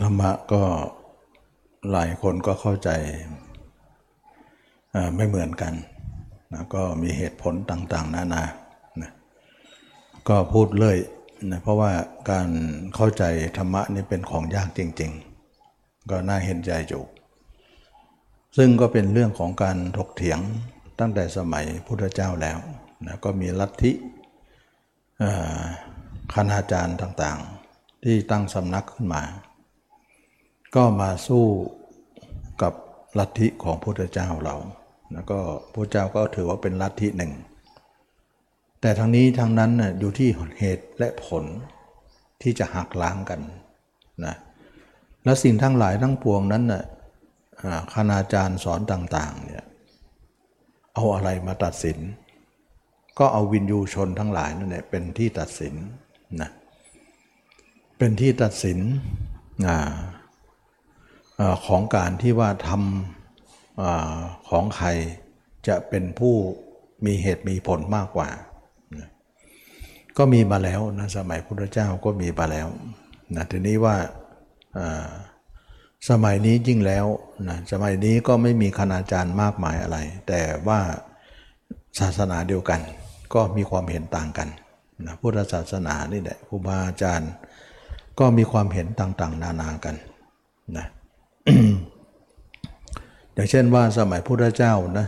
ธรรมะก็หลายคนก็เข้าใจไม่เหมือนกันนะก็มีเหตุผลต่างๆ นานานะก็พูดเลยนะเพราะว่าการเข้าใจธรรมะนี่เป็นของยากจริง ๆ ก็น่าเห็นใจอยู่ซึ่งก็เป็นเรื่องของการถกเถียงตั้งแต่สมัยพุทธเจ้าแล้วนะก็มีลัทธิคณาจารย์ต่างๆ ที่ตั้งสำนักขึ้นมา ก็มาสู้กับลัทธิของพุทธเจ้าเรา แล้วก็พระเจ้าก็ถือว่าเป็นลัทธิหนึ่ง แต่ทั้งนี้ทั้งนั้นน่ะอยู่ที่เหตุและผลที่จะหักล้างกันนะและสิ่งทั้งหลายทั้งปวงนั้นน่ะอ่าคณาจารย์สอนต่างๆเนี่ยเอาอะไรมาตัดสิน ก็เอาวินยูชนทั้งหลายนั่นแหละเป็นที่ตัดสินนะ เป็นที่ตัดสินออของการที่ว่าทำอของใครจะเป็นผู้มีเหตุมีผลมากกว่า ก็มีมาแล้วนะสมัยพุทธเจ้าก็มีมาแล้วนะทีนี้ว่าอ่าสมัยนี้ยิ่งแล้วนะสมัยนี้ก็ไม่มีคณาจารย์มากมายอะไร แต่ว่าศาสนาเดียวกัน ก็มีความเห็นต่างกันนะพุทธศาสนานี่แหละครูบาอาจารย์ ก็มีความเห็นต่างๆ นานากันนะอย่างเช่นว่าสมัยพุทธเจ้านะ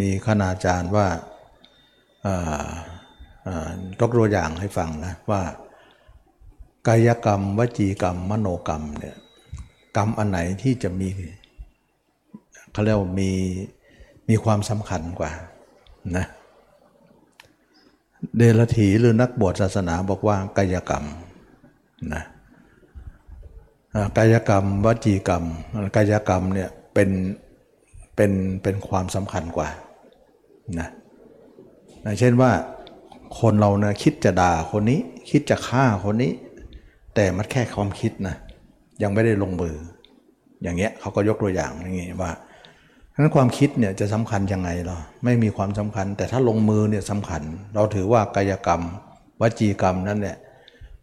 มีคณาจารย์ว่าอ่าอ่ายกตัวอย่างให้ฟังนะว่ากายกรรม วจีกรรม มโนกรรมเนี่ยกรรมอันไหนที่จะมีเขาเรียกว่ามีมีความสำคัญกว่านะเดลถีหรือนักบวชศาสนาบอกว่ากายกรรมนะ กายกรรมวจีกรรม กายกรรมเนี่ยเป็นเป็นเป็นความสำคัญกว่านะอย่างเช่นว่าคนเรานะคิดจะด่าคนนี้ คิดจะฆ่าคนนี้ แต่มันแค่ความคิดนะยังไม่ได้ลงมือ อย่างเงี้ยเขาก็ยกตัวอย่างอย่างงี้ว่าฉะนั้นความคิดเนี่ยจะสำคัญยังไงหรอไม่มีความสำคัญ แต่ถ้าลงมือเนี่ยสำคัญ เราถือว่ากายกรรม วจีกรรมนั่นแหละ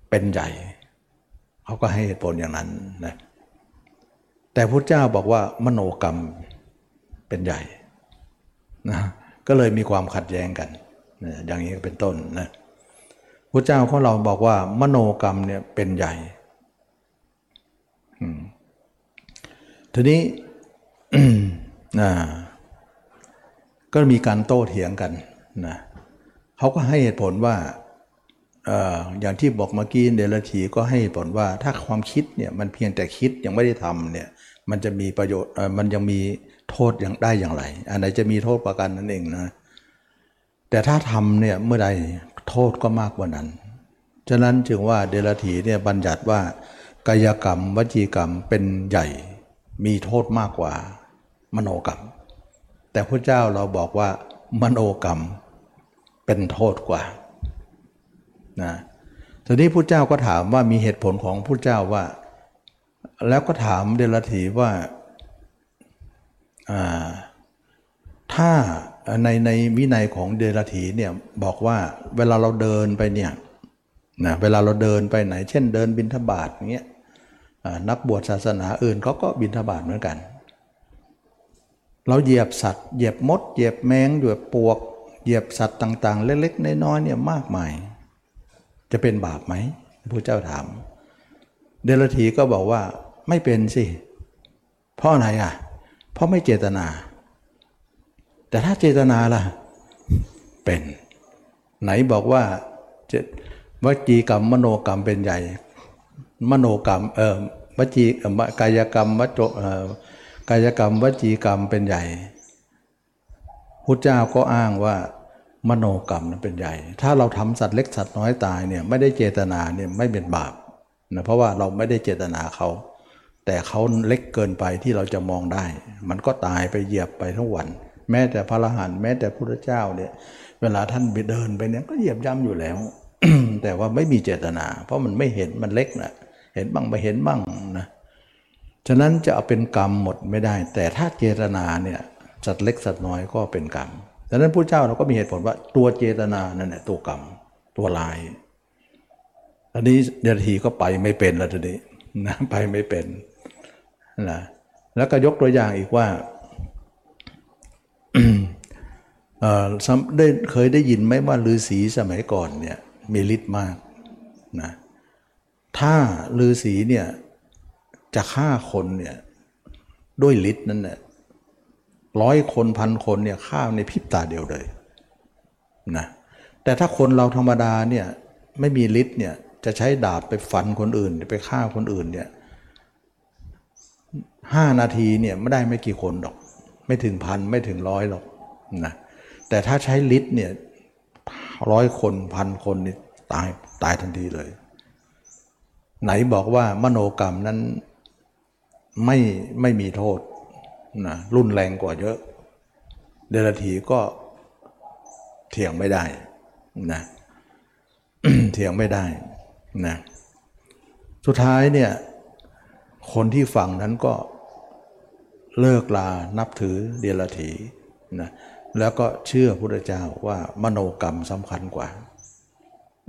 เป็นใหญ่ เขาก็ให้เหตุผลอย่างนั้นนะแต่พระเจ้าบอกว่ามโนกรรมเป็นใหญ่นะก็เลยมีความขัดแย้งกันนะอย่างนี้เป็นต้นนะพระเจ้าของเราบอกว่ามโนกรรมเนี่ยเป็นใหญ่ทีนี้นะก็มีการโต้เถียงกันนะเขาก็ให้เหตุผลว่า อย่างที่บอกเมื่อกี้เดลทีก็ให้ผลว่าถ้าความคิดเนี่ยมันเพียงแต่คิดยังไม่ได้ทำเนี่ยมันจะมีประโยชน์มันยังมีโทษอย่างได้อย่างไร อันไหนจะมีโทษประกันนั่นเองนะแต่ถ้าทำเนี่ยเมื่อใดโทษก็มากกว่านั้น ฉะนั้นจึงว่าเดลทีเนี่ยบัญญัติว่ากายกรรม วจีกรรมเป็นใหญ่ มีโทษมากกว่ามโนกรรม แต่พระเจ้าเราบอกว่ามโนกรรมเป็นโทษกว่า นะทีนี้พระเจ้าก็ถามว่ามีเหตุผลของพระเจ้าว่า แล้วก็ถามเดลทีว่าถ้าในในวินัยของเดลทีเนี่ยบอกว่าเวลาเราเดินไปเนี่ยนะเวลาเราเดินไปไหน เช่นเดินบินทบาทอย่างเงี้ยนักบวชศาสนาอื่นเขาก็บินทบาทเหมือนกัน เราเหยียบสัตว์เหยียบมด เหยียบแมงเหยียบปวก เหยียบสัตว์ต่างๆ เล็กๆน้อยๆเนี่ยมากมาย จะเป็นบาปไหมพระเจ้าถาม เดลทีก็บอกว่าไม่เป็นสิเพราะอะไรอะ เพราะไม่เจตนา แต่ถ้าเจตนาล่ะ เป็น ไหนบอกว่าเจวจีกรรมมโนกรรมเป็นใหญ่ มโนกรรมเออวจีกายกรรมวจเออกายกรรมวจีกรรมเป็นใหญ่พุทธเจ้าก็อ้างว่า มโนกรรมนั้นเป็นใหญ่ ถ้าเราทำสัตว์เล็กสัตว์น้อยตายเนี่ยไม่ได้เจตนาเนี่ยไม่เป็นบาปนะเพราะว่าเราไม่ได้เจตนาเขา แต่เขาเล็กเกินไปที่เราจะมองได้ มันก็ตายไปเหยียบไปทั้งวัน แม้แต่พระอรหันต์แม้แต่พระพุทธเจ้าเนี่ยเวลาท่านไปเดินไปเนี่ยก็เหยียบย่ำอยู่แล้ว แต่ว่าไม่มีเจตนา เพราะมันไม่เห็นมันเล็กนะเห็นบ้างไม่เห็นบ้างนะฉะนั้นจะเอาเป็นกรรมหมดไม่ได้ แต่ถ้าเจตนาเนี่ยสัตว์เล็กสัตว์น้อยก็เป็นกรรม ดังนั้นพระเจ้าเราก็มีเหตุผลว่าตัวเจตนานั่นแหละตัวกรรมตัวลายอันนี้เดรัจฉีก็ไปไม่เป็นแล้วทีนี้นะไปไม่เป็นนะแล้วก็ยกตัวอย่างอีกว่าได้เคยได้ยินไหมว่าฤาษีสมัยก่อนเนี่ยมีฤทธิ์มากนะถ้าฤาษีเนี่ยจะฆ่าคนเนี่ยด้วยฤทธิ์นั้นเนี่ย ร้อยคนพันคนเนี่ยฆ่าในพริบตาเดียวเลยนะแต่ถ้าคนเราธรรมดาเนี่ยไม่มีฤทธิ์เนี่ยจะใช้ดาบไปฟันคนอื่นไปฆ่าคนอื่นเนี่ยห้านาทีเนี่ยไม่ได้ไม่กี่คนหรอก ไม่ถึงพันไม่ถึงร้อยหรอกนะแต่ถ้าใช้ฤทธิ์เนี่ยร้อยคนพันคนนี่ตายตายทันทีเลย ไหนบอกว่ามโนกรรมนั้นไม่ไม่มีโทษ นะรุนแรงกว่าเยอะ เดลทีก็เถียงไม่ได้นะเถียงไม่ได้นะสุดท้ายเนี่ยคนที่ฟังนั้นก็เลิกลานับถือเดลถีนะแล้วก็เชื่อพระเจ้าว่ามโนกรรมสำคัญกว่า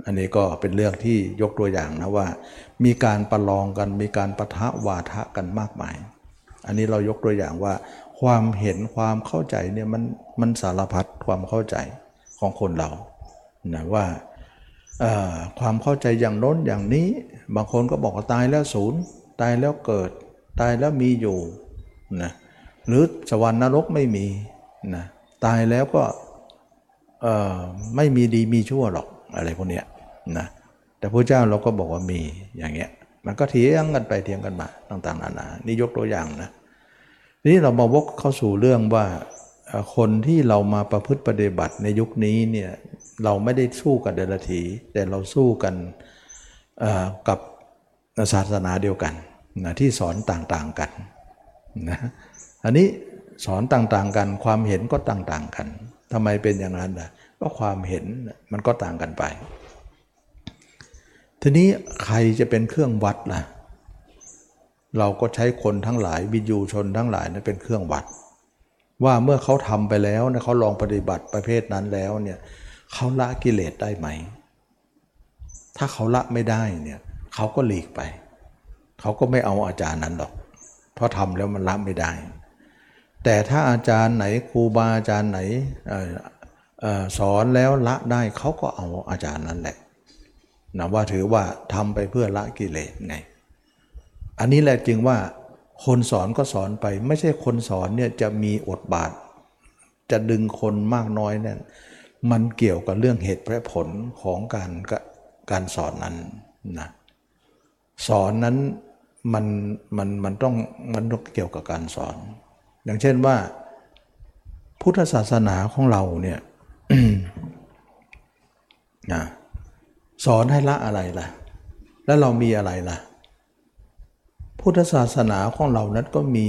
อันนี้ก็เป็นเรื่องที่ยกตัวอย่างนะว่า มีการประลองกันมีการประทะวาทะกันมากมาย อันนี้เรายกตัวอย่างว่า ความเห็นความเข้าใจเนี่ยมันมันสารพัดความเข้าใจของคนเรานะว่าความเข้าใจอย่างโน้นอย่างนี้ บางคนก็บอกว่าตายแล้วศูนย์ ตายแล้วเกิด ตายแล้วมีอยู่นะหรือสวรรค์นรกไม่มีนะตายแล้วก็ไม่มีดีมีชั่วหรอกอะไรพวกเนี้ยนะแต่พระเจ้าเราก็บอกว่ามีอย่างเงี้ย มันก็เถียงกันไปเถียงกันมาต่างๆนานานี่ยกตัวอย่างนะทีนี่เรามาวกเข้าสู่เรื่องว่าคนที่เรามาประพฤติปฏิบัติในยุคนี้เนี่ยเราไม่ได้สู้กับเดรัจฉีแต่เราสู้กันกับศาสนาเดียวกันนะที่สอนต่างๆกันนะอันนี้สอนต่างๆกัน ความเห็นก็ต่างๆกันทำไมเป็นอย่างนั้นนะก็ความเห็นมันก็ต่างกันไป ทีนี้ใครจะเป็นเครื่องวัดล่ะ เราก็ใช้คนทั้งหลายวิญญูชนทั้งหลายนะเป็นเครื่องวัด ว่าเมื่อเขาทำไปแล้วนะเขาลองปฏิบัติประเภทนั้นแล้วเนี่ยเขาละกิเลสได้ไหม ถ้าเขาละไม่ได้เนี่ยเขาก็หลีกไป เขาก็ไม่เอาอาจารย์นั้นหรอก เพราะทำแล้วมันละไม่ได้ แต่ถ้าอาจารย์ไหนครูบาอาจารย์ไหนสอนแล้วละได้เขาก็เอาอาจารย์นั้นแหละ นะว่าถือว่าทำไปเพื่อละกิเลสไงอันนี้แหละจึงว่าคนสอนก็สอนไป ไม่ใช่คนสอนเนี่ยจะมีอดบาท จะดึงคนมากน้อยเนี่ยมันเกี่ยวกับเรื่องเหตุและผลของการการสอนนั้นนะสอนนั้นมันมันมันต้องมันต้องเกี่ยวกับการสอน อย่างเช่นว่า พุทธศาสนาของเราเนี่ยนะ สอนให้ละอะไรล่ะ แล้วเรามีอะไรล่ะ พุทธศาสนาของเรานั้นก็มี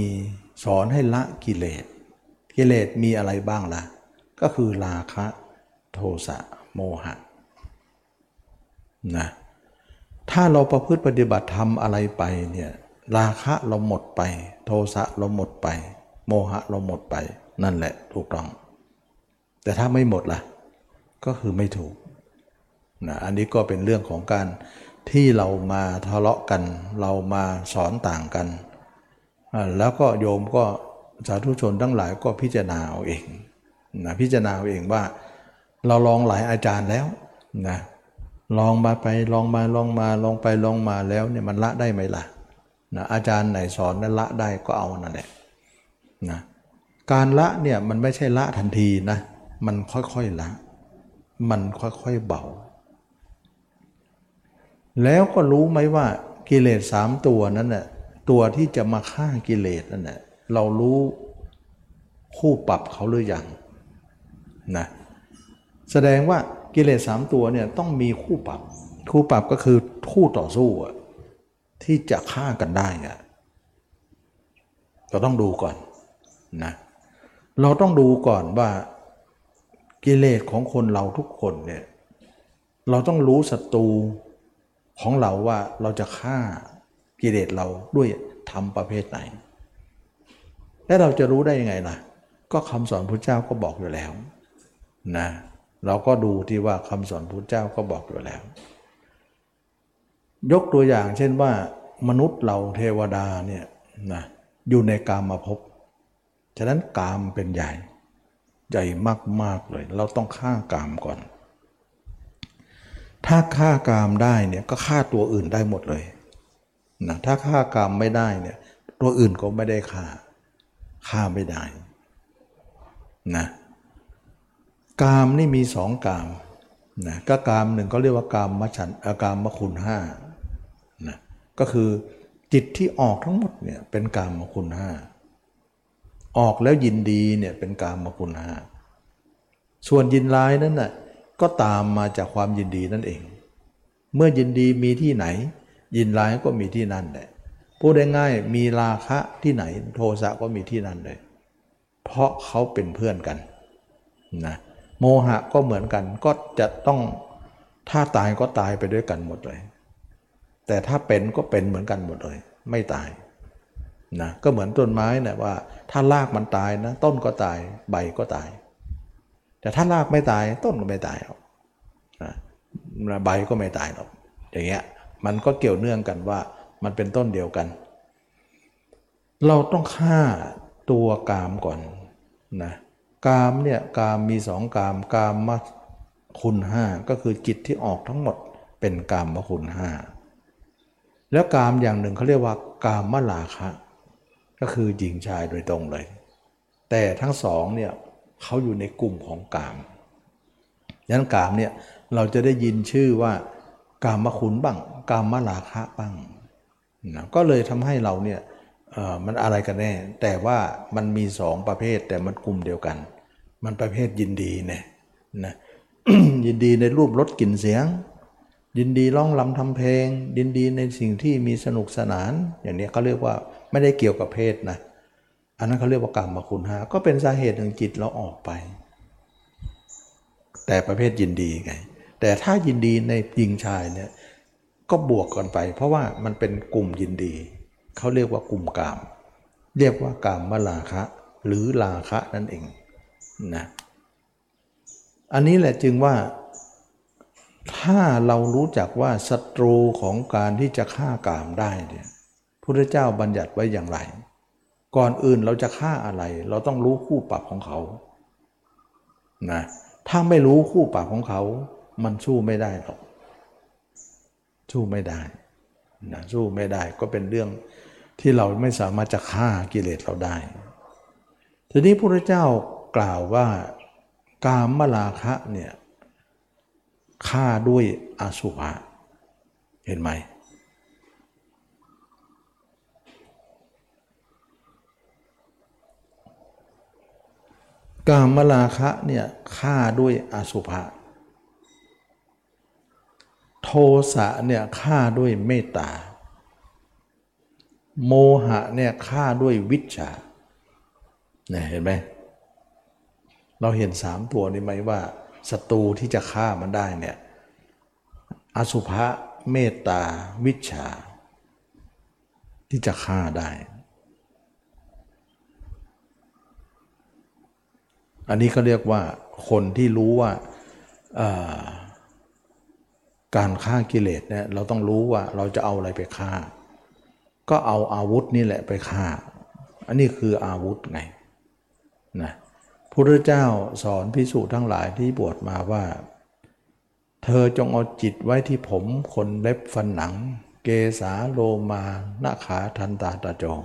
สอนให้ละกิเลส กิเลสมีอะไรบ้างล่ะ ก็คือราคะโทสะโมหะนะถ้าเราประพฤติปฏิบัติทำอะไรไปเนี่ยราคะเราหมดไป โทสะเราหมดไป โมหะเราหมดไปนั่นแหละถูกต้อง แต่ถ้าไม่หมดล่ะ ก็คือไม่ถูก นะอันนี้ก็เป็นเรื่องของการที่เรามาทะเลาะกัน เรามาสอนต่างกัน แล้วก็โยมก็สาธุชนทั้งหลายก็พิจารณาเอาเองนะพิจารณาเอาเองว่า เราลองหลายอาจารย์แล้วนะลองมาไปลองมาลองมาลองไปลองมาแล้วเนี่ยมันละได้ไหมล่ะนะอาจารย์ไหนสอนนั้นละได้ก็เอานั่นแหละนะการละเนี่ยมันไม่ใช่ละทันทีนะมันค่อยๆละ มันค่อยๆเบา แล้วก็รู้ไหมว่ากิเลสสามตัวนั้นน่ะตัวที่จะมาฆ่ากิเลสนั่นแหละเรารู้คู่ปรับเขาหรือยังนะแสดงว่ากิเลสสามตัวเนี่ยต้องมีคู่ปรับ คู่ปรับก็คือคู่ต่อสู้ที่จะฆ่ากันได้อะเราต้องดูก่อนนะเราต้องดูก่อนว่ากิเลสของคนเราทุกคนเนี่ยเราต้องรู้ศัตรู ของเราว่าเราจะฆ่ากิเลสเราด้วยทำประเภทไหน และเราจะรู้ได้ยังไงล่ะ ก็คำสอนพระเจ้าก็บอกอยู่แล้วนะเราก็ดูที่ว่าคำสอนพุทธเจ้าก็บอกอยู่แล้ว ยกตัวอย่างเช่นว่ามนุษย์เราเทวดาเนี่ยนะอยู่ในกามมาพบฉะนั้นกามเป็นใหญ่ ใหญ่มากๆเลย เราต้องฆ่ากามก่อน ถ้าฆ่ากามได้เนี่ยก็ฆ่าตัวอื่นได้หมดเลยนะถ้าฆ่ากามไม่ได้เนี่ยตัวอื่นก็ไม่ได้ฆ่าฆ่าไม่ได้นะกามนี่มีสองกามนะก็กามหนึ่งก็เรียกว่ากามมฉันอากามมคุณห้านะก็คือจิตที่ออกทั้งหมดเนี่ยเป็นกามมคุณห้าออกแล้วยินดีเนี่ยเป็นกามมคุณห้าส่วนยินร้ายนั้นน่ะ ก็ตามมาจากความยินดีนั่นเอง เมื่อยินดีมีที่ไหน ยินร้ายก็มีที่นั่นแหละพูดได้ง่ายมีราคะที่ไหน โทสะก็มีที่นั่นเลย เพราะเขาเป็นเพื่อนกันนะโมหะก็เหมือนกันก็จะต้องถ้าตายก็ตายไปด้วยกันหมดเลย แต่ถ้าเป็นก็เป็นเหมือนกันหมดเลย ไม่ตายนะก็เหมือนต้นไม้นะว่า ถ้ารากมันตายนะ ต้นก็ตายใบก็ตาย แต่ถ้ารากไม่ตายต้นก็ไม่ตายหรอกนะใบก็ไม่ตายหรอก อย่างเงี้ยมันก็เกี่ยวเนื่องกันว่ามันเป็นต้นเดียวกัน เราต้องฆ่าตัวกามก่อนนะกามเนี่ยกามมีสองกามกามมคุณห้าก็คือจิตที่ออกทั้งหมดเป็นกามมคุณห้าแล้วกามอย่างหนึ่งเขาเรียกว่ากามมลาคะ ก็คือหญิงชายโดยตรงเลย แต่ทั้งสองเนี่ย เขาอยู่ในกลุ่มของกามยันกามเนี่ยเราจะได้ยินชื่อว่ากามมคุณบ้างกามมลาคะบ้างนะก็เลยทำให้เราเนี่ยมันอะไรกันแน่ แต่ว่ามันมีสองประเภทแต่มันกลุ่มเดียวกัน มันประเภทยินดีเนี่ยนะยินดีในรูปรสกลิ่นเสียง ยินดีร้องลำทำเพลง ยินดีในสิ่งที่มีสนุกสนาน อย่างนี้เขาเรียกว่าไม่ได้เกี่ยวกับเพศนะ อันนั้นเขาเรียกว่ากรรมคุณหาก็เป็นสาเหตุหนึ่งจิตเราออกไป แต่ประเภทยินดีไง แต่ถ้ายินดีในหญิงชายเนี่ยก็บวกกันไป เพราะว่ามันเป็นกลุ่มยินดี เขาเรียกว่ากลุ่มกาม เรียกว่ากามมลาคะ หรือลาคะนั่นเองนะอันนี้แหละจึงว่า ถ้าเรารู้จักว่าศัตรูของการที่จะฆ่ากามได้เนี่ยพระเจ้าบัญญัติไว้อย่างไร ก่อนอื่นเราจะฆ่าอะไร เราต้องรู้คู่ปรับของเขานะถ้าไม่รู้คู่ปรับของเขา มันสู้ไม่ได้หรอกสู้ไม่ได้นะสู้ไม่ได้ก็เป็นเรื่องที่เราไม่สามารถจะฆ่ากิเลสเราได้ ทีนี้พระเจ้ากล่าวว่ากามมลาคะเนี่ยฆ่าด้วยอสุภะเห็นไหม กามมลาคะเนี่ยฆ่าด้วยอสุภะโทสะเนี่ยฆ่าด้วยเมตตา โมหะเนี่ยฆ่าด้วยวิชาเนี่ยเห็นไหมเราเห็นสามตัวนี้ไหมว่าศัตรูที่จะฆ่ามันได้เนี่ยอสุภะเมตตาวิชา ที่จะฆ่าได้ อันนี้เขาเรียกว่าคนที่รู้ว่าการฆ่ากิเลสเนี่ยเราต้องรู้ว่าเราจะเอาอะไรไปฆ่า ก็เอาอาวุธนี่แหละไปฆ่า อันนี้คืออาวุธไงนะพระเจ้าสอนพิสูจน์ทั้งหลายที่บวชมาว่า เธอจงเอาจิตไว้ที่ผมขนเล็บฟันหนัง เกสาโลมาหน้าขาทันตาตาจอง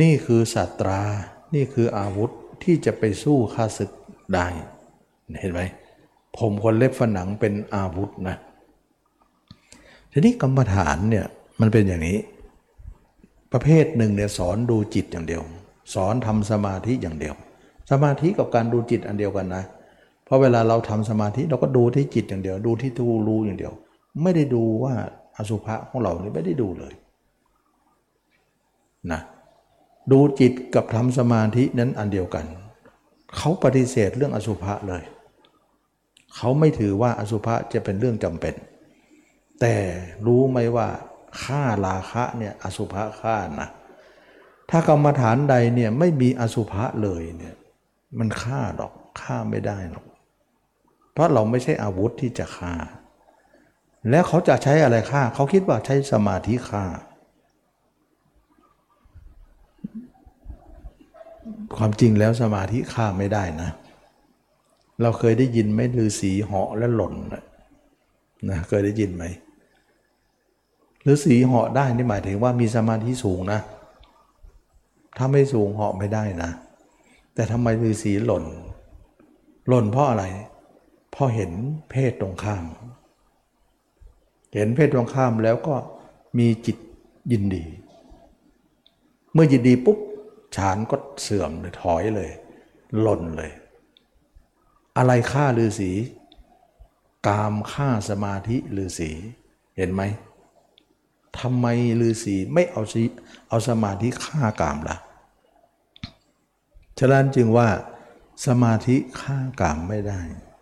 นี่คือสัตรา นี่คืออาวุธ ที่จะไปสู้ข้าศึกได้เห็นไหมผมคนเล็บฝันหนังเป็นอาวุธนะทีนี้กรรมฐานเนี่ยมันเป็นอย่างนี้ ประเภทหนึ่งเนี่ยสอนดูจิตอย่างเดียว สอนทำสมาธิอย่างเดียว สมาธิกับการดูจิตอันเดียวกันนะเพราะเวลาเราทำสมาธิเราก็ดูที่จิตอย่างเดียว ดูที่ทูรู้อย่างเดียว ไม่ได้ดูว่าอสุภะของเรานี่ไม่ได้ดูเลยนะ ดูจิตกับทำสมาธินั้นอันเดียวกัน เขาปฏิเสธเรื่องอสุภะเลย เขาไม่ถือว่าอสุภะจะเป็นเรื่องจำเป็น แต่รู้ไหมว่าฆ่าราคะเนี่ยอสุภะฆ่านะ ถ้ากรรมฐานใดเนี่ยไม่มีอสุภะเลยเนี่ยมันฆ่าหรอกฆ่าไม่ได้หรอก เพราะเราไม่ใช่อาวุธที่จะฆ่า แล้วเขาจะใช้อะไรฆ่า เขาคิดว่าใช้สมาธิฆ่า ความจริงแล้วสมาธิฆ่าไม่ได้นะ เราเคยได้ยินไหมฤาษีเหาะและหล่นนะเคยได้ยินไหมฤาษีเหาะได้นี่หมายถึงว่ามีสมาธิสูงนะ ถ้าไม่สูงเหาะไม่ได้นะ แต่ทำไมฤาษีหล่น หล่นเพราะอะไร เพราะเห็นเพศตรงข้าม เห็นเพศตรงข้ามแล้วก็มีจิตยินดี เมื่อยินดีปุ๊บ ฌานก็เสื่อมเลยถอยเลยหล่นเลย อะไรฆ่าฤาษีกามฆ่าสมาธิฤาษีเห็นไหมทำไมฤาษีไม่เอาสิเอาสมาธิฆ่ากามละ่ะฉะนั้นจึงว่าสมาธิฆ่ากามไม่ได้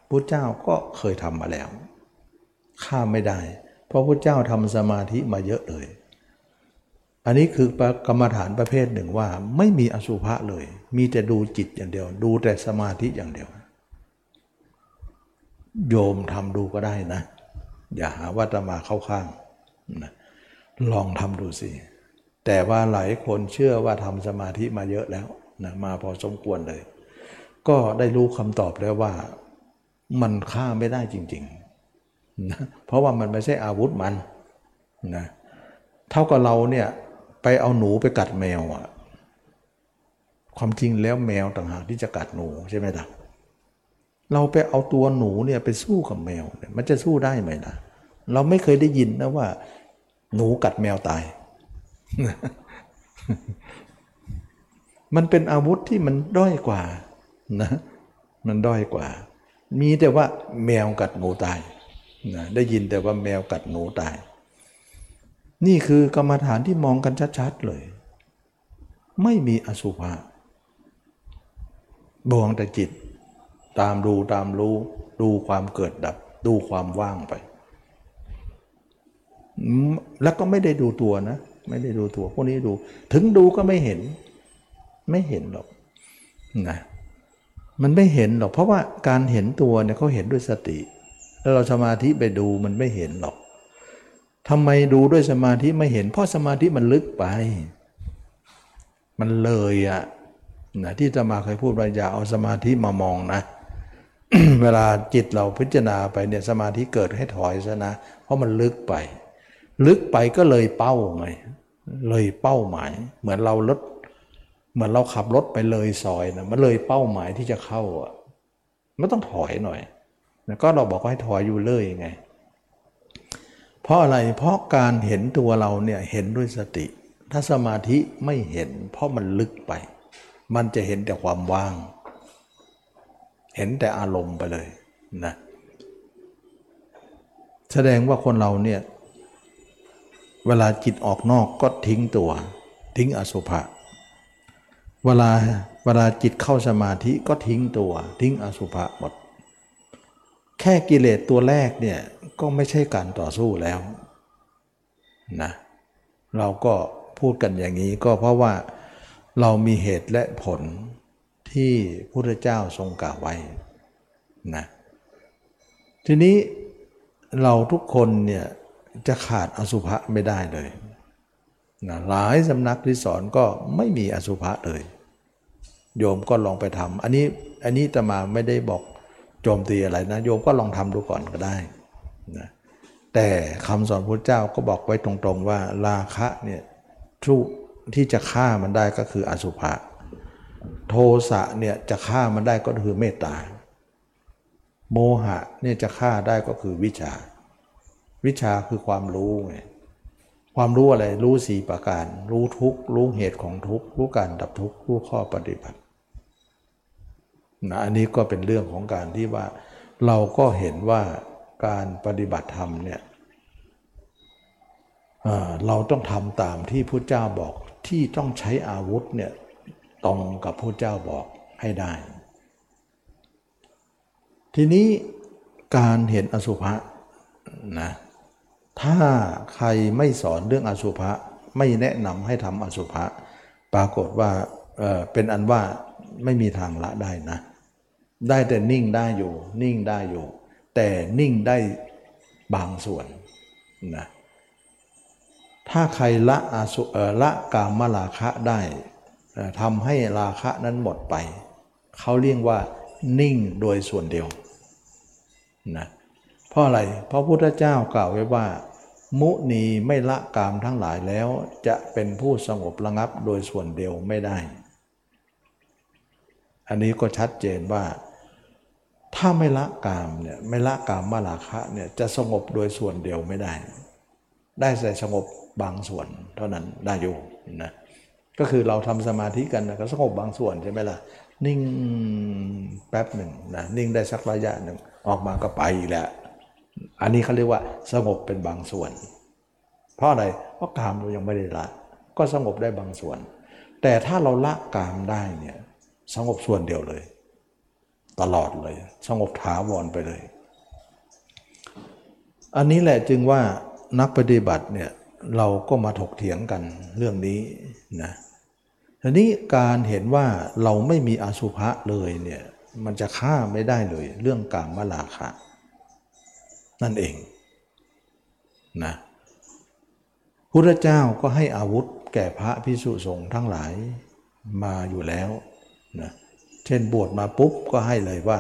พระเจ้าก็เคยทำมาแล้วฆ่าไม่ได้ เพราะพระเจ้าทำสมาธิมาเยอะเลย อันนี้คือกรรมฐานประเภทหนึ่งว่า ไม่มีอสุภะเลย มีแต่ดูจิตอย่างเดียว ดูแต่สมาธิอย่างเดียว โยมทำดูก็ได้นะ อย่าหาว่าจะมาเข้าข้างนะลองทำดูสิ แต่ว่าหลายคนเชื่อว่าทำสมาธิมาเยอะแล้วนะมาพอสมควรเลย ก็ได้รู้คำตอบแล้วว่า มันฆ่าไม่ได้จริงๆนะเพราะว่ามันไม่ใช่อาวุธมันนะเท่ากับเราเนี่ย ไปเอาหนูไปกัดแมวอะความจริงแล้วแมวต่างหากที่จะกัดหนูใช่ไหมล่ะเราไปเอาตัวหนูเนี่ยไปสู้กับแมวเนี่ยมันจะสู้ได้ไหมล่ะ เราไม่เคยได้ยินนะว่า หนูกัดแมวตาย มันเป็นอาวุธที่มันด้อยกว่านะ มันด้อยกว่า มีแต่ว่าแมวกัดหนูตายนะได้ยินแต่ว่าแมวกัดหนูตาย นี่คือกรรมฐานที่มองกันชัดๆเลย ไม่มีอสุภะบวงแต่จิต ตามดูตามรู้ ดูความเกิดดับ ดูความว่างไป แล้วก็ไม่ได้ดูตัวนะ ไม่ได้ดูตัว พวกนี้ดู ถึงดูก็ไม่เห็น ไม่เห็นหรอกนะมันไม่เห็นหรอก เพราะว่าการเห็นตัวเนี่ยเขาเห็นด้วยสติ แล้วเราสมาธิไปดูมันไม่เห็นหรอก ทำไมดูด้วยสมาธิไม่เห็น เพราะสมาธิมันลึกไป มันเลยอะนะที่จะมาเคยพูดว่าอย่าเอาสมาธิมามองนะ เวลาจิตเราพิจารณาไปเนี่ยสมาธิเกิดให้ถอยซะนะ เพราะมันลึกไป ลึกไปก็เลยเป้าไงเลยเป้าหมาย เหมือนเรารถเหมือนเราขับรถไปเลยซอยนะมันเลยเป้าหมายที่จะเข้าอะมันต้องถอยหน่อยแล้วก็เราบอกให้ถอยอยู่เลยไง ราะอะไรเพราะการเห็นตัวเราเนี่ยเห็นด้วยสติ ถ้าสมาธิไม่เห็น เพราะมันลึกไป มันจะเห็นแต่ความว่าง เห็นแต่อารมณ์ไปเลยนะแสดงว่าคนเราเนี่ยเวลาจิตออกนอกก็ทิ้งตัว ทิ้งอสุภะเวลาเวลาจิตเข้าสมาธิก็ทิ้งตัว ทิ้งอสุภะหมด แค่กิเลสตัวแรกเนี่ย ก็ไม่ใช่การต่อสู้แล้วนะเราก็พูดกันอย่างนี้ก็เพราะว่าเรามีเหตุและผลที่พระเจ้าทรงกล่าวไว้นะทีนี้เราทุกคนเนี่ยจะขาดอสุภะไม่ได้เลยนะหลายสำนักที่สอนก็ไม่มีอสุภะเลย โยมก็ลองไปทำอันนี้อันนี้ตมาไม่ได้บอกโจมตีอะไรนะ โยมก็ลองทำดูก่อนก็ได้ นะแต่คำสอนพระเจ้าก็บอกไว้ตรงๆว่าราคะเนี่ยทุที่จะฆ่ามันได้ก็คืออสุภะโทสะเนี่ยจะฆ่ามันได้ก็คือเมตตา โมหะเนี่ยจะฆ่าได้ก็คือวิชา วิชาคือความรู้ไงความรู้อะไรรู้สี่ประการ รู้ทุกรู้เหตุของทุกรู้การดับทุกรู้ข้อปฏิบัตินะอันนี้ก็เป็นเรื่องของการที่ว่าเราก็เห็นว่า การปฏิบัติธรรมเนี่ยเราต้องทำตามที่พระเจ้าบอกที่ต้องใช้อาวุธเนี่ยตรงกับพระเจ้าบอกให้ได้ ทีนี้การเห็นอสุภะนะถ้าใครไม่สอนเรื่องอสุภะไม่แนะนำให้ทำอสุภะปรากฏว่าเเป็นอันว่าไม่มีทางละได้นะ ได้แต่นิ่งได้อยู่ นิ่งได้อยู่ แต่นิ่งได้บางส่วนนะถ้าใครละอาสุเอละกามราคะได้ทำให้ราคะนั้นหมดไป เขาเรียกว่า นิ่งโดยส่วนเดียวนะเพราะอะไรเพราะพุทธเจ้ากล่าวไว้ว่า มุนีไม่ละกามทั้งหลายแล้ว จะเป็นผู้สงบระงับโดยส่วนเดียวไม่ได้ อันนี้ก็ชัดเจนว่า ถ้าไม่ละกามเนี่ยไม่ละกามมาราคะเนี่ยจะสงบโดยส่วนเดียวไม่ได้ ได้แต่สงบบางส่วนเท่านั้นได้อยู่นะก็คือเราทำสมาธิกันนะก็สงบบางส่วนใช่ไหมล่ะนิ่งแป๊บหนึ่งนะนิ่งได้สักระยะหนึ่งออกมาก็ไปอีกแล้วอันนี้เขาเรียกว่าสงบเป็นบางส่วน เพราะอะไรเพราะกามเรายังไม่ได้ละ ก็สงบได้บางส่วน แต่ถ้าเราละกามได้เนี่ยสงบส่วนเดียวเลย ตลอดเลย สงบถาวรไปเลย อันนี้แหละจึงว่านักปฏิบัติเนี่ยเราก็มาถกเถียงกันเรื่องนี้นะทีนี้การเห็นว่าเราไม่มีอสุภะเลยเนี่ยมันจะฆ่าไม่ได้เลย เรื่องกามลาคะนั่นเองนะพุทธเจ้าก็ให้อาวุธแก่พระพิสุสงฆ์ทั้งหลายมาอยู่แล้วนะเช่นบวชมาปุ๊บก็ให้เลยว่า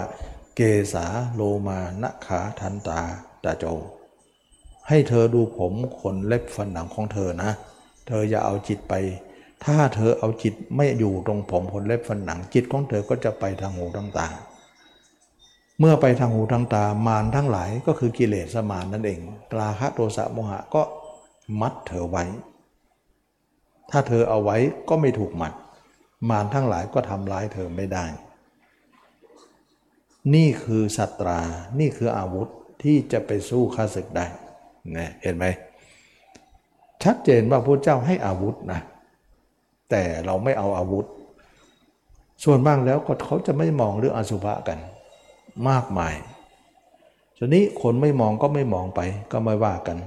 เกษาโลมานะขาทันตาตาโจ ให้เธอดูผมขนเล็บฟันหนังของเธอนะ เธออย่าเอาจิตไป ถ้าเธอเอาจิตไม่อยู่ตรงผมขนเล็บฟันหนังจิตของเธอก็จะไปทางหูทางตา เมื่อไปทางหูทางตามารทั้งหลายก็คือกิเลสมารนั่นเองราคะโทสะโมหะก็มัดเธอไว้ ถ้าเธอเอาไว้ก็ไม่ถูกมัด มารทั้งหลายก็ทำร้ายเธอไม่ได้ นี่คือสัตรา นี่คืออาวุธที่จะไปสู้ข้าศึกได้นะเห็นไหม ชัดเจนว่าพระเจ้าให้อาวุธนะ แต่เราไม่เอาอาวุธ ส่วนมากแล้วก็เขาจะไม่มองเรื่องอสุภะกัน มากมายทีนี้คนไม่มองก็ไม่มองไปก็ไม่ว่ากัน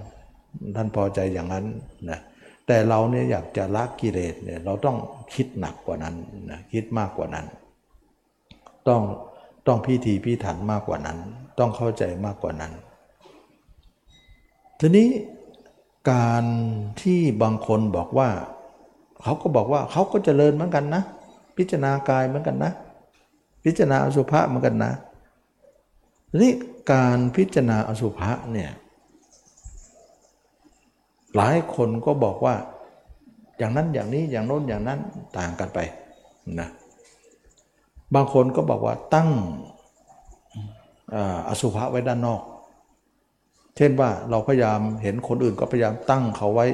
ท่านพอใจอย่างนั้นนะ แต่เราเนี่ยอยากจะละกิเลสเนี่ยเราต้องคิดหนักกว่านั้นนะคิดมากกว่านั้น ต้องต้องพิธีพิถันมากกว่านั้น ต้องเข้าใจมากกว่านั้น ทีนี้การที่บางคนบอกว่า เขาก็บอกว่าเขาก็เจริญเหมือนกันนะ พิจารณากายเหมือนกันนะ พิจารณาอสุภะเหมือนกันนะทีนี้การพิจารณาอสุภะเนี่ย หลายคนก็บอกว่าอย่างนั้นอย่างนี้อย่างโน้นอย่างนั้นต่างกันไปนะบางคนก็บอกว่าตั้งอสุภะไว้ด้านนอก เช่นว่าเราพยายามเห็นคนอื่นก็พยายามตั้งเขาไว้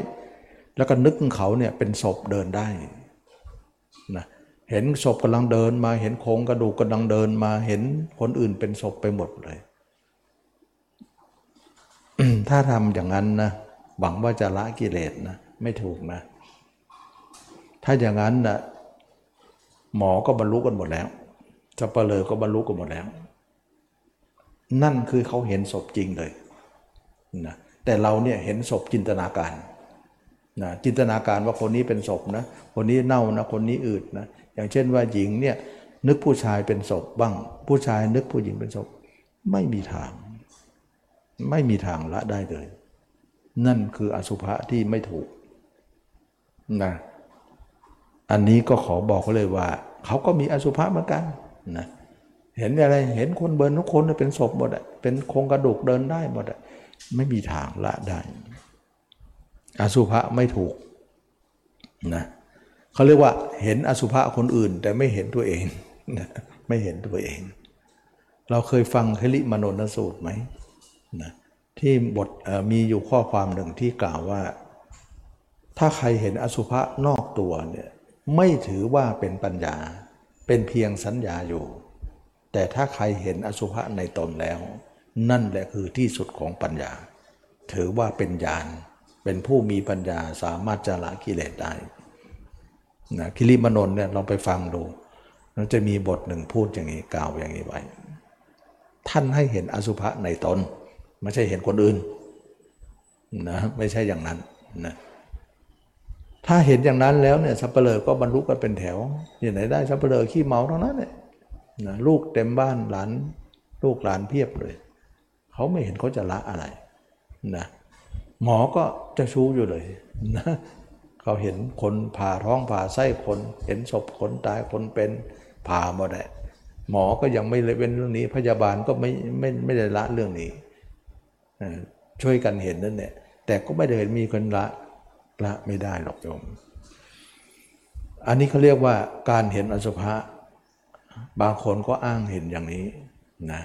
แล้วก็นึกเขาเนี่ยเป็นศพเดินได้นะเห็นศพกำลังเดินมาเห็นโครงกระดูกกำลังเดินมาเห็นคนอื่นเป็นศพไปหมดเลย ถ้าทำอย่างนั้นนะ หวังว่าจะละกิเลสนะไม่ถูกนะ ถ้าอย่างนั้นนะหมอก็บรรลุกันหมดแล้วจะเปลอก็บรรลุกันหมดแล้ว นั่นคือเขาเห็นศพจริงเลยนะแต่เราเนี่ยเห็นศพจินตนาการนะจินตนาการว่าคนนี้เป็นศพนะ คนนี้เน่านะ คนนี้อืดนะ อย่างเช่นว่าหญิงเนี่ยนึกผู้ชายเป็นศพบ้าง ผู้ชายนึกผู้หญิงเป็นศพ ไม่มีทาง ไม่มีทางละได้เลย นั่นคืออสุภะที่ไม่ถูกนะอันนี้ก็ขอบอกเขาเลยว่า เขาก็มีอสุภะเหมือนกันนะเห็นอะไรเห็นคนเบิร์นทุกคนเป็นศพหมดอะเป็นโครงกระดูกเดินได้หมดอะไม่มีทางละได้อสุภะไม่ถูกนะเขาเรียกว่าเห็นอสุภะคนอื่น แต่ไม่เห็นตัวเองนะไม่เห็นตัวเอง เราเคยฟังคลิมโนนสูตรไหมนะ ที่บทมีอยู่ข้อความหนึ่งที่กล่าวว่า ถ้าใครเห็นอสุภะนอกตัวเนี่ยไม่ถือว่าเป็นปัญญา เป็นเพียงสัญญาอยู่ แต่ถ้าใครเห็นอสุภะในตนแล้ว นั่นแหละคือที่สุดของปัญญา ถือว่าเป็นญาณเป็นผู้มีปัญญาสามารถจะละกิเลสได้นะคิริมนนเนี่ยลองไปฟังดูมันจะมีบทหนึ่งพูดอย่างนี้กล่าวอย่างนี้ไว้ ท่านให้เห็นอสุภะในตน ไม่ใช่เห็นคนอื่นนะไม่ใช่อย่างนั้นนะถ้าเห็นอย่างนั้นแล้วเนี่ยสัปเหร่อก็บรรลุกันเป็นแถวอย่างไหนได้สัปเหร่อขี้เมาทั้งนั้นเนี่ยนะลูกเต็มบ้านหลานลูกหลานเพียบเลย เขาไม่เห็นเขาจะละอะไรนะหมอก็จะชู้อยู่เลยนะเขาเห็นคนผ่าท้องผ่าไส้คนเห็นศพคนตายคนเป็นผ่าหมดแหละหมอก็ยังไม่เลยเว้นเรื่องนี้ พยาบาลก็ไม่ไม่ไม่ได้ละเรื่องนี้ ช่วยกันเห็นนั่นแหละแต่ก็ไม่ได้เห็นมีคนละละไม่ได้หรอกโยม อันนี้เขาเรียกว่าการเห็นอสุภะบางคนก็อ้างเห็นอย่างนี้นะ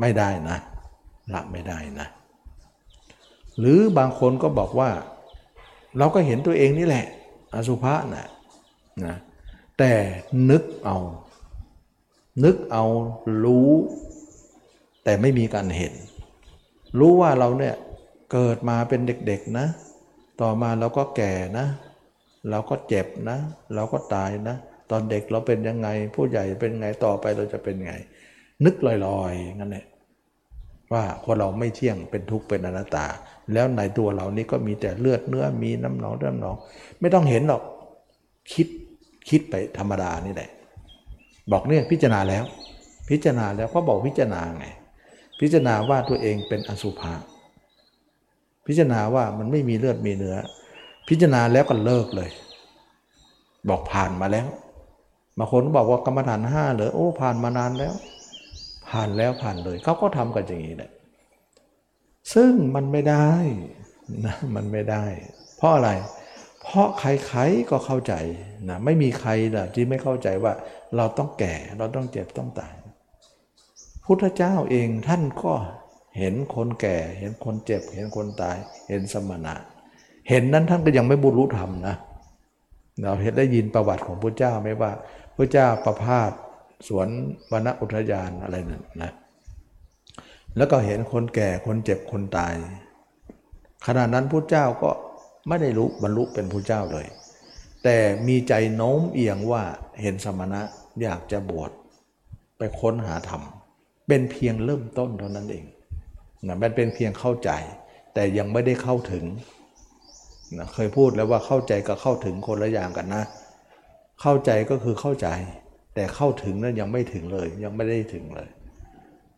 ไม่ได้นะละไม่ได้นะ หรือบางคนก็บอกว่า เราก็เห็นตัวเองนี่แหละ อสุภะนะนะแต่นึกเอา นึกเอารู้ แต่ไม่มีการเห็น รู้ว่าเราเนี่ยเกิดมาเป็นเด็กๆนะ ต่อมาเราก็แก่นะ เราก็เจ็บนะ เราก็ตายนะ ตอนเด็กเราเป็นยังไง ผู้ใหญ่เป็นไงต่อไปเราจะเป็นไง นึกลอยๆงั้นแหละว่าคนเราไม่เที่ยงเป็นทุกข์เป็นอนัตตา แล้วในตัวเรานี่ก็มีแต่เลือดเนื้อมีน้ำหนองน้ำหนอง ไม่ต้องเห็นหรอกคิดคิดไปธรรมดานี่แหละบอกเนี่ยพิจารณาแล้ว พิจารณาแล้วก็บอกพิจารณาไง พิจารณาว่าตัวเองเป็นอสุภะพิจารณาว่ามันไม่มีเลือดมีเนื้อ พิจารณาแล้วก็เลิกเลย บอกผ่านมาแล้วบางคนบอกว่ากรรมฐานห้าเลยโอ้ผ่านมานานแล้ว ผ่านแล้วผ่านเลยเขาก็ทำกันอย่างนี้แหละซึ่งมันไม่ได้นะมันไม่ได้ เพราะอะไร เพราะใครๆก็เข้าใจนะไม่มีใครนะที่ไม่เข้าใจว่าเราต้องแก่เราต้องเจ็บต้องตาย พุทธเจ้าเองท่านก็เห็นคนแก่ เห็นคนเจ็บ เห็นคนตาย เห็นสมณะ เห็นนั้นท่านก็ยังไม่บรรลุธรรมนะ เราเห็นได้ยินประวัติของพระเจ้าไหมว่าพระเจ้าประพาสสวนวรรณอุทยานอะไรนั่นนะ แล้วก็เห็นคนแก่คนเจ็บคนตาย ขณะนั้นพระเจ้าก็ไม่ได้รู้บรรลุเป็นพระเจ้าเลย แต่มีใจโน้มเอียงว่าเห็นสมณะอยากจะบวชไปค้นหาธรรม เป็นเพียงเริ่มต้นเท่านั้นเองนะมันเป็นเพียงเข้าใจ แต่ยังไม่ได้เข้าถึงนะเคยพูดแล้วว่าเข้าใจกับเข้าถึงคนละอย่างกันนะ เข้าใจก็คือเข้าใจ แต่เข้าถึงนั้นยังไม่ถึงเลย ยังไม่ได้ถึงเลย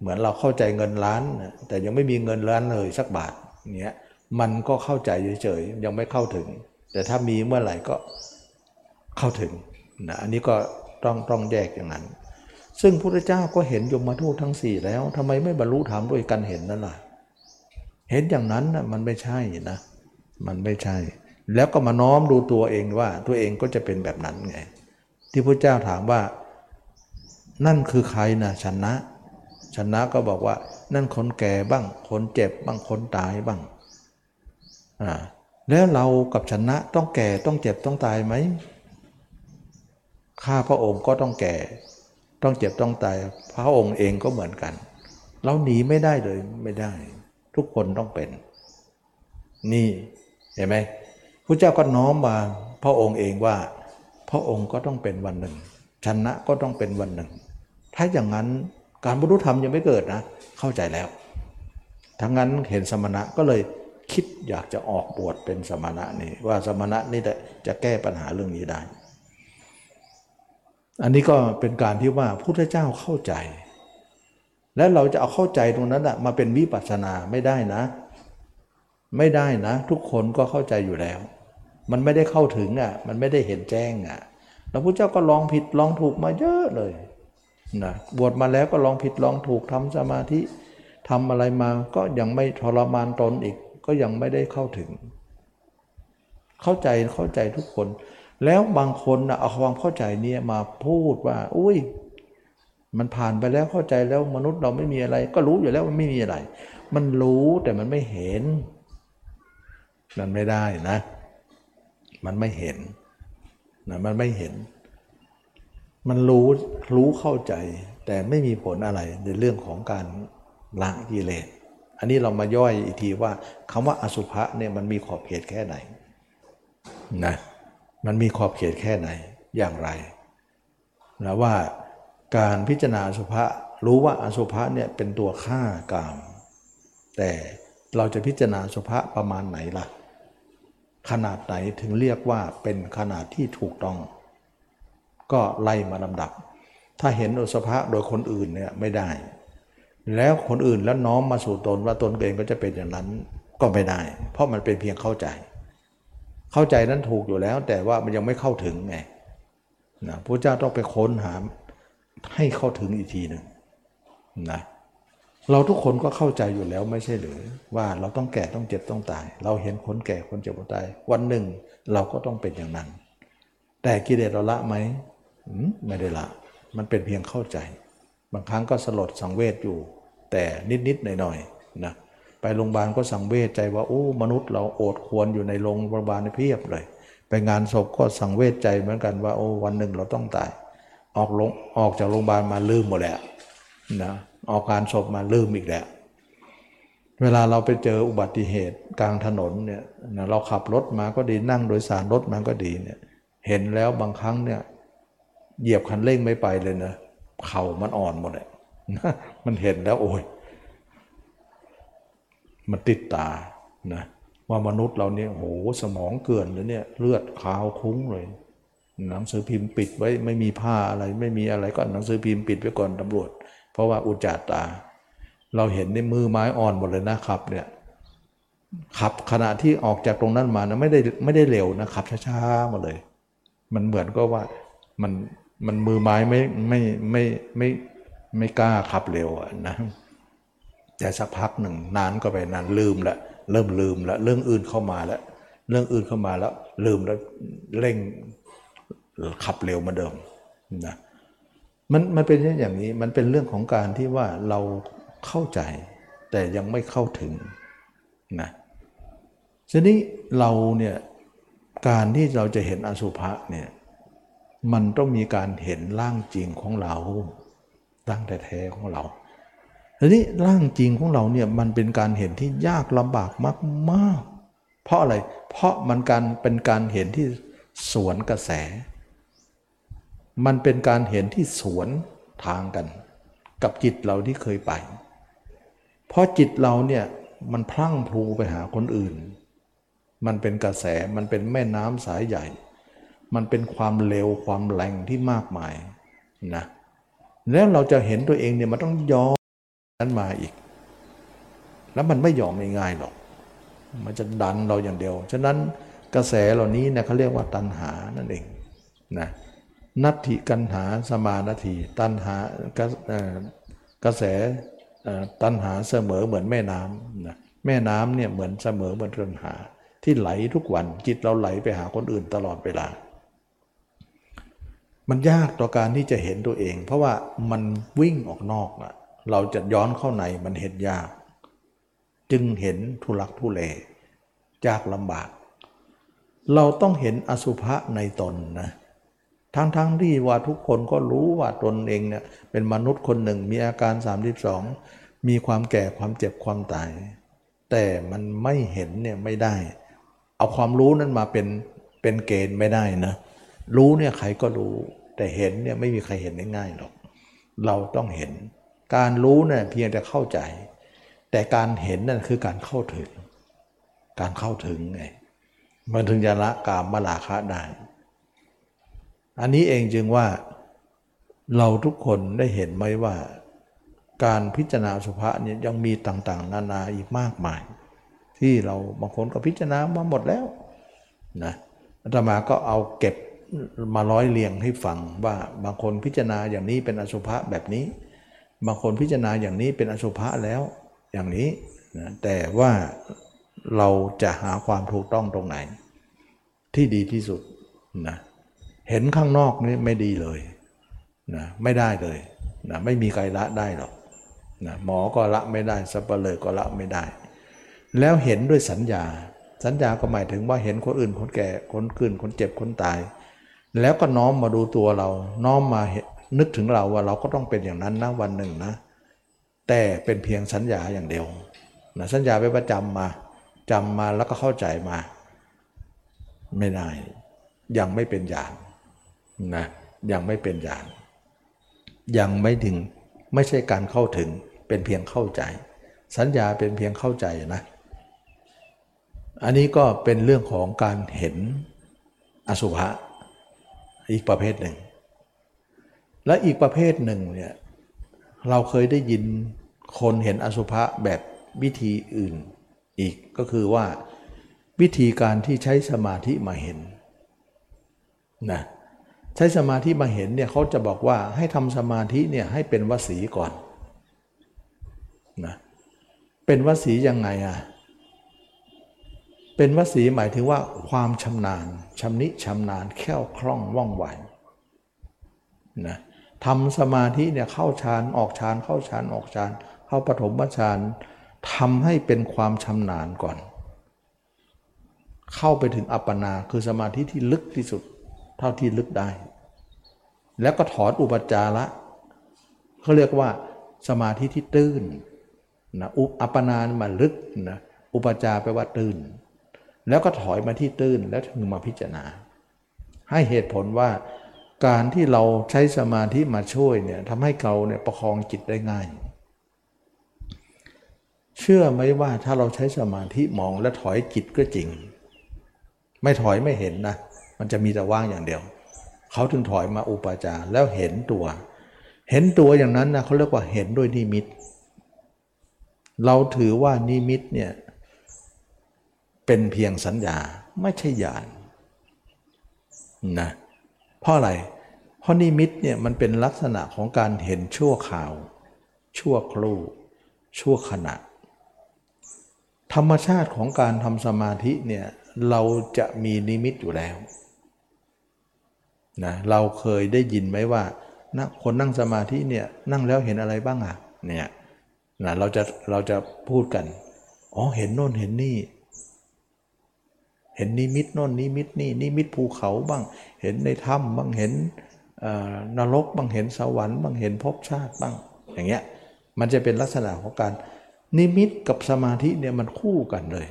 เหมือนเราเข้าใจเงินล้านแต่ยังไม่มีเงินล้านเลยสักบาทเงี้ยมันก็เข้าใจเฉยๆยังไม่เข้าถึง แต่ถ้ามีเมื่อไหร่ก็เข้าถึงนะอันนี้ก็ต้องต้องแยกอย่างนั้น ซึ่งพระเจ้าก็เห็นยมทูตทั้งสี่แล้วทำไมไม่บรรลุธรรมด้วยกันเห็นนั่นล่ะ เห็นอย่างนั้นนะมันไม่ใช่นะ มันไม่ใช่ แล้วก็มาน้อมดูตัวเองว่า ตัวเองก็จะเป็นแบบนั้นไง ที่พระเจ้าถามว่า นั่นคือใครนะชนะ ชนะก็บอกว่า นั่นคนแก่บ้าง คนเจ็บบ้างคนตายบ้างอ่าแล้วเรากับชนะต้องแก่ต้องเจ็บต้องตายไหมข้าพระองค์ก็ต้องแก่ ต้องเจ็บต้องตาย พระองค์เองก็เหมือนกัน เราหนีไม่ได้เลยไม่ได้ ทุกคนต้องเป็น นี่เห็นไหมพระเจ้าก็น้อมมาพระองค์เองว่า พระองค์ก็ต้องเป็นวันหนึ่ง ชนะก็ต้องเป็นวันหนึ่ง ถ้าอย่างนั้นการบรรลุธรรมยังไม่เกิดนะ เข้าใจแล้ว ทั้งนั้นเห็นสมณะก็เลยคิดอยากจะออกบวชเป็นสมณะนี่ว่าสมณะนี่แหละจะแก้ปัญหาเรื่องนี้ได้ อันนี้ก็เป็นการที่ว่าพุทธเจ้าเข้าใจ และเราจะเอาเข้าใจตรงนั้นอะมาเป็นวิปัสสนาไม่ได้นะ ไม่ได้นะ ทุกคนก็เข้าใจอยู่แล้ว มันไม่ได้เข้าถึงอะมันไม่ได้เห็นแจ้งอะแล้วพระเจ้าก็ลองผิดลองถูกมาเยอะเลยนะบวชมาแล้วก็ลองผิดลองถูกทำสมาธิทำอะไรมาก็ยังไม่ทรมานตนอีก ก็ยังไม่ได้เข้าถึง เข้าใจเข้าใจทุกคน แล้วบางคนนะเอาความเข้าใจนี่มาพูดว่า อุ้ย มันผ่านไปแล้วเข้าใจแล้วมนุษย์เราไม่มีอะไร ก็รู้อยู่แล้วมันไม่มีอะไร มันรู้แต่มันไม่เห็น มันไม่ได้นะ มันไม่เห็นนะมันไม่เห็น มันรู้รู้เข้าใจ แต่ไม่มีผลอะไรในเรื่องของการละกิเลสอันนี้เรามาย่อยอีกทีว่าคำว่าอสุภะเนี่ยมันมีขอบเขตแค่ไหนนะ มันมีขอบเขตแค่ไหนอย่างไรนะว่าการพิจารณาอสุภะรู้ว่าอสุภะเนี่ยเป็นตัวฆ่ากาม แต่เราจะพิจารณาสุภะประมาณไหนล่ะ ขนาดไหนถึงเรียกว่าเป็นขนาดที่ถูกต้อง ก็ไล่มาลำดับ ถ้าเห็นอสุภะโดยคนอื่นเนี่ยไม่ได้ แล้วคนอื่นแล้วน้อมมาสู่ตนว่าตนเองก็จะเป็นอย่างนั้นก็ไม่ได้ เพราะมันเป็นเพียงเข้าใจ เข้าใจนั้นถูกอยู่แล้ว แต่ว่ามันยังไม่เข้าถึงไงนะพระเจ้าต้องไปค้นหาให้เข้าถึงอีกทีหนึ่งนะเราทุกคนก็เข้าใจอยู่แล้วไม่ใช่หรือว่าเราต้องแก่ต้องเจ็บต้องตาย เราเห็นคนแก่คนเจ็บคนตาย วันหนึ่งเราก็ต้องเป็นอย่างนั้น แต่กิเลสเราละไหมไม่ได้ละ มันเป็นเพียงเข้าใจ บางครั้งก็สลดสังเวชอยู่ แต่นิดๆหน่อยๆนะ ไปโรงพยาบาลก็สังเวชใจว่าโอ้มนุษย์เราโอดควรอยู่ในโรงพยาบาลเพียบเลย ไปงานศพก็สังเวชใจเหมือนกันว่าโอ้วันหนึ่งเราต้องตาย ออกลงออกจากโรงพยาบาลมาลืมหมดแล้วนะออกการศพมาลืมอีกแล้ว เวลาเราไปเจออุบัติเหตุกลางถนนเนี่ยเราขับรถมาก็ดีนั่งโดยสารรถมาก็ดีเนี่ยเห็นแล้วบางครั้งเนี่ยเหยียบคันเร่งไม่ไปเลยนะเข่ามันอ่อนหมดเลยมันเห็นแล้วโอ้ย มันติดตานะว่ามนุษย์เราเนี่ยโหสมองเกินเลยเนี่ยเลือดขาวคุ้งเลยหนังสือพิมพ์ปิดไว้ไม่มีผ้าอะไรไม่มีอะไรก็หนังสือพิมพ์ปิดไว้ก่อนตำรวจ เพราะว่าอุจจาตา เราเห็นในมือไม้อ่อนหมดเลยนะครับเนี่ยขับขณะที่ออกจากตรงนั้นมานะไม่ได้ไม่ได้เร็วนะขับช้าๆมาเลย มันเหมือนก็ว่ามันมันมือไม้ไม่ไม่ไม่ไม่ไม่กล้าขับเร็วนะ แต่สักพักหนึ่งนานก็ไปนานลืมละเริ่มลืมละเรื่องอื่นเข้ามาแล้วเรื่องอื่นเข้ามาแล้ว ลืมแล้วเร่งขับเร็วมาเดิมนะมันมันเป็นอย่างนี้มันเป็นเรื่องของการที่ว่าเราเข้าใจ แต่ยังไม่เข้าถึงนะทีนี้เราเนี่ยการที่เราจะเห็นอสุภะเนี่ยมันต้องมีการเห็นร่างจริงของเราร่างแท้ๆของเรา ทีนี้ร่างจริงของเราเนี่ยมันเป็นการเห็นที่ยากลำบากมากๆ เพราะอะไร เพราะมันการเป็นการเห็นที่สวนกระแส มันเป็นการเห็นที่สวนทางกัน กับจิตเราที่เคยไป เพราะจิตเราเนี่ยมันพลั่งพลูไปหาคนอื่น มันเป็นกระแส มันเป็นแม่น้ำสายใหญ่ มันเป็นความเร็วความแรงที่มากมายนะ แล้วเราจะเห็นตัวเองเนี่ยมันต้องยอม นั้นมาอีก แล้วมันไม่ยอมง่ายๆหรอก มันจะดันเราอย่างเดียว ฉะนั้นกระแสเหล่านี้เนี่ยเขาเรียกว่าตัณหานั่นเองนะนัตถิกันหาสมานาที ตันหากระแสตันหาเสมอเหมือนแม่น้ำนะแม่น้ำเนี่ยเหมือนเสมอเหมือนเรือนหา ที่ไหลทุกวันจิตเราไหลไปหาคนอื่นตลอดเวลา มันยากต่อการที่จะเห็นตัวเอง เพราะว่ามันวิ่งออกนอกอะ เราจะย้อนเข้าในมันเห็นยาก จึงเห็นทุลักทุเลยากลำบาก เราต้องเห็นอสุภะในตนนะทั้งๆทที่ว่าทุกคนก็รู้ว่าตนเองเนี่ยเป็นมนุษย์คนหนึ่งมีอาการ 32 มีความแก่ความเจ็บความตาย แต่มันไม่เห็นเนี่ยไม่ได้ เอาความรู้นั้นมาเป็นเป็นเกณฑ์ไม่ได้นะรู้เนี่ยใครก็รู้ แต่เห็นเนี่ยไม่มีใครเห็นได้ง่ายหรอก เราต้องเห็น การรู้เนี่ยเพียงแต่เข้าใจ แต่การเห็นนั่นคือการเข้าถึง การเข้าถึงไงมันถึงจะละกามมาลาคะได้ อันนี้เองจึงว่าเราทุกคนได้เห็นไหมว่า การพิจารณาสุภาษเนี่ยยังมีต่างๆ นานาอีกมากมาย ที่เราบางคนก็พิจารณามาหมดแล้วนะอาตมาก็เอาเก็บมาร้อยเรียงให้ฟังว่าบางคนพิจารณาอย่างนี้เป็นอสุภะแบบนี้ บางคนพิจารณาอย่างนี้เป็นอสุภะแล้วอย่างนี้นะแต่ว่าเราจะหาความถูกต้องตรงไหน ที่ดีที่สุดนะเห็นข้างนอกนี่ไม่ดีเลยนะไม่ได้เลยนะไม่มีใครละได้หรอกนะหมอก็ละไม่ได้สัปเหร่อก็ละไม่ได้ แล้วเห็นด้วยสัญญา สัญญาก็หมายถึงว่าเห็นคนอื่นคนแก่คนกืนคนเจ็บคนตาย แล้วก็น้อมมาดูตัวเรา น้อมมา นึกถึงเราว่าเราก็ต้องเป็นอย่างนั้นนะวันหนึ่งนะ แต่เป็นเพียงสัญญาอย่างเดียวนะสัญญาไปประจำมาจำมาแล้วก็เข้าใจมา ไม่ได้ ยังไม่เป็นอย่างนะยังไม่เป็นญาณยังไม่ถึงไม่ใช่การเข้าถึงเป็นเพียงเข้าใจ สัญญาเป็นเพียงเข้าใจนะ อันนี้ก็เป็นเรื่องของการเห็นอสุภะอีกประเภทหนึ่ง และอีกประเภทหนึ่งเนี่ยเราเคยได้ยินคนเห็นอสุภะแบบวิธีอื่นอีกก็คือว่าวิธีการที่ใช้สมาธิมาเห็นนะใช้สมาธิมาเห็นเนี่ยเขาจะบอกว่าให้ทำสมาธิเนี่ยให้เป็นวสีก่อนนะเป็นวสียังไงอะเป็นวสีหมายถึงว่าความชำนาญชำนิชำนาญแค่วคล่องว่องไวนะ ทำสมาธิเนี่ยเข้าฌานออกฌานเข้าฌานออกฌานเข้าปฐมฌานทำให้เป็นความชำนาญก่อน เข้าไปถึงอัปปนาคือสมาธิที่ลึกที่สุดเท่าที่ลึกได้ แล้วก็ถอนอุปจาระเขาเรียกว่าสมาธิที่ตื้นนะอุปอัปปนามันลึกนะอุปจาแปลว่าตื้น แล้วก็ถอยมาที่ตื้นแล้วถึงมาพิจารณา ให้เหตุผลว่า การที่เราใช้สมาธิมาช่วยเนี่ยทำให้เราเนี่ยประคองจิตได้ง่าย เชื่อไหมว่าถ้าเราใช้สมาธิมองและถอยจิตก็จริง ไม่ถอยไม่เห็นนะ มันจะมีแต่ว่างอย่างเดียว เขาถึงถอยมาอุปาจารแล้วเห็นตัว เห็นตัวอย่างนั้นนะเขาเรียกว่าเห็นด้วยนิมิต เราถือว่านิมิตเนี่ยเป็นเพียงสัญญาไม่ใช่ญาณนะเพราะอะไร เพราะนิมิตเนี่ยมันเป็นลักษณะของการเห็นชั่วข่าว ชั่วครู่ชั่วขณะ ธรรมชาติของการทำสมาธิเนี่ยเราจะมีนิมิตอยู่แล้วนะเราเคยได้ยินไหมว่านะคนนั่งสมาธิเนี่ยนั่งแล้วเห็นอะไรบ้างอะเนี่ยนะเราจะเราจะพูดกันอ๋อเห็นโน่นเห็นนี่ เห็นนิมิตโน่นนิมิตนี่นิมิตภูเขาบ้าง เห็นในถ้ำบ้างเห็น นรกบางเห็นสวรรค์บางเห็นภพชาติบ้างอย่างเงี้ยมันจะเป็นลักษณะของการ นิมิตกับสมาธิเนี่ยมันคู่กันเลย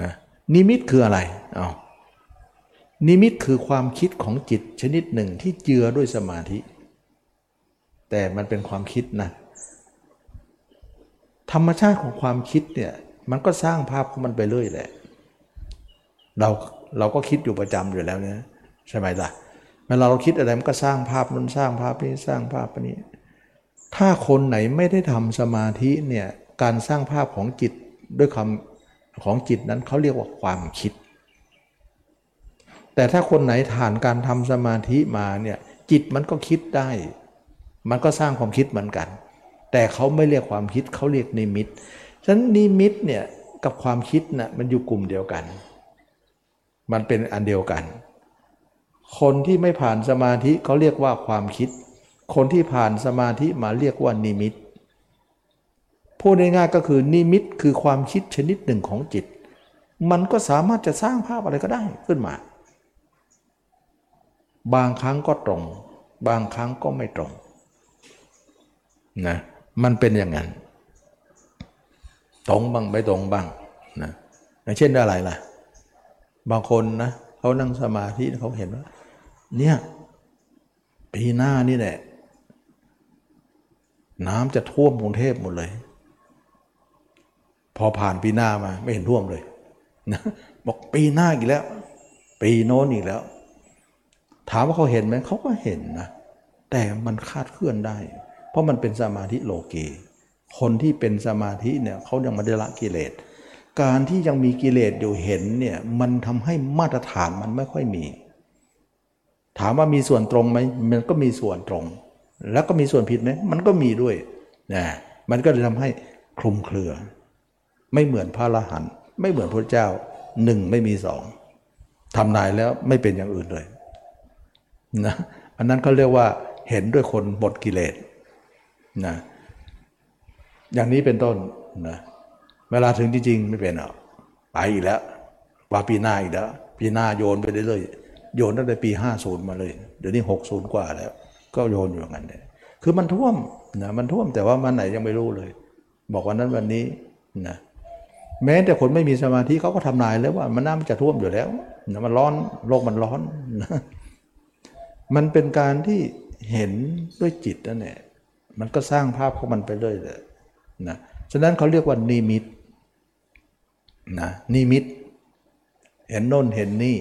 นะนิมิตคืออะไรเอานิมิตคือความคิดของจิตชนิดหนึ่งที่เจือด้วยสมาธิ แต่มันเป็นความคิดนะธรรมชาติของความคิดเนี่ยมันก็สร้างภาพของมันไปเรื่อยแหละเราเราก็คิดอยู่ประจำอยู่แล้วเนี่ยใช่ไหมล่ะ เวลาเราคิดอะไรมันก็สร้างภาพนั้นสร้างภาพนี้สร้างภาพนี้ ถ้าคนไหนไม่ได้ทำสมาธิเนี่ยการสร้างภาพของจิตด้วยคำของจิตนั้นเขาเรียกว่าความคิด แต่ถ้าคนไหนฐานการทำสมาธิมาเนี่ยจิตมันก็คิดได้ มันก็สร้างความคิดเหมือนกัน แต่เขาไม่เรียกความคิดเขาเรียกนิมิตฉะนั้นนิมิตเนี่ยกับความคิดนะ่ะมันอยู่กลุ่มเดียวกัน มันเป็นอันเดียวกัน คนที่ไม่ผ่านสมาธิเขาเรียกว่าความคิด คนที่ผ่านสมาธิมาเรียกว่านิมิต พูดง่ายๆก็คือนิมิตคือความคิดชนิดหนึ่งของจิต มันก็สามารถจะสร้างภาพอะไรก็ได้ขึ้นมา บางครั้งก็ตรง บางครั้งก็ไม่ตรงนะมันเป็นอย่างนั้น ตรงบ้างไม่ตรงบ้างนะอย่างเช่นอะไรล่ะ บางคนนะเขานั่งสมาธิเขาเห็นว่า เนี่ยปีหน้านี่แหละ น้ำจะท่วมกรุงเทพหมดเลย พอผ่านปีหน้ามาไม่เห็นท่วมเลยนะบอกปีหน้าอีกแล้ว ปีโน้นอีกแล้ว ถามว่าเขาเห็นไหมเขาก็เห็นนะ แต่มันคาดเคลื่อนได้ เพราะมันเป็นสมาธิโลกีคนที่เป็นสมาธิเนี่ยเขายังไม่ได้ละกิเลส การที่ยังมีกิเลสอยู่เห็นเนี่ยมันทำให้มาตรฐานมันไม่ค่อยมี ถามว่ามีส่วนตรงไหมมันก็มีส่วนตรง แล้วก็มีส่วนผิดไหมมันก็มีด้วยนะมันก็เลยทำให้คลุมเครือ ไม่เหมือนพระอรหันต์ไม่เหมือนพระเจ้าหนึ่งไม่มีสองทำนายแล้วไม่เป็นอย่างอื่นเลยนะอันนั้นเขาเรียกว่าเห็นด้วยคนหมดกิเลสนะอย่างนี้เป็นต้นนะเวลาถึงจริงๆไม่เป็นหรอะไปอีกแล้วว่าปีหน้าอีกแล้วปีหน้าโยนไปเรื่อยๆ โยนตั้งแต่ปีห้าศูนย์มาเลย เดี๋ยวนี้หกศูนย์กว่าแล้ว ก็โยนอยู่อย่างนั้นเลยคือมันท่วมนะมันท่วมแต่ว่ามันไหนยังไม่รู้เลย บอกวันนั้นวันนี้นะแม้แต่คนไม่มีสมาธิเขาก็ทำนายแล้วว่ามันน้ำจะท่วมอยู่แล้วนะมันร้อนโลกมันร้อนนะมันเป็นการที่เห็นด้วยจิตนั่นแหละมันก็สร้างภาพของมันไปเรื่อยเลยนะฉะนั้นเขาเรียกว่านิมิตนะนิมิต เห็นโน่นเห็นนี่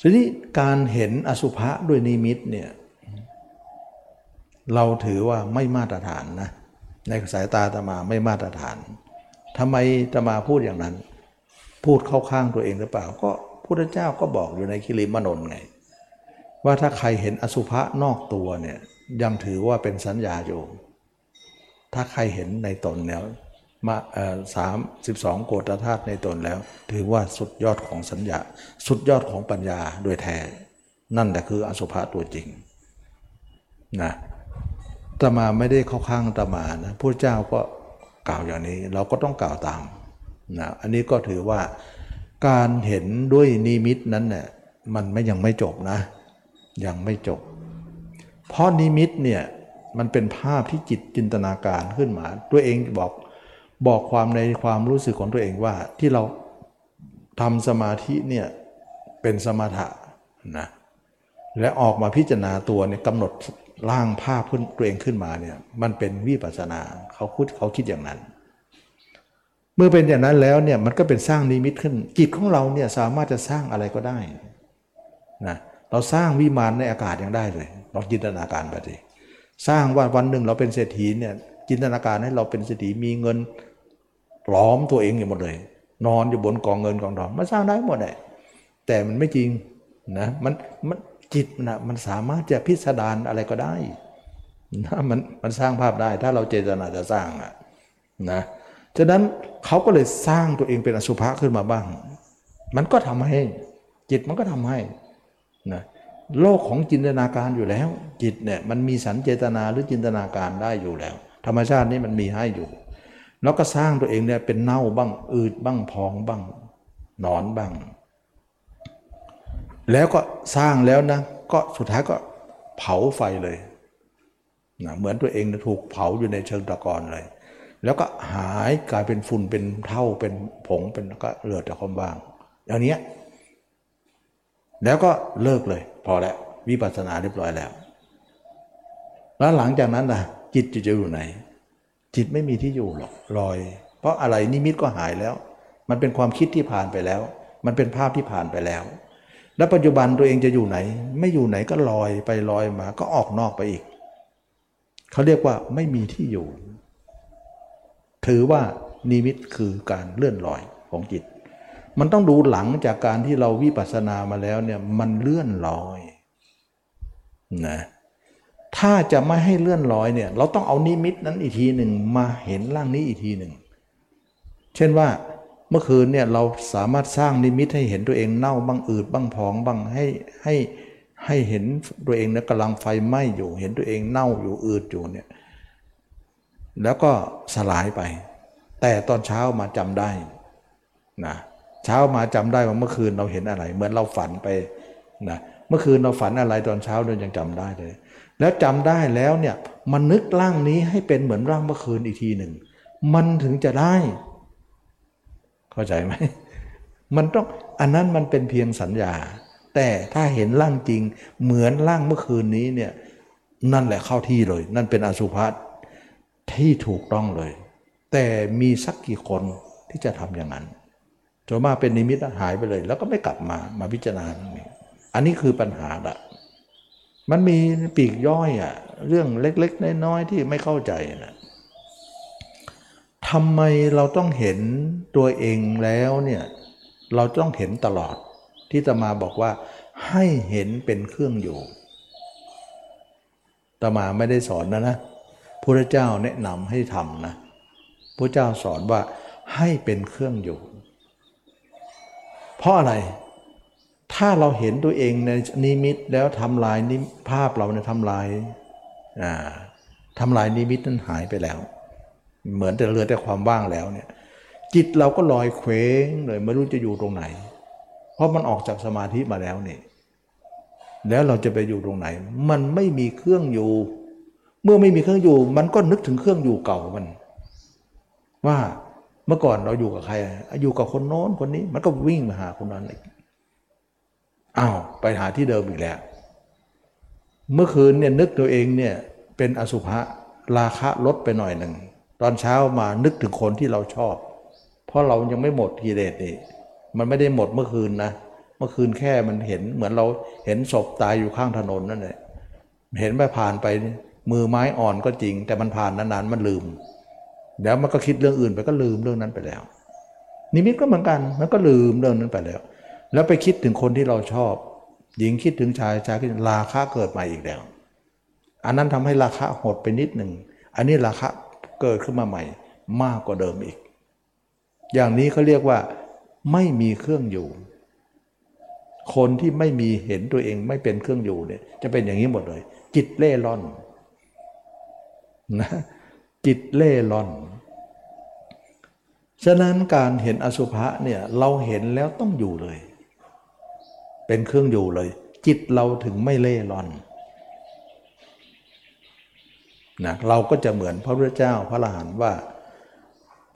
ทีนี้การเห็นอสุภะด้วยนิมิตเนี่ยเราถือว่าไม่มาตรฐานนะในสายตาตมาไม่มาตรฐานทำไมตมาพูดอย่างนั้น พูดเข้าข้างตัวเองหรือเปล่า ก็พุทธเจ้าก็บอกอยู่ในคิริมนนไง ว่าถ้าใครเห็นอสุภะนอกตัวเนี่ยยังถือว่าเป็นสัญญาอยู่ ถ้าใครเห็นในตนแล้ว มาสามสิบสองโกฏธาตุในตนแล้ว ถือว่าสุดยอดของสัญญา สุดยอดของปัญญาโดยแท้ นั่นแหละคืออสุภะตัวจริงนะตมาไม่ได้เข้าข้างตมานะพระเจ้าก็กล่าวอย่างนี้เราก็ต้องกล่าวตามนะอันนี้ก็ถือว่าการเห็นด้วยนิมิตนั้นเนี่ยมันไม่ยังไม่จบนะ ยังไม่จบ เพราะนิมิตเนี่ยมันเป็นภาพที่จิตจินตนาการขึ้นมา ตัวเองบอก บอกความในความรู้สึกของตัวเองว่าที่เราทำสมาธิเนี่ยเป็นสมถะนะและออกมาพิจารณาตัวเนี่ยกำหนดร่างภาพขึ้นตัวเองขึ้นมาเนี่ยมันเป็นวิปัสนาเขาคิดเขาคิดอย่างนั้น เมื่อเป็นอย่างนั้นแล้วเนี่ยมันก็เป็นสร้างนิมิตขึ้น จิตของเราเนี่ยสามารถจะสร้างอะไรก็ได้นะเราสร้างวิมานในอากาศยังได้เลยเราจินตนาการไปดิสร้างว่าวันหนึ่งเราเป็นเศรษฐีเนี่ย จินตนาการให้เราเป็นเศรษฐีมีเงินล้อมตัวเองอยู่หมดเลย นอนอยู่บนกองเงินกองทองมันสร้างได้หมดเลยแต่มันไม่จริงนะมันมันจิตนะมันสามารถจะพิสดารอะไรก็ได้นะมันมันสร้างภาพได้ถ้าเราเจตนาจะสร้างอะนะฉะนั้นเขาก็เลยสร้างตัวเองเป็นอสุภะขึ้นมาบ้าง มันก็ทำให้ จิตมันก็ทำให้นะโลกของจินตนาการอยู่แล้ว จิตเนี่ยมันมีสันเจตนาหรือจินตนาการได้อยู่แล้ว ธรรมชาตินี้มันมีให้อยู่ แล้วก็สร้างตัวเองเนี่ยเป็นเน่าบ้าง อืดบ้างพองบ้างนอนบ้าง แล้วก็สร้างแล้วนะ ก็สุดท้ายก็เผาไฟเลยนะเหมือนตัวเองถูกเผาอยู่ในเชิงตะกอนเลย แล้วก็หายกลายเป็นฝุ่นเป็นเท่าเป็นผงเป็นก็เหลือแต่ความว่างอย่างนี้แล้วก็เลิกเลย พอแล้ววิปัสสนาเรียบร้อยแล้ว แล้วหลังจากนั้นนะ จิตจะอยู่ไหน จิตไม่มีที่อยู่หรอกลอย เพราะอะไรนิมิตก็หายแล้ว มันเป็นความคิดที่ผ่านไปแล้ว มันเป็นภาพที่ผ่านไปแล้ว แล้วปัจจุบันตัวเองจะอยู่ไหน ไม่อยู่ไหนก็ลอยไปลอยมาก็ออกนอกไปอีกเขาเรียกว่าไม่มีที่อยู่ ถือว่านิมิตคือการเลื่อนลอยของจิต มันต้องดูหลังจากการที่เราวิปัสสนามาแล้วเนี่ยมันเลื่อนลอยนะ ถ้าจะไม่ให้เลื่อนลอยเนี่ย เราต้องเอานิมิตนั้นอีกทีหนึ่งมาเห็นร่างนี้อีกทีหนึ่ง เช่นว่าเมื่อคืนเนี่ยเราสามารถสร้างนิมิตให้เห็นตัวเองเน่าบ้างอืดบ้างพองบ้างให้ให้ให้เห็นตัวเองเนี่ยกำลังไฟไหม้อยู่ เห็นตัวเองเน่าอยู่อืดอยู่เนี่ยแล้วก็สลายไป แต่ตอนเช้ามาจำได้นะเช้ามาจำได้ว่าเมื่อคืนเราเห็นอะไร เหมือนเราฝันไปนะเมื่อคืนเราฝันอะไรตอนเช้าเรายังจำได้เลย แล้วจำได้แล้วเนี่ยมันนึกร่างนี้ให้เป็นเหมือนร่างเมื่อคืนอีกทีหนึ่ง มันถึงจะได้ เข้าใจไหมมันต้องอันนั้นมันเป็นเพียงสัญญา แต่ถ้าเห็นร่างจริง เหมือนร่างเมื่อคืนนี้เนี่ยนั่นแหละเข้าที่เลย นั่นเป็นอสุภะที่ถูกต้องเลย แต่มีสักกี่คนที่จะทำอย่างนั้นจนมาเป็นนิมิตหายไปเลย แล้วก็ไม่กลับมามาพิจารณาตรงนี้อันนี้คือปัญหาละ มันมีปีกย่อยอะเรื่องเล็กๆน้อยๆที่ไม่เข้าใจนะทำไมเราต้องเห็นตัวเองแล้วเนี่ยเราต้องเห็นตลอดที่ตมาบอกว่าให้เห็นเป็นเครื่องอยู่ตมาไม่ได้สอนนะนะพระเจ้าแนะนำให้ทำนะพระเจ้าสอนว่าให้เป็นเครื่องอยู่ เพราะอะไร ถ้าเราเห็นตัวเองในนิมิตแล้วทำลายนิภาพเราเนี่ยทำลายทำลายนิมิตนั้นหายไปแล้ว เหมือนแต่เหลือแต่ความว่างแล้วเนี่ย จิตเราก็ลอยเคว้งเลยไม่รู้จะอยู่ตรงไหน เพราะมันออกจากสมาธิมาแล้วนี่แล้วเราจะไปอยู่ตรงไหน มันไม่มีเครื่องอยู่ เมื่อไม่มีเครื่องอยู่ มันก็นึกถึงเครื่องอยู่เก่ามัน ว่าเมื่อก่อนเราอยู่กับใครอยู่กับคนโน้นคนนี้ มันก็วิ่งมาหาคนนั้นอีก อ้าวไปหาที่เดิมอีกแล้ว เมื่อคืนเนี่ยนึกตัวเองเนี่ยเป็นอสุภะราคะลดไปหน่อยหนึ่ง ตอนเช้ามานึกถึงคนที่เราชอบ เพราะเรายังไม่หมดกิเลสนี่มันไม่ได้หมดเมื่อคืนนะ เมื่อคืนแค่มันเห็นเหมือนเราเห็นศพตายอยู่ข้างถนนนั่นแหละเห็นไปผ่านไปมือไม้อ่อนก็จริง แต่มันผ่านนานๆมันลืมเดี๋ยวมันก็คิดเรื่องอื่นไปก็ลืมเรื่องนั้นไปแล้ว นิมิตก็เหมือนกันมันก็ลืมเรื่องนั้นไปแล้ว แล้วไปคิดถึงคนที่เราชอบ หญิงคิดถึงชายชายคิดราคะเกิดม่อีกแล้ว อันนั้นทำให้ราคะหดไปนิดหนึ่ง อันนี้ราคะเกิดขึ้นมาใหม่ มากกว่าเดิมอีก อย่างนี้เขาเรียกว่า ไม่มีเครื่องอยู่ คนที่ไม่มีเห็นตัวเองไม่เป็นเครื่องอยู่เนี่ย จะเป็นอย่างนี้หมดเลย จิตเล่ร่อนนะจิตเล่ร่อนฉะนั้นการเห็นอสุภะเนี่ยเราเห็นแล้วต้องอยู่เลย เป็นเครื่องอยู่เลย จิตเราถึงไม่เล่ร่อนนะเราก็จะเหมือนพระพุทธเจ้าพระอรหันต์ว่า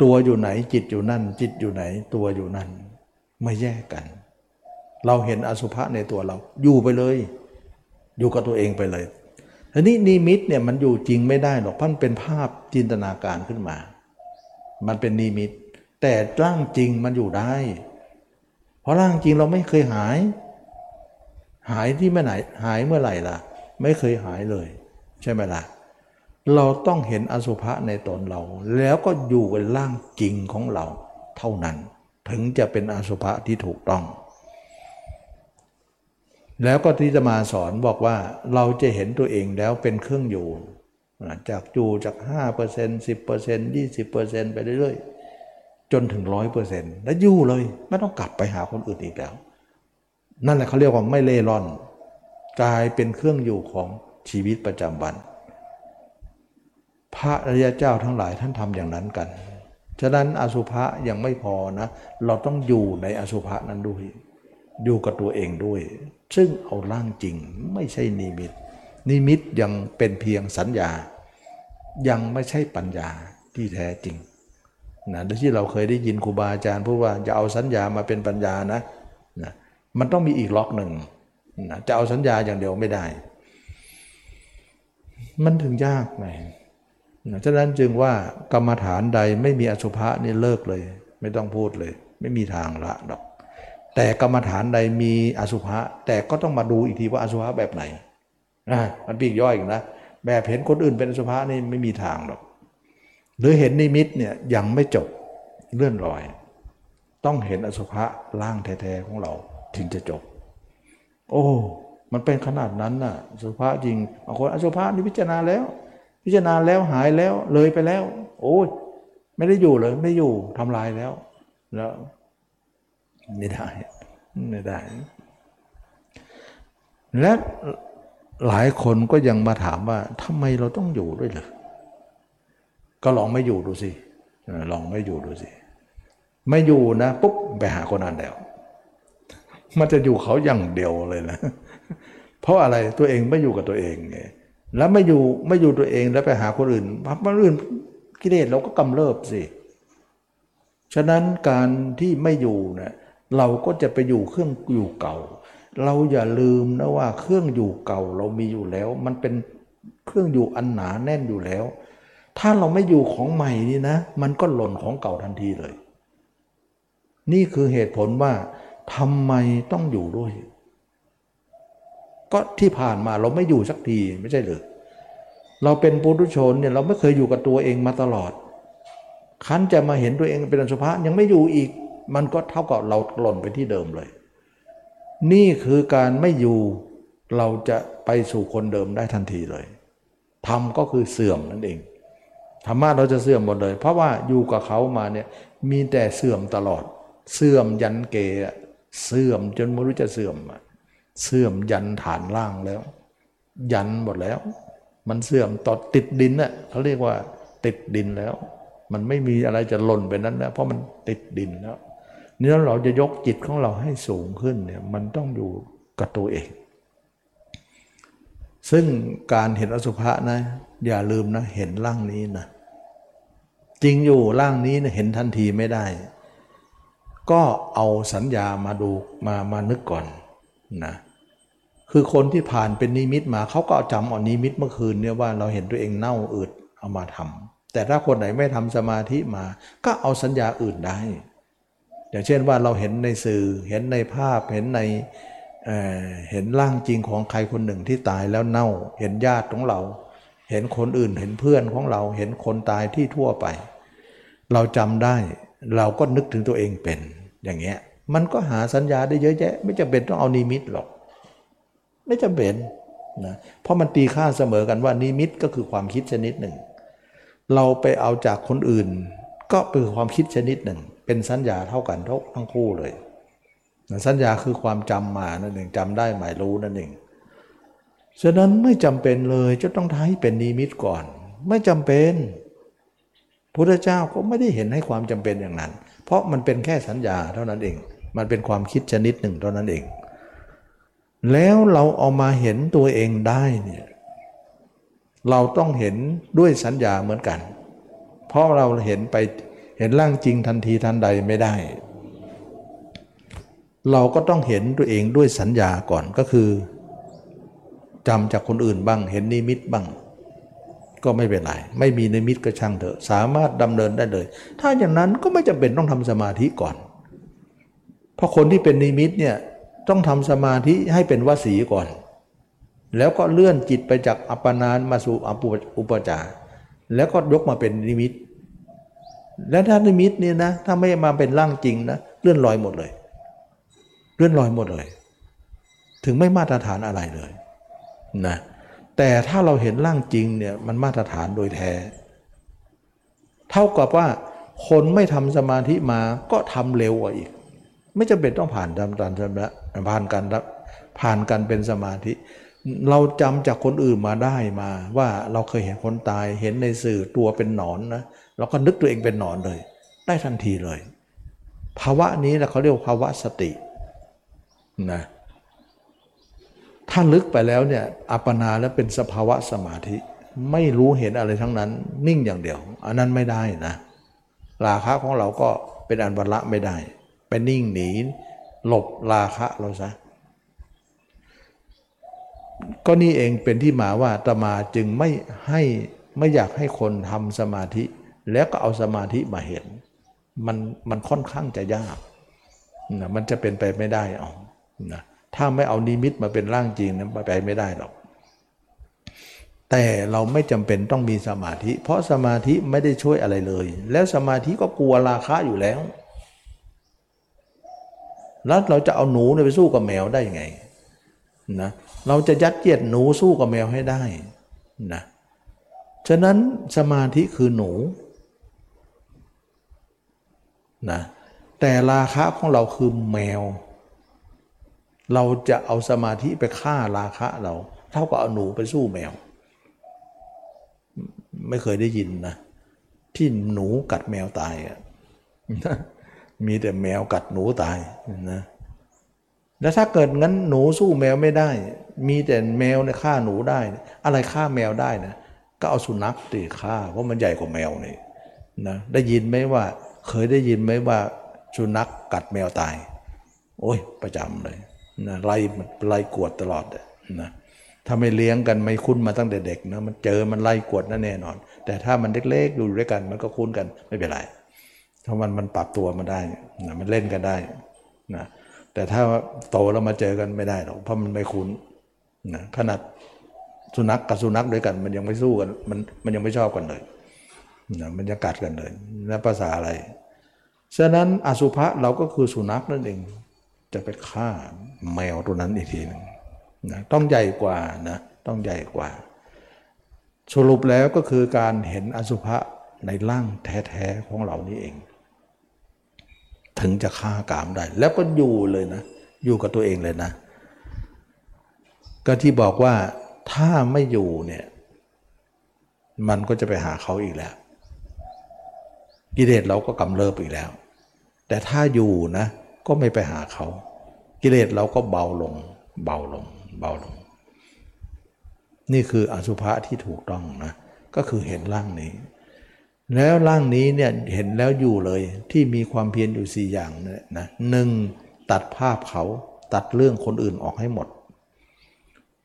ตัวอยู่ไหนจิตอยู่นั่น จิตอยู่ไหนตัวอยู่นั่น ไม่แยกกัน เราเห็นอสุภะในตัวเรา อยู่ไปเลย อยู่กับตัวเองไปเลยทีนี้นิมิตเนี่ยมันอยู่จริงไม่ได้หรอกพันเป็นภาพจินตนาการขึ้นมา มันเป็นนิมิต แต่ร่างจริงมันอยู่ได้ เพราะร่างจริงเราไม่เคยหาย หายที่เมื่อไหนหายเมื่อไหร่ล่ะ ไม่เคยหายเลย ใช่ไหมล่ะ เราต้องเห็นอสุภะในตนเรา แล้วก็อยู่กับร่างจริงของเราเท่านั้น ถึงจะเป็นอสุภะที่ถูกต้อง แล้วก็ที่จะมาสอนบอกว่าเราจะเห็นตัวเองแล้วเป็นเครื่องอยู่จากอยู่จาก 5% 10% 20%ไปเรื่อยๆ จนถึง 100%แล้วอยู่เลย ไม่ต้องกลับไปหาคนอื่นอีกแล้ว นั่นแหละเขาเรียกว่าไม่เล่ร่อน กลายเป็นเครื่องอยู่ของชีวิตประจำวัน พระอริยเจ้าทั้งหลายท่านทำอย่างนั้นกัน ฉะนั้นอสุภะยังไม่พอนะ เราต้องอยู่ในอสุภะนั้นด้วย อยู่กับตัวเองด้วย ซึ่งเอาร่างจริงไม่ใช่นิมิต นิมิตยังเป็นเพียงสัญญา ยังไม่ใช่ปัญญาที่แท้จริงนะที่เราเคยได้ยินครูบาอาจารย์พูดว่าจะเอาสัญญามาเป็นปัญญานะนะ มันต้องมีอีกล็อกหนึ่งจะเอาสัญญาอย่างเดียวไม่ได้ มันถึงยากไงฉะนั้นจึงว่ากรรมฐานใดไม่มีอสุภะนี่เลิกเลย ไม่ต้องพูดเลย ไม่มีทางละดอก แต่กรรมฐานใดมีอสุภะแต่ก็ต้องมาดูอีกทีว่าอสุภะแบบไหนนะมันปีกย่อยอีกนะแบบเห็นคนอื่นเป็นอสุภะนี่ไม่มีทางหรอก หรือเห็นนิมิตเนี่ยยังไม่จบเลื่อนลอย ต้องเห็นอสุภะล่างแท้ๆของเรา ถึงจะจบ โอ้ มันเป็นขนาดนั้นน่ะสุภะจริงบางคนอสุภะนี่พิจารณาแล้ว พิจารณาแล้วหายแล้วเลยไปแล้ว โอ้ยไม่ได้อยู่เลยไม่อยู่ทำลายแล้ว แล้วไม่ได้ไม่ได้ และหลายคนก็ยังมาถามว่าทำไมเราต้องอยู่ด้วยเหรอก็ลองไม่อยู่ดูสิลองไม่อยู่ดูสิ ไม่อยู่นะปุ๊บไปหาคนนั้นแล้ว มันจะอยู่เขาอย่างเดียวเลยนะ เพราะอะไรตัวเองไม่อยู่กับตัวเองไงแล้วไม่อยู่ไม่อยู่ตัวเองแล้วไปหาคนอื่นคนอื่นกิเลสเราก็กำเริบสิ ฉะนั้นการที่ไม่อยู่เนะี่ยเราก็จะไปอยู่เครื่องอยู่เก่า เราอย่าลืมนะว่าเครื่องอยู่เก่าเรามีอยู่แล้ว มันเป็นเครื่องอยู่อันหนาแน่นอยู่แล้ว ถ้าเราไม่อยู่ของใหม่นี่นะ มันก็หล่นของเก่าทันทีเลย นี่คือเหตุผลว่า ทำไมต้องอยู่ด้วย ก็ที่ผ่านมาเราไม่อยู่สักทีไม่ใช่หรือเราเป็นปุถุชนเนี่ยเราไม่เคยอยู่กับตัวเองมาตลอด คันจะมาเห็นตัวเองเป็นอสุภะยังไม่อยู่อีก มันก็เท่ากับเราหล่นไปที่เดิมเลย นี่คือการไม่อยู่เราจะไปสู่คนเดิมได้ทันทีเลยธรรมก็คือเสื่อมนั่นเองธรรมะเราจะเสื่อมหมดเลย เพราะว่าอยู่กับเขามาเนี่ยมีแต่เสื่อมตลอด เสื่อมยันเก เสื่อมจนไม่รู้จะเสื่อมเสื่อมยันฐานล่างแล้ว ยันหมดแล้ว มันเสื่อมต่อติดดินน่ะเขาเรียกว่า ติดดินแล้ว มันไม่มีอะไรจะหล่นไปนั้นแล้วเพราะมันติดดินแล้วนี่แล้วเราจะยกจิตของเราให้สูงขึ้นเนี่ยมันต้องอยู่กับตัวเอง ซึ่งการเห็นอสุภะนะ อย่าลืมนะเห็นร่างนี้นะจริงอยู่ร่างนี้นะเห็นทันทีไม่ได้ ก็เอาสัญญามาดูมามานึกก่อนนะคือคนที่ผ่านเป็นนิมิตมาเขาก็จำเอานิมิตเมื่อคืนเนี่ยว่าเราเห็นตัวเองเน่าอืดเอามาทำแต่ถ้าคนไหนไม่ทำสมาธิมา ก็เอาสัญญาอื่นได้ อย่างเช่นว่าเราเห็นในสื่อเห็นในภาพเห็นในเเห็นร่างจริงของใครคนหนึ่งที่ตายแล้วเน่า เห็นญาติของเรา เห็นคนอื่นเห็นเพื่อนของเราเห็นคนตายที่ทั่วไป เราจำได้เราก็นึกถึงตัวเองเป็น อย่างเงี้ยมันก็หาสัญญาได้เยอะแยะ ไม่จำเป็นต้องเอานิมิตหรอก ไม่จำเป็นนะเพราะมันตีค่าเสมอกันว่านิมิตก็คือความคิดชนิดหนึ่ง เราไปเอาจากคนอื่น ก็เป็นความคิดชนิดหนึ่ง เป็นสัญญาเท่ากันทั้งคู่เลยสัญญาคือความจำมานั่นเองจำได้หมายรู้นั่นเองฉะนั้นไม่จำเป็นเลยจะต้องท้ายเป็นนิมิตก่อน ไม่จำเป็นพุทธเจ้าก็ไม่ได้เห็นให้ความจำเป็นอย่างนั้น เพราะมันเป็นแค่สัญญาเท่านั้นเอง มันเป็นความคิดชนิดหนึ่งเท่านั้นเอง แล้วเราเอามาเห็นตัวเองได้เนี่ยเราต้องเห็นด้วยสัญญาเหมือนกัน เพราะเราเห็นไปเห็นร่างจริงทันทีทันใดไม่ได้ เราก็ต้องเห็นตัวเองด้วยสัญญาก่อนก็คือจำจากคนอื่นบ้าง เห็นนิมิตบ้าง ก็ไม่เป็นไร ไม่มีนิมิตก็ช่างเถอะ สามารถดำเนินได้เลย ถ้าอย่างนั้นก็ไม่จำเป็นต้องทำสมาธิก่อน เพราะคนที่เป็นนิมิตเนี่ยต้องทำสมาธิให้เป็นวสีก่อน แล้วก็เลื่อนจิตไปจากอัปปนานมาสู่อปุอุปจาแล้วก็ยกมาเป็นนิมิต และถ้านิมิตเนี่ยนะถ้าไม่มาเป็นร่างจริงนะเลื่อนลอยหมดเลย เลื่อนลอยหมดเลย ถึงไม่มาตรฐานอะไรเลยนะ แต่ถ้าเราเห็นร่างจริงเนี่ยมันมาตรฐานโดยแท้ เท่ากับว่าคนไม่ทำสมาธิมาก็ทำเร็วกว่าอีก ไม่จำเป็นต้องผ่านทำตานชำระผ่านการผ่านการเป็นสมาธิ เราจำจากคนอื่นมาได้มาว่าเราเคยเห็นคนตายเห็นในสื่อตัวเป็นหนอนนะเราก็นึกตัวเองเป็นหนอนเลย ได้ทันทีเลย ภาวะนี้แหละเขาเรียกภาวะสตินะ ถ้าลึกไปแล้วเนี่ยอัปปนาแล้วเป็นสภาวะสมาธิ ไม่รู้เห็นอะไรทั้งนั้น นิ่งอย่างเดียว อันนั้นไม่ได้นะ ราคะของเราก็เป็นอันบรรละไม่ได้ ไปนิ่งหนี หลบราคะเราซะก็นี่เองเป็นที่มาว่าตมาจึงไม่ให้ไม่อยากให้คนทำสมาธิ แล้วก็เอาสมาธิมาเห็น มันมันค่อนข้างจะยากนะมันจะเป็นไปไม่ได้เอานะ ถ้าไม่เอานิมิตมาเป็นร่างจริงนั้นไปไม่ได้หรอก แต่เราไม่จำเป็นต้องมีสมาธิ เพราะสมาธิไม่ได้ช่วยอะไรเลย แล้วสมาธิก็กลัวราคะอยู่แล้ว แล้วเราจะเอาหนูไปสู้กับแมวได้ยังไงนะเราจะยัดเยียดหนูสู้กับแมวให้ได้นะฉะนั้นสมาธิคือหนูนะแต่ราคะของเราคือแมว เราจะเอาสมาธิไปฆ่าราคะเรา เท่ากับเอาหนูไปสู้แมว ไม่เคยได้ยินนะ ที่หนูกัดแมวตายอะมีแต่แมวกัดหนูตายนะแล้วถ้าเกิดงั้นหนูสู้แมวไม่ได้ มีแต่แมวเนี่ยฆ่าหนูได้ อะไรฆ่าแมวได้นะก็เอาสุนัขตีฆ่าเพราะมันใหญ่กว่าแมวนี่นะได้ยินไหมว่า เคยได้ยินไหมว่าสุนัขกกัดแมวตาย โอ้ยประจำเลย นะไล่ไล่กวดตลอดนะถ้าไม่เลี้ยงกันไม่คุ้นมาตั้งแต่เด็กนะมันเจอมันไล่กวดนั่นแน่นอน แต่ถ้ามันเล็กๆอยู่ด้วยกันมันก็คุ้นกันไม่เป็นไรถ้ามันมันปรับตัวมาได้นะมันเล่นกันได้นะแต่ถ้าโตแล้วมาเจอกันไม่ได้หรอกเพราะมันไม่คุ้นนะขนาดสุนัขกกับสุนัขด้วยกัน มันยังไม่สู้กันมันมันยังไม่ชอบกันเลยนะมันจะกัดกันเลยนะภาษาอะไรฉะนั้นอสุภะเราก็คือสุนัขนั่นเอง จะไปฆ่า แมวตัวนั้นอีกทีนึงนะต้องใหญ่กว่านะต้องใหญ่กว่า สรุปแล้วก็คือการเห็นอสุภะในร่างแท้ๆของเรานี่เอง ถึงจะฆ่ากามได้ แล้วก็อยู่เลยนะ อยู่กับตัวเองเลยนะ ก็ที่บอกว่าถ้าไม่อยู่เนี่ย มันก็จะไปหาเขาอีกแล้ว กิเลสเราก็กำเริบอีกแล้ว แต่ถ้าอยู่นะ ก็ไม่ไปหาเขา กิเลสเราก็เบาลง เบาลง เบาลง นี่คืออสุภะที่ถูกต้องนะก็คือเห็นร่างนี้ แล้วร่างนี้เนี่ยเห็นแล้วอยู่เลยที่มีความเพียรอยู่สี่อย่างเนี่ยนะหนึ่งตัดภาพเขาตัดเรื่องคนอื่นออกให้หมด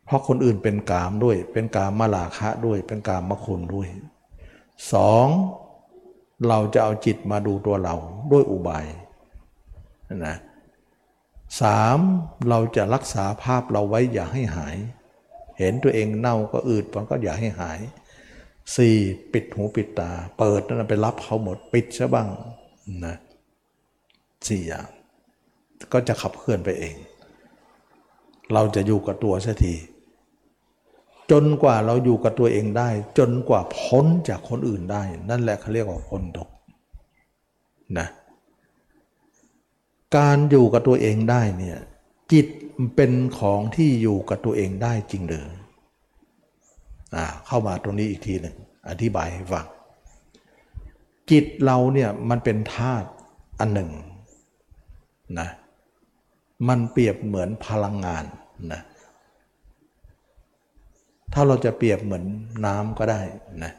เพราะคนอื่นเป็นกามด้วย เป็นกามมาลาคะด้วย เป็นกามมคุณด้วยสองเราจะเอาจิตมาดูตัวเราด้วยอุบายนะ สามเราจะรักษาภาพเราไว้อย่าให้หาย เห็นตัวเองเน่าก็อืดมันก็อย่าให้หายสี่ปิดหูปิดตา เปิดนั่นไปรับเขาหมดปิดซะบ้างนะสี่อย่างก็จะขับเคลื่อนไปเอง เราจะอยู่กับตัวเสียที จนกว่าเราอยู่กับตัวเองได้ จนกว่าพ้นจากคนอื่นได้ นั่นแหละเขาเรียกว่าพ้นทุกนะ การอยู่กับตัวเองได้เนี่ยจิตเป็นของที่อยู่กับตัวเองได้จริงหรืออ่าเข้ามาตรงนี้อีกทีหนึ่งอธิบายให้ฟังจิตเราเนี่ยมันเป็นธาตุอันหนึ่งนะมันเปรียบเหมือนพลังงานนะถ้าเราจะเปรียบเหมือนน้ำก็ได้นะ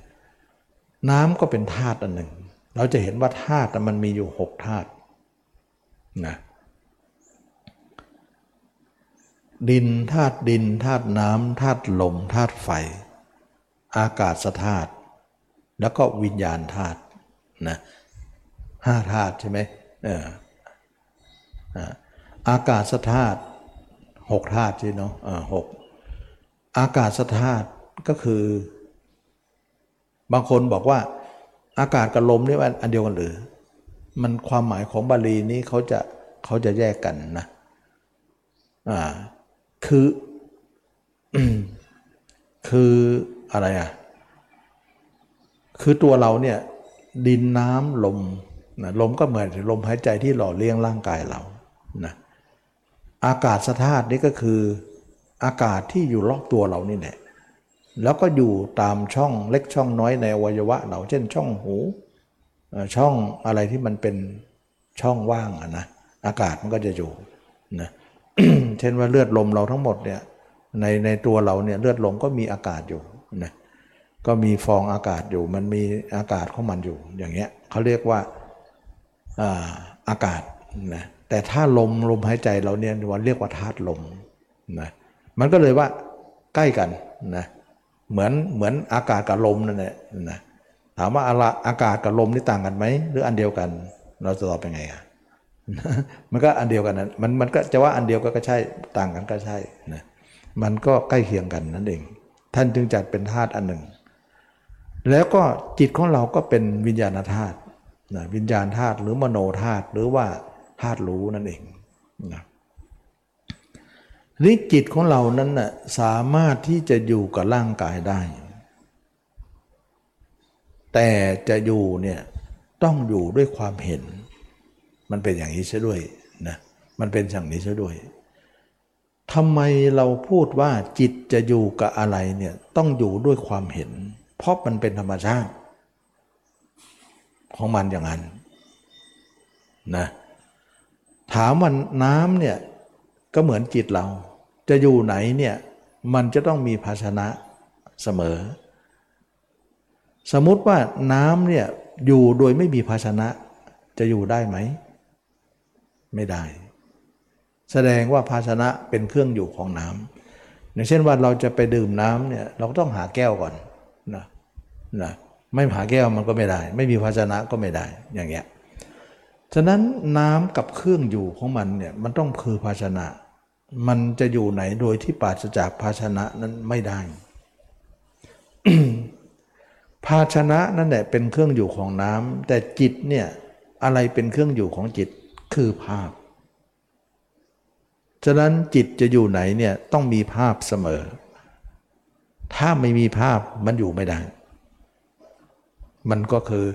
น้ำก็เป็นธาตุอันหนึ่ง เราจะเห็นว่าธาตุมันมีอยู่หกธาตุ นะดินธาตุดินธาตุน้ำธาตุลมธาตุไฟ อากาศธาตุแล้วก็วิญญาณธาตุนะห้าธาตุใช่ไหมเอออากาศธาตุหกธาตุใช่เนาะหกอากาศธาตุก็คือ บางคนบอกว่า อากาศกับลมนี่ว่าอันเดียวกันหรือ มันความหมายของบาลีนี้เขาจะเขาจะแยกกันนะอ่าคือคืออะไรอะคือตัวเราเนี่ยดินน้ำลมนะลมก็เหมือนลมหายใจที่หล่อเลี้ยงร่างกายเรานะอากาศธาตุนี่ก็คืออากาศที่อยู่รอบตัวเรานี่แหละแล้วก็อยู่ตามช่องเล็กช่องน้อยในอวัยวะเราเช่นช่องหู ช่องอะไรที่มันเป็นช่องว่างอะนะอากาศมันก็จะอยู่นะเช่นว่าเลือดลมเราทั้งหมดเนี่ยในในตัวเราเนี่ยเลือดลมก็มีอากาศอยู่นะก็มีฟองอากาศอยู่ มันมีอากาศของมันอยู่ อย่างเงี้ยเขาเรียกว่าอาอากาศนะแต่ถ้าลมลมหายใจเราเนี่ยวันเรียกว่าธาตุลมนะมันก็เลยว่าใกล้กันนะเหมือนเหมือนอากาศกับลมนั่นแหละนะ ถามว่าอากาศกับลมนี่ต่างกันไหมหรืออันเดียวกัน เราจะตอบเป็นไงอะมันก็อันเดียวกันนะมันมันก็จะว่าอันเดียวก็ใช่ต่างกันก็ใช่นะมันก็ใกล้เคียงกันนั่นเอง ท่านจึงจัดเป็นธาตุอันหนึ่ง แล้วก็จิตของเราก็เป็นวิญญาณธาตุนะวิญญาณธาตุหรือมโนธาตุหรือว่าธาตุรู้นั่นเองนะนี่จิตของเรานั้นนะ่ะสามารถที่จะอยู่กับร่างกายได้ แต่จะอยู่เนี่ยต้องอยู่ด้วยความเห็น มันเป็นอย่างนี้ซะด้วยนะมันเป็นอย่างนี้ซะด้วยทำไมเราพูดว่าจิตจะอยู่กับอะไรเนี่ยต้องอยู่ด้วยความเห็น เพราะมันเป็นธรรมชาติ ของมันอย่างนั้นนะถามว่าน้ำเนี่ยก็เหมือนจิตเรา จะอยู่ไหนเนี่ยมันจะต้องมีภาชนะเสมอ สมมติว่าน้ำเนี่ยอยู่โดยไม่มีภาชนะจะอยู่ได้ไหม ไม่ได้ แสดงว่าภาชนะเป็นเครื่องอยู่ของน้ำอย่างเช่นว่าเราจะไปดื่มน้ำเนี่ยเราก็ต้องหาแก้วก่อนนะนะไม่หาแก้วมันก็ไม่ได้ ไม่มีภาชนะก็ไม่ได้อย่างเงี้ยฉะนั้นน้ำกับเครื่องอยู่ของมันเนี่ยมันต้องคือภาชนะ มันจะอยู่ไหนโดยที่ปราศจากภาชนะนั้นไม่ได้ ภาชนะนั่นแหละเป็นเครื่องอยู่ของน้ำแต่จิตเนี่ยอะไรเป็นเครื่องอยู่ของจิตคือภาพ ฉะนั้นจิตจะอยู่ไหนเนี่ยต้องมีภาพเสมอ ถ้าไม่มีภาพมันอยู่ไม่ได้ มันก็คือ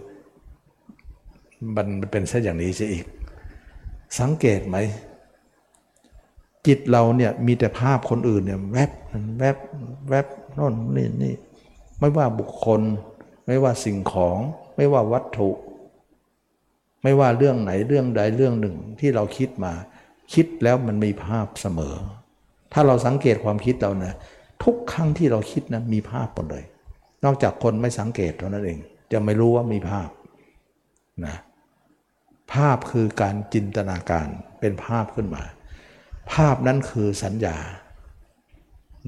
มันเป็นเช่นอย่างนี้ใช่อีก สังเกตไหม จิตเราเนี่ยมีแต่ภาพคนอื่นเนี่ยแวบแวบแวบโน่นนี่นี่ไม่ว่าบุคคล ไม่ว่าสิ่งของ ไม่ว่าวัตถุ ไม่ว่าเรื่องไหนเรื่องใดเรื่องหนึ่งที่เราคิดมา คิดแล้วมันมีภาพเสมอ ถ้าเราสังเกตความคิดเรานะทุกครั้งที่เราคิดนะมีภาพหมดเลย นอกจากคนไม่สังเกตเท่านั้นเอง จะไม่รู้ว่ามีภาพนะภาพคือการจินตนาการเป็นภาพขึ้นมา ภาพนั้นคือสัญญา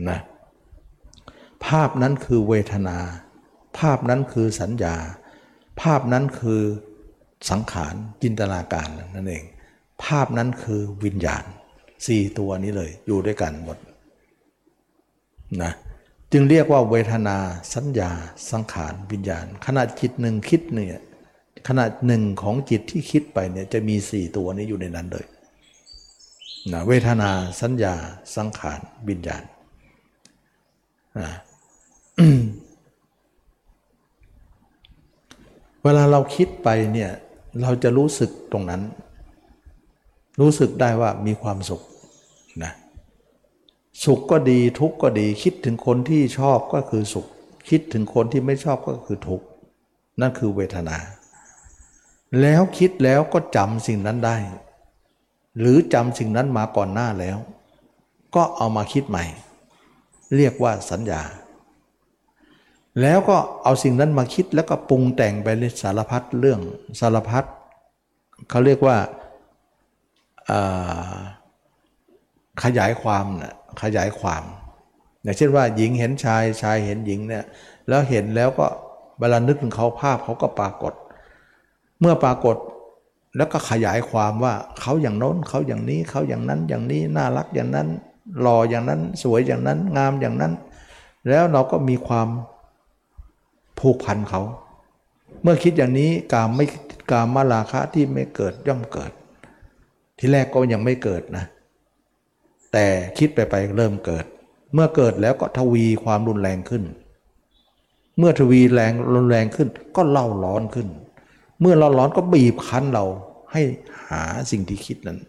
นะภาพนั้นคือเวทนา ภาพนั้นคือสัญญา ภาพนั้นคือสังขารจินตนาการนั่นเอง ภาพนั้นคือวิญญาณสี่ตัวนี้เลยอยู่ด้วยกันหมดนะจึงเรียกว่าเวทนาสัญญา สังขารวิญญาณ ขณะจิตหนึ่งคิดเนี่ยขณะหนึ่งของจิตที่คิดไปเนี่ยจะมีสี่ตัวนี้อยู่ในนั้นเลยนะเวทนาสัญญา สังขารวิญญาณนะ เวลาเราคิดไปเนี่ยเราจะรู้สึกตรงนั้น รู้สึกได้ว่ามีความสุขนะสุขก็ดีทุกข์ก็ดี คิดถึงคนที่ชอบก็คือสุข คิดถึงคนที่ไม่ชอบก็คือทุกข์นั่นคือเวทนา แล้วคิดแล้วก็จำสิ่งนั้นได้ หรือจำสิ่งนั้นมาก่อนหน้าแล้ว ก็เอามาคิดใหม่ เรียกว่าสัญญา แล้วก็เอาสิ่งนั้นมาคิดแล้วก็ปรุงแต่งไปในสารพัดเรื่องสารพัดเขาเรียกว่าขยายความนะขยายความอย่างเช่นว่าหญิงเห็นชายชายเห็นหญิงเนี่ยแล้วเห็นแล้วก็เวลานึกถึงเขาภาพเขาก็ปรากฏ เมื่อปรากฏแล้วก็ขยายความว่าเขาอย่างโน้นเขาอย่างนี้เขาอย่างนั้นอย่างนี้น่ารักอย่างนั้นหล่ออย่างนั้นสวยอย่างนั้นงามอย่างนั้น แล้วเราก็มีความ ผูกพันเขา เมื่อคิดอย่างนี้กามไม่กามมาราคะที่ไม่เกิดย่อมเกิด ที่แรกก็ยังไม่เกิดนะ แต่คิดไปไปเริ่มเกิด เมื่อเกิดแล้วก็ทวีความรุนแรงขึ้น เมื่อทวีแรงรุนแรงขึ้น ก็เล่าร้อนขึ้น เมื่อเราร้อนก็บีบคั้นเราให้หาสิ่งที่คิดนั้น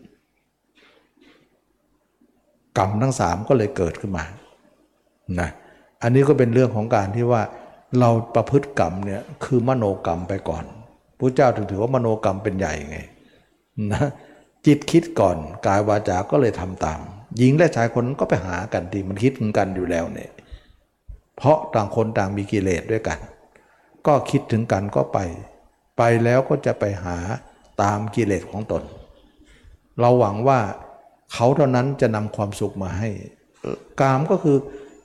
กรรมทั้งสามก็เลยเกิดขึ้นมานะอันนี้ก็เป็นเรื่องของการที่ว่า เราประพฤติกรรมเนี่ยคือมโนกรรมไปก่อนพระเจ้าถึงถือว่ามโนกรรมเป็นใหญ่ไงนะจิตคิดก่อนกายวาจาก็เลยทำตามหญิงและชายคนก็ไปหากันที่มันคิดกันอยู่แล้วเนี่ยเพราะต่างคนต่างมีกิเลสด้วยกัน ก็คิดถึงกันก็ไป ไปแล้วก็จะไปหาตามกิเลสของตน เราหวังว่าเขาเท่านั้นจะนำความสุขมาให้ กามก็คือ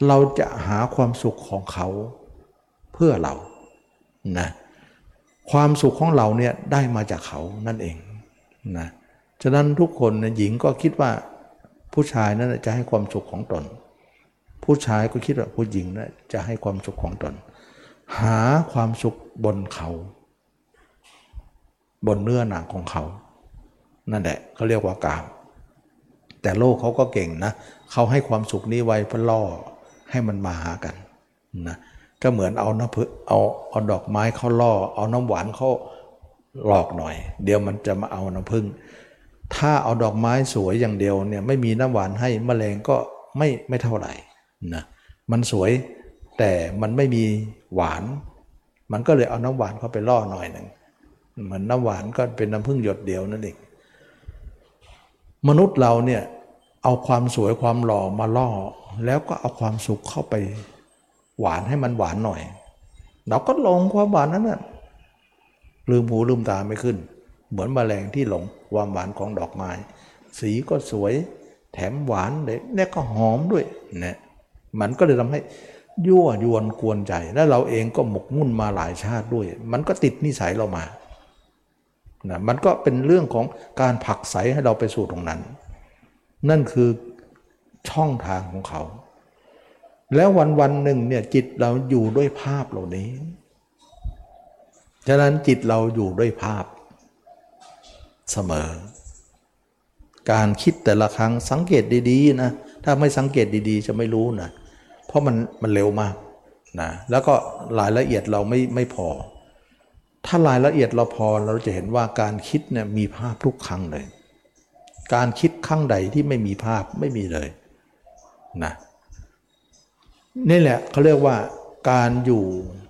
เราจะหาความสุขของเขา พื่อเรานะความสุขของเราเนี่ยได้มาจากเขานั่นเองนะฉะนั้นทุกคนนะหญิงก็คิดว่าผู้ชายนั้นจะให้ความสุขของตน ผู้ชายก็คิดว่าผู้หญิงนั้นจะให้ความสุขของตน หาความสุขบนเขา บนเนื้อหนังของเขา นั่นแหละเขาเรียกว่ากาม แต่โลกเขาก็เก่งนะเขาให้ความสุขนี้ไว้เพื่อล่อให้มันมาหากันนะ ก็เหมือนเอาน้ำพึ่เอาเอาดอกไม้เขาล่อ เอาน้ำหวานเขาหลอกหน่อย เดี๋ยวมันจะมาเอาน้ำพึ่งถ้าเอาดอกไม้สวยอย่างเดียวเนี่ยไม่มีน้ำหวานให้มแมลงก็ไม่ไม่เท่าไหร่นะมันสวยแต่มันไม่มีหวาน มันก็เลยเอาน้ำหวานเข้าไปล่อหน่อยหนึ่งเหมือนน้ำหวานก็เป็นน้ำพึ่งหยดเดียวนั่นเองมนุษย์เราเนี่ยเอาความสวยความหล่อมาล่อ แล้วก็เอาความสุขเข้าไป หวานให้มันหวานหน่อย เราก็หลงความหวานนั้นนะลืมหูลืมตาไม่ขึ้น เหมือนมแมลงที่หลงความหวานของดอกไม้ สีก็สวย แถมหวานเลยและก็หอมด้วยนะมันก็เลยทำให้ยั่วยวนกวนใจ และเราเองก็หมกมุ่นมาหลายชาติด้วย มันก็ติดนิสัยเรามานะมันก็เป็นเรื่องของการผักใสให้เราไปสู่ตรงนั้น นั่นคือช่องทางของเขา แล้ววันวันหนึ่งเนี่ยจิตเราอยู่ด้วยภาพเหล่านี้ ฉะนั้นจิตเราอยู่ด้วยภาพเสมอ การคิดแต่ละครั้งสังเกตดีๆนะ ถ้าไม่สังเกตดีๆ จะไม่รู้นะ เพราะมันมันเร็วมากนะ แล้วก็รายละเอียดเราไม่ไม่พอ ถ้ารายละเอียดเราพอเราจะเห็นว่าการคิดเนี่ยมีภาพทุกครั้งเลย การคิดครั้งใดที่ไม่มีภาพไม่มีเลยนะ นี่แหละเขาเรียกว่าการอยู่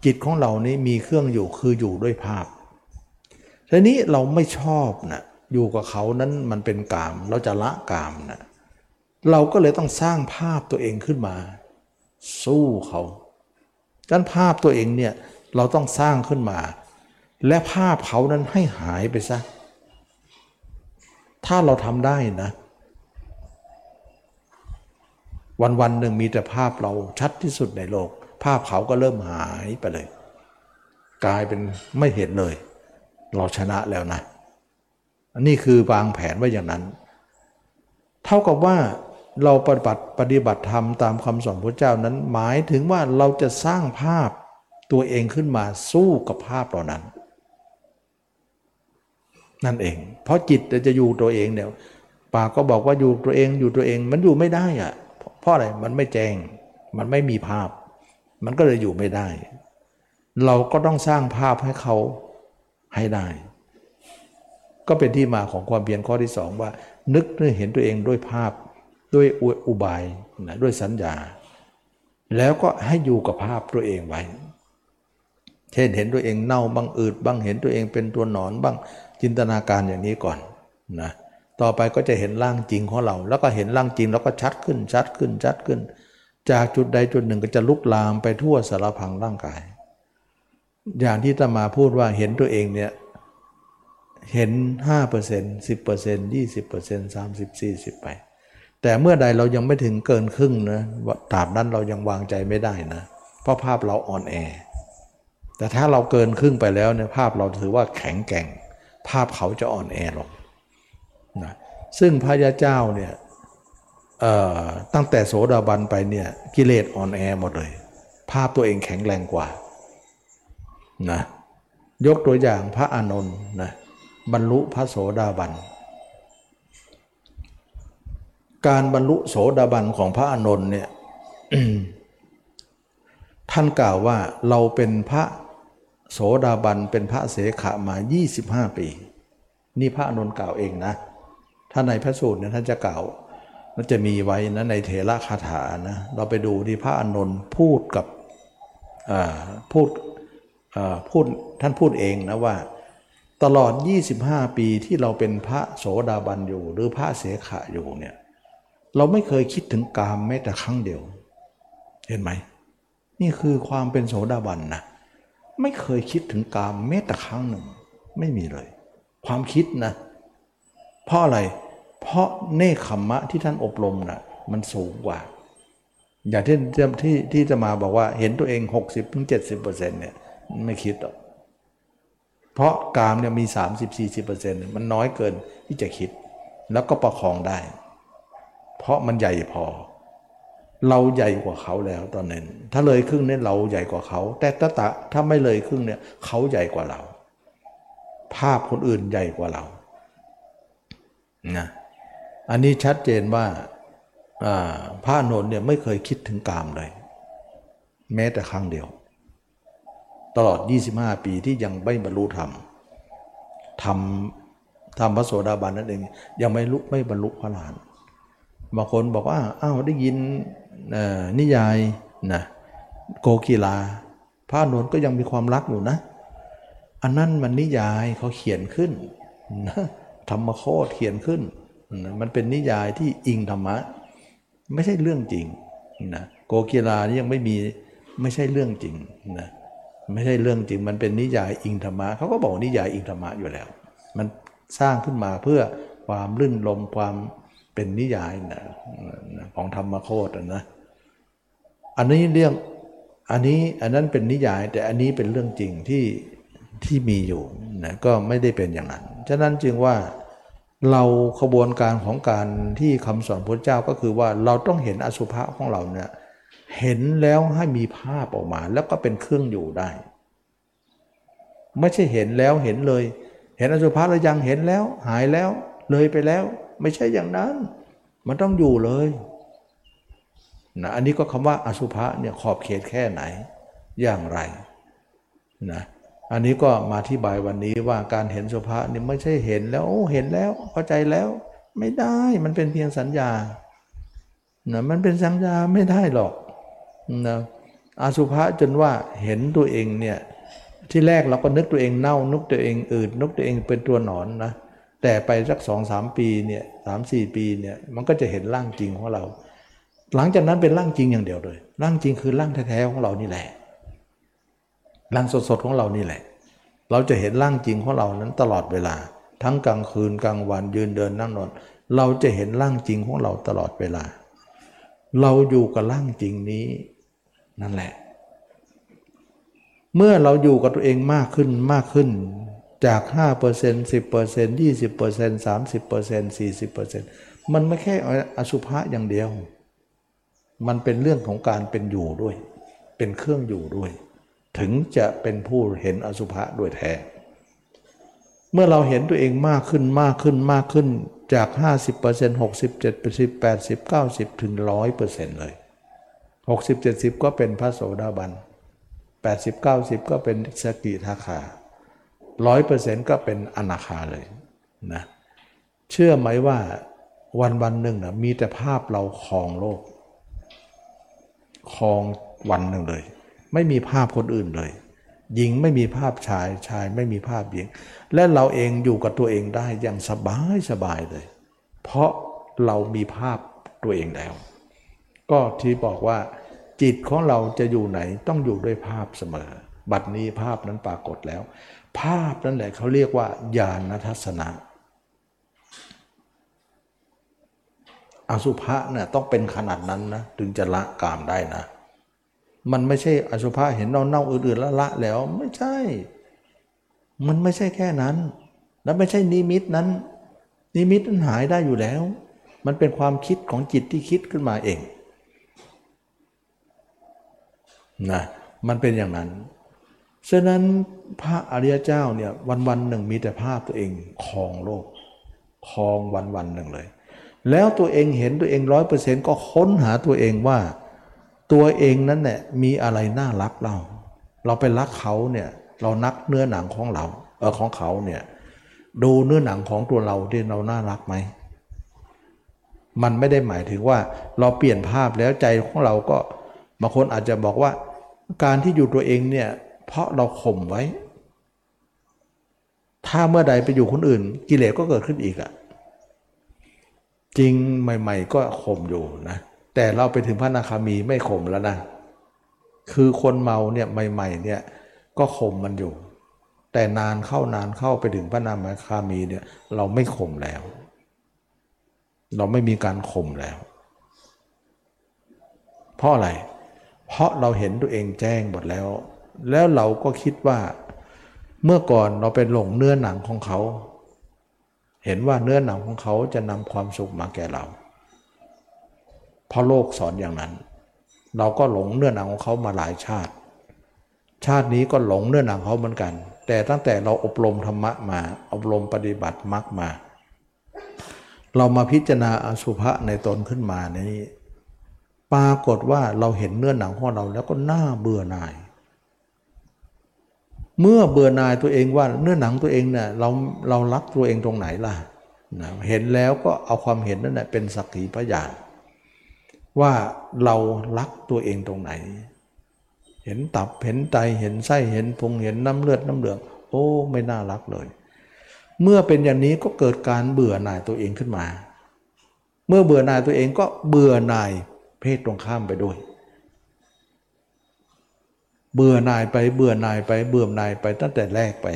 จิตของเรานี้มีเครื่องอยู่คืออยู่ด้วยภาพทีนี้เราไม่ชอบนะอยู่กับเขานั้นมันเป็นกาม เราจะละกามนะเราก็เลยต้องสร้างภาพตัวเองขึ้นมา สู้เขาดังภาพตัวเองเนี่ยเราต้องสร้างขึ้นมา และภาพเขานั้นให้หายไปซะถ้าเราทำได้นะ วันวันหนึ่งมีแต่ภาพเราชัดที่สุดในโลก ภาพเขาก็เริ่มหายไปเลย กลายเป็นไม่เห็นเลย เราชนะแล้วนะอันนี้คือวางแผนไว้อย่างนั้น เท่ากับว่าเราปฏิบัติปฏิบัติธรรมตามคำสอนพระเจ้านั้น หมายถึงว่าเราจะสร้างภาพตัวเองขึ้นมาสู้กับภาพเหล่านั้น นั่นเอง เพราะจิตจะอยู่ตัวเองเนี่ยปากก็บอกว่าอยู่ตัวเองอยู่ตัวเองมันอยู่ไม่ได้อะเพ ราะอะไรมันไม่แจ้ง มันไม่มีภาพ มันก็เลยอยู่ไม่ได้ เราก็ต้องสร้างภาพให้เขาให้ได้ ก็เป็นที่มาของความเพียรข้อที่สองว่า นึกเห็นตัวเองด้วยภาพด้วยอุบายนะด้วยสัญญา แล้วก็ให้อยู่กับภาพตัวเองไว้ เช่นเห็นตัวเองเน่าบ้างอืดบ้างเห็นตัวเองเป็นตัวหนอนบ้างจินตนาการอย่างนี้ก่อนนะ ต่อไปก็จะเห็นร่างจริงของเรา แล้วก็เห็นร่างจริงแล้วก็ชัดขึ้นชัดขึ้นชัดขึ้น จากจุดใดจุดหนึ่งก็จะลุกลามไปทั่วสารพังร่างกาย อย่างที่ตมาพูดว่าเห็นตัวเองเนี่ยเห็น 5% 10% 20% 30 40 ไป แต่เมื่อใดเรายังไม่ถึงเกินครึ่งนะตราบนั้นเรายังวางใจไม่ได้นะ เพราะภาพเราอ่อนแอ แต่ถ้าเราเกินครึ่งไปแล้วเนี่ยภาพเราถือว่าแข็งแกร่ง ภาพเขาจะอ่อนแอลง นะซึ่งพระยาเจ้าเนี่ยตั้งแต่โสดาบันไปเนี่ยกิเลสอ่อนแอหมดเลย ภาพตัวเองแข็งแรงกว่านะยกตัวอย่างพระอานนท์นะบรรลุพระโสดาบัน การบรรลุโสดาบันของพระอานนท์เนี่ยท่านกล่าวว่าเราเป็นพระโสดาบันเป็นพระเสขะมา 25 ปี นี่พระอานนท์กล่าวเองนะ ถ้าในพระสูตรเนี่ยท่านจะกล่าวมันจะมีไว้นะในเถระคาถานะเราไปดูที่พระอานนท์พูดกับพูดพูดท่านพูดเองนะว่าตลอด 25 ปีที่เราเป็นพระโสดาบันอยู่ หรือพระเสขะอยู่เนี่ยเราไม่เคยคิดถึงกามแม้แต่ครั้งเดียว เห็นไหม นี่คือความเป็นโสดาบันนะไม่เคยคิดถึงกามแม้แต่ครั้งหนึ่ง ไม่มีเลย ความคิดนะ เพราะอะไร เพราะเนคขมมะที่ท่านอบรมนะ่ะมันสูงกว่า อย่างที่ที่ที่จะมาบอกว่าเห็นตัวเอง 60-70%เนี่ยไม่คิดหรอกเพราะกามเนี่ยมี 30-40%มันน้อยเกินที่จะคิด แล้วก็ประคองได้ เพราะมันใหญ่พอ เราใหญ่กว่าเขาแล้วตอนนั้น ถ้าเลยครึ่งเนี่ยเราใหญ่กว่าเขา แต่ถ้าตะถ้าไม่เลยครึ่งเนี่ยเขาใหญ่กว่าเรา ภาพคนอื่นใหญ่กว่าเรา นะอันนี้ชัดเจนว่าพระนนท์เนี่ยไม่เคยคิดถึงกามเลย แม้แต่ครั้งเดียว ตลอด 25 ปีที่ยังไม่บรรลุธรรมทำทำพระโสดาบันนั่นเอง ยังไม่ลุกไม่บรรลุพระหลานบางคนบอกว่าอ้าวได้ยินนิยายนะโกกีลา พระนนท์ก็ยังมีความรักอยู่นะ อันนั้นมันนิยายเขาเขียนขึ้นนะ ธรรมโคตเขียนขึ้น มันเป็นนิยายที่อิงธรรมะ ไม่ใช่เรื่องจริงนะโกกีฬานี่ยังไม่มีไม่ใช่เรื่องจริงนะไม่ใช่เรื่องจริง มันเป็นนิยายอิงธรรมะเขาก็บอกนิยายอิงธรรมะอยู่แล้ว มันสร้างขึ้นมาเพื่อความลื่นลมความเป็นนิยายนะของธรรมโคตนะอันนี้เรื่องอันนี้อันนั้นเป็นนิยาย แต่อันนี้เป็นเรื่องจริงที่ที่มีอยู่นะก็ไม่ได้เป็นอย่างนั้น ฉะนั้นจึงว่า เราขบวนการของการที่คำสอนพระเจ้าก็คือว่าเราต้องเห็นอสุภะของเราเนี่ยเห็นแล้วให้มีภาพออกมา แล้วก็เป็นเครื่องอยู่ได้ ไม่ใช่เห็นแล้วเห็นเลย เห็นอสุภะแล้วยังเห็นแล้ว หายแล้ว เลยไปแล้ว ไม่ใช่อย่างนั้น มันต้องอยู่เลยนะอันนี้ก็คำว่าอสุภะเนี่ยขอบเขตแค่ไหน อย่างไรนะ อันนี้ก็มาอธิบายวันนี้ว่าการเห็นสุภานี่ไม่ใช่เห็นแล้วโอ้เห็นแล้วเข้าใจแล้ว ไม่ได้มันเป็นเพียงสัญญานะมันเป็นสัญญาไม่ได้หรอกนะอาสุภะจนว่าเห็นตัวเองเนี่ยที่แรกเราก็นึกตัวเองเน่านึกตัวเองอืดนึกตัวเองเป็นตัวหนอนนะแต่ไปสักสองสามปีเนี่ยสามสี่ปีเนี่ยมันก็จะเห็นร่างจริงของเรา หลังจากนั้นเป็นร่างจริงอย่างเดียวเลยร่างจริงคือร่างแท้ๆของเรานี่แหละ ร่างสดๆของเรานี่แหละ เราจะเห็นร่างจริงของเรานั้นตลอดเวลา ทั้งกลางคืนกลางวันยืนเดินนั่งนอนเราจะเห็นร่างจริงของเราตลอดเวลา เราอยู่กับร่างจริงนี้นั่นแหละ เมื่อเราอยู่กับตัวเองมากขึ้นมากขึ้นจาก 5% 10% 20% 30% 40%มมันไม่แค่อสุภะอย่างเดียว มันเป็นเรื่องของการเป็นอยู่ด้วย เป็นเครื่องอยู่ด้วย ถึงจะเป็นผู้เห็นอสุภะด้วยแท้ เมื่อเราเห็นตัวเองมากขึ้นมากขึ้นมากขึ้นจาก 50% 67% 80 90ถึง 100%เลย 60 70 ก็เป็นพระโสดาบัน 80 90 ก็เป็นสกิทาคา 100%ก็เป็นอนาคาเลยนะเชื่อไหมว่าวันวันหนึ่งนะมีแต่ภาพเราครองโลกครองวันหนึ่งเลย ไม่มีภาพคนอื่นเลย หญิงไม่มีภาพชายชายไม่มีภาพหญิง และเราเองอยู่กับตัวเองได้อย่างสบายสบายเลย เพราะเรามีภาพตัวเองแล้ว ก็ที่บอกว่า จิตของเราจะอยู่ไหนต้องอยู่ด้วยภาพเสมอ บัดนี้ภาพนั้นปรากฏแล้ว ภาพนั่นแหละเขาเรียกว่าญาณทัศนะอสุภะเนี่ยต้องเป็นขนาดนั้นนะถึงจะละกามได้นะ มันไม่ใช่อสุภะเห็นเน่าๆอื่นๆล้วละแล้วไม่ใช่ มันไม่ใช่แค่นั้น แล้วไม่ใช่นิมิตนั้น นิมิตมันหายได้อยู่แล้ว มันเป็นความคิดของจิตที่คิดขึ้นมาเองนะมันเป็นอย่างนั้นฉะนั้นพระอริยเจ้าเนี่ยวันวันหนึ่งมีแต่ภาพตัวเองครองโลกครองวันวันหนึ่งเลย แล้วตัวเองเห็นตัวเองร้อยเปอร์เซ็นต์ก็ค้นหาตัวเองว่า ตัวเองนั้นเนี่ยมีอะไรน่ารักเรา เราไปรักเขาเนี่ยเรานักเนื้อหนังของเราเออของเขาเนี่ยดูเนื้อหนังของตัวเราที่เราน่ารักไหมมันไม่ได้หมายถึงว่าเราเปลี่ยนภาพแล้วใจของเราก็บางคนอาจจะบอกว่า การที่อยู่ตัวเองเนี่ยเพราะเราข่มไว้ ถ้าเมื่อใดไปอยู่คนอื่น กิเลสก็เกิดขึ้นอีกอะจริงใหม่ ๆ ก็ข่มอยู่นะ แต่เราไปถึงพระนาคามีไม่ข่มแล้วนะ คือคนเมาเนี่ยใหม่ๆเนี่ยก็ข่มมันอยู่ แต่นานเข้านานเข้าไปถึงพระนาคามีเนี่ยเราไม่ข่มแล้ว เราไม่มีการข่มแล้ว เพราะอะไร เพราะเราเห็นตัวเองแจ้งหมดแล้ว แล้วเราก็คิดว่าเมื่อก่อนเราเป็นหลงเนื้อหนังของเขา เห็นว่าเนื้อหนังของเขาจะนำความสุขมาแก่เรา เพราะโลกสอนอย่างนั้น เราก็หลงเนื้อหนังของเขามาหลายชาติ ชาตินี้ก็หลงเนื้อหนังเขาเหมือนกัน แต่ตั้งแต่เราอบรมธรรมะมา อบรมปฏิบัติมรรคมา เรามาพิจารณาอสุภะในตนขึ้นมานี้ปรากฏว่าเราเห็นเนื้อหนังของเราแล้วก็น่าเบื่อหน่าย เมื่อเบื่อหน่ายตัวเองว่าเนื้อหนังตัวเองเนี่ยเราเรารักตัวเองตรงไหนล่ะนะเห็นแล้วก็เอาความเห็นนั่นแหละเป็นสักขีพยาน ว่าเรารักตัวเองตรงไหน เห็นตับเห็นไตเห็นไส้เห็นพุงเห็นน้ำเลือดน้ำเหลือง โอ้ไม่น่ารักเลย เมื่อเป็นอย่างนี้ก็เกิดการเบื่อหน่ายตัวเองขึ้นมา เมื่อเบื่อหน่ายตัวเองก็เบื่อหน่ายเพศตรงข้ามไปด้วย เบื่อหน่ายไปเบื่อหน่ายไปเบื่อหน่ายไปตั้งแต่แรกไป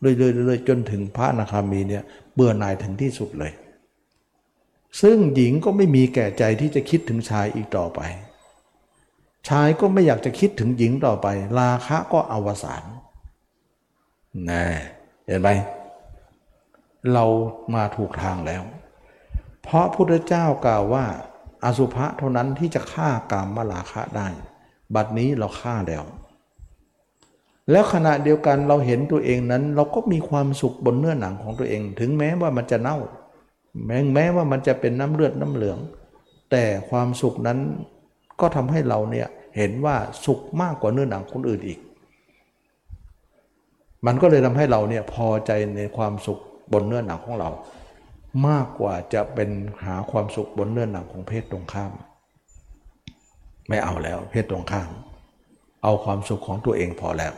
เรื่อยๆจนถึงพระนาคามีเนี่ยเบื่อหน่ายถึงที่สุดเลย ซึ่งหญิงก็ไม่มีแก่ใจที่จะคิดถึงชายอีกต่อไป ชายก็ไม่อยากจะคิดถึงหญิงต่อไป ราคะก็อวสานน่เห็นไหมเรามาถูกทางแล้ว เพราะพุทธเจ้ากล่าวว่า อสุภะเท่านั้นที่จะฆ่ากามมาราคะได้ บัดนี้เราฆ่าแล้ว แล้วขณะเดียวกันเราเห็นตัวเองนั้น เราก็มีความสุขบนเนื้อหนังของตัวเอง ถึงแม้ว่ามันจะเน่า แม้แม้ว่ามันจะเป็นน้ำเลือดน้ำเหลือง แต่ความสุขนั้นก็ทำให้เราเนี่ยเห็นว่าสุขมากกว่าเนื้อหนังคนอื่นอีก มันก็เลยทำให้เราเนี่ยพอใจในความสุขบนเนื้อหนังของเรา มากกว่าจะเป็นหาความสุขบนเนื้อหนังของเพศตรงข้าม ไม่เอาแล้วเพศตรงข้าม เอาความสุขของตัวเองพอแล้ว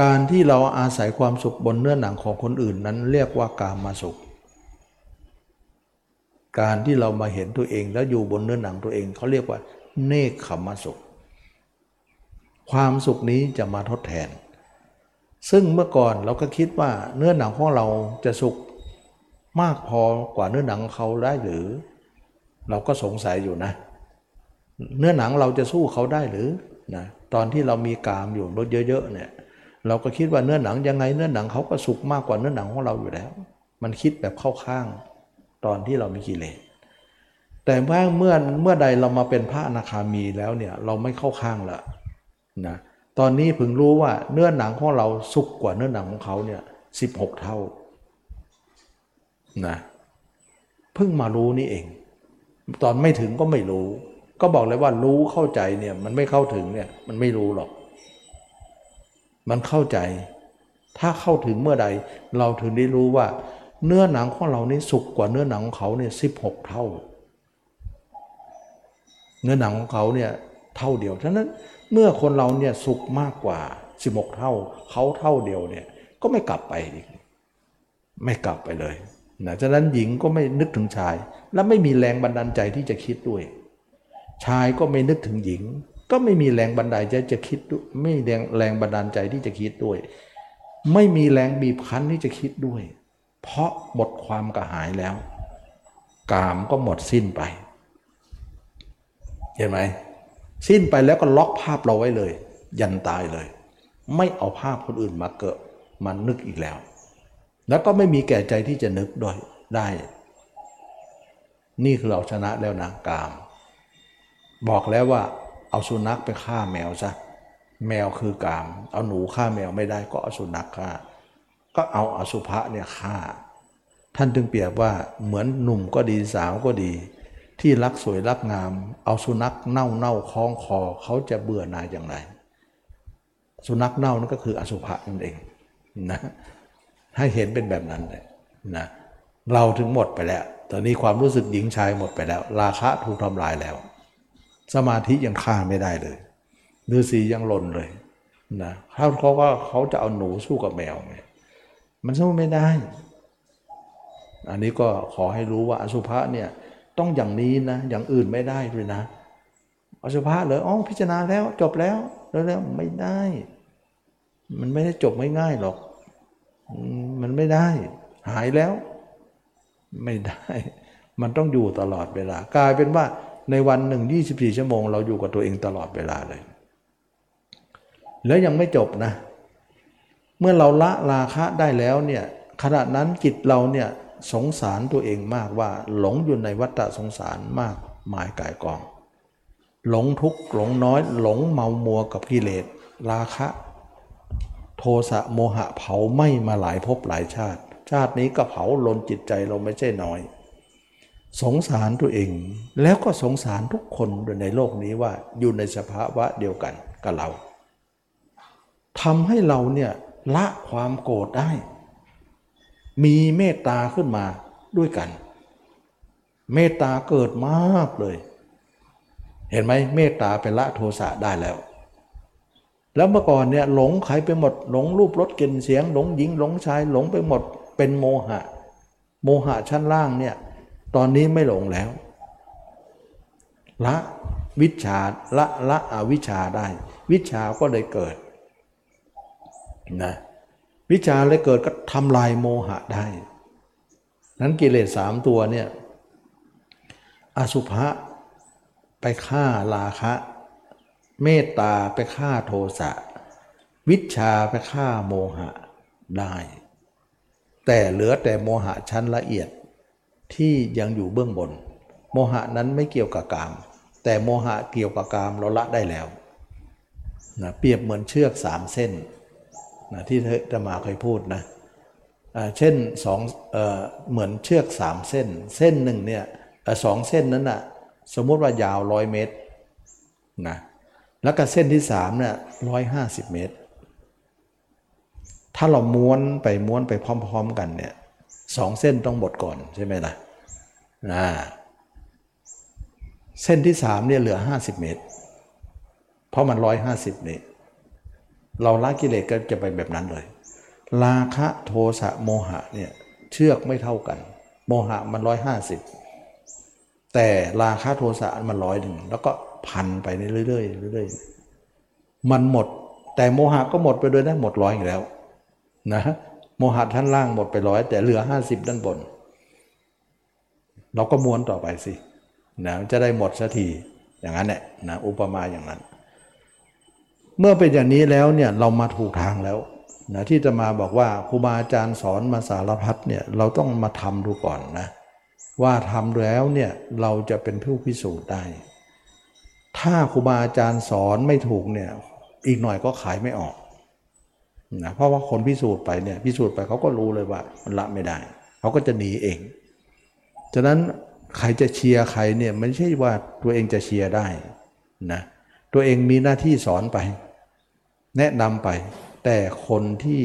การที่เราอาศัยความสุขบนเนื้อหนังของคนอื่นนั้นเรียกว่ากามาสุข การที่เรามาเห็นตัวเอง แล้วอยู่บนเนื้อหนังตัวเองเขาเรียกว่า เนคขมสุข ความสุขนี้จะมาทดแทน ซึ่งเมื่อก่อนเราก็คิดว่าเนื้อหนังของเราจะสุขมากพอกว่าเนื้อหนังเขาได้หรือ เราก็สงสัยอยู่นะ เนื้อหนังเราจะสู้เขาได้หรือนะตอนที่เรามีกามอยู่รถเยอะๆเนี่ยเราก็คิดว่าเนื้อหนังยังไงเนื้อหนังเขาก็สุกมากกว่าเนื้อหนังของเราอยู่แล้ว มันคิดแบบเข้าข้าง ตอนที่เรามีกิเลสแต่เมื่อเมื่อเมื่อใดเรามาเป็นพระอนาคามีแล้วเนี่ยเราไม่เข้าข้างละนะตอนนี้พึงรู้ว่าเนื้อหนังของเราสุกกว่าเนื้อหนังของเขาเนี่ยสิบหกเท่านะเพิ่งมารู้นี่เอง ตอนไม่ถึงก็ไม่รู้ ก็บอกเลยว่ารู้เข้าใจเนี่ยมันไม่เข้าถึงเนี่ยมันไม่รู้หรอก มันเข้าใจ ถ้าเข้าถึงเมื่อใด เราถึงได้รู้ว่า เนื้อหนังของเรานี่สุกกว่าเนื้อหนังของเขาเนี่ยสิบหกเท่า เนื้อหนังของเขาเนี่ยเท่าเดียวฉะนั้นเมื่อคนเราเนี่ยสุขมากกว่าสิบหกเท่า เขาเท่าเดียวเนี่ยก็ไม่กลับไปอีก ไม่กลับไปเลยนะฉะนั้นหญิงก็ไม่นึกถึงชาย และไม่มีแรงบันดาลใจที่จะคิดด้วย ชายก็ไม่นึกถึงหญิง ก็ไม่มีแรงบันดาลใจจะคิดด้วยไม่แรงแรงบันดาลใจที่จะคิดด้วย ไม่มีแรงบีบคั้นที่จะคิดด้วย เพราะหมดความกระหายแล้ว กามก็หมดสิ้นไป เห็นไหมสิ้นไปแล้วก็ล็อกภาพเราไว้เลย ยันตายเลย ไม่เอาภาพคนอื่นมาเกิดมานึกอีกแล้ว แล้วก็ไม่มีแก่ใจที่จะนึกด้วยได้ นี่คือเราชนะแล้วนะกาม บอกแล้วว่าเอาสุนัขไปฆ่าแมวซะแมวคือกาม เอาหนูฆ่าแมวไม่ได้ก็เอาสุนัขฆ่า ก็เอาอสุภะเนี่ยฆ่า ท่านจึงเปรียบว่าเหมือนหนุ่มก็ดีสาวก็ดี ที่รักสวยรักงาม เอาสุนัขเน่าเน่าคล้องคอเขาจะเบื่อหน่ายอย่างไร สุนัขเน่านั่นก็คืออสุภะนั่นเองนะให้เห็นเป็นแบบนั้นเลยนะเราถึงหมดไปแล้ว ตอนนี้ความรู้สึกหญิงชายหมดไปแล้ว ราคะถูกทำลายแล้ว สมาธิยังฆ่าไม่ได้เลยฤาษียังหล่นเลยนะเขาเขาก็เขาจะเอาหนูสู้กับแมวไง มันสู้ไม่ได้ อันนี้ก็ขอให้รู้ว่าอสุภะเนี่ยต้องอย่างนี้นะ อย่างอื่นไม่ได้ด้วยนะ อสุภะเลยอ๋อพิจารณาแล้วจบแล้วแล้วแล้วไม่ได้ มันไม่ได้จบง่ายๆหรอก มันไม่ได้ หายแล้ว ไม่ได้ มันต้องอยู่ตลอดเวลา กลายเป็นว่าในวันหนึ่ง24 ชั่วโมง เราอยู่กับตัวเองตลอดเวลาเลย แล้วยังไม่จบนะ เมื่อเราละราคะได้แล้วเนี่ยขณะนั้นจิตเราเนี่ยสงสารตัวเองมากว่าหลงอยู่ในวัฏสงสารมากหมายกายกอง หลงทุกข์หลงน้อย หลงเมามัวกับกิเลส ราคะ โทสะโมหะเผาไม้มาหลายภพหลายชาติ ชาตินี้ก็เผาลนจิตใจเราไม่ใช่น้อย สงสารตัวเอง แล้วก็สงสารทุกคนในโลกนี้ว่าอยู่ในสภาวะเดียวกันกับเราทำให้เราเนี่ย ละความโกรธได้ มีเมตตาขึ้นมาด้วยกัน เมตตาเกิดมากเลย เห็นไหมเมตตาเป็นละโทสะได้แล้ว แล้วเมื่อก่อนเนี่ยหลงใครไปหมด หลงรูปรสกลิ่นเสียง หลงหญิงหลงชายหลงไปหมด เป็นโมหะ โมหะชั้นล่างเนี่ยตอนนี้ไม่หลงแล้ว ละวิชาละละอวิชาได้ วิชาก็เลยเกิด นะวิชาเลยเกิดก็ทำลายโมหะได้ นั้นกิเลสสามตัวเนี่ยอสุภะไปฆ่าราคะ เมตตาไปฆ่าโทสะ วิชาไปฆ่าโมหะได้ แต่เหลือแต่โมหะชั้นละเอียดที่ยังอยู่เบื้องบน โมหะนั้นไม่เกี่ยวกับกาม แต่โมหะเกี่ยวกับกามเราละได้แล้วนะเปรียบเหมือนเชือกสามเส้น นะที่ธรรมาเคยพูดนะเช่นสองเหมือนเชือกสามเส้น เส้นหนึ่งเนี่ยสองเส้นนั้นนะ่ะสมมติว่ายาวร้อยเมตรนะแล้วก็เส้นที่สามเนี่ยร้อยห้าสิบเมตร ถ้าเราม้วนไปม้วนไปพร้อม ๆ กันเนี่ยสองเส้นต้องหมดก่อนใช่ไหมล่ะนะเส้นที่สามเนี่ยเหลือห้าสิบเมตร เพราะมันร้อยห้าสิบเมตร เราละกิเลสก็จะไปแบบนั้นเลย ราคะโทสะโมหะเนี่ยเชือกไม่เท่ากัน โมหะมันร้อยห้าสิบแต่ราคะโทสะมันร้อยหนึ่งแล้วก็พันไปเรื่อยๆเรื่อยๆมันหมด แต่โมหะก็หมดไปด้วยนะหมดร้อยอีกแล้วนะโมหะท่านล่างหมดไปร้อยแต่เหลือห้าสิบด้านบน เราก็ม้วนต่อไปสินะจะได้หมดสักทีอย่างนั้นแหละนะอุปมาอย่างนั้น เมื่อเป็นอย่างนี้แล้วเนี่ยเรามาถูกทางแล้วนะที่จะมาบอกว่าครูบาอาจารย์สอนมาสารพัดเนี่ยเราต้องมาทำดูก่อนนะว่าทำแล้วเนี่ยเราจะเป็นผู้พิสูจน์ได้ ถ้าครูบาอาจารย์สอนไม่ถูกเนี่ยอีกหน่อยก็ขายไม่ออกนะเพราะว่าคนพิสูจน์ไปเนี่ยพิสูจน์ไปเขาก็รู้เลยว่ามันละไม่ได้ เขาก็จะหนีเองฉะนั้นใครจะเชียร์ใครเนี่ยไม่ใช่ว่าตัวเองจะเชียร์ได้นะ ตัวเองมีหน้าที่สอนไป แนะนำไป แต่คนที่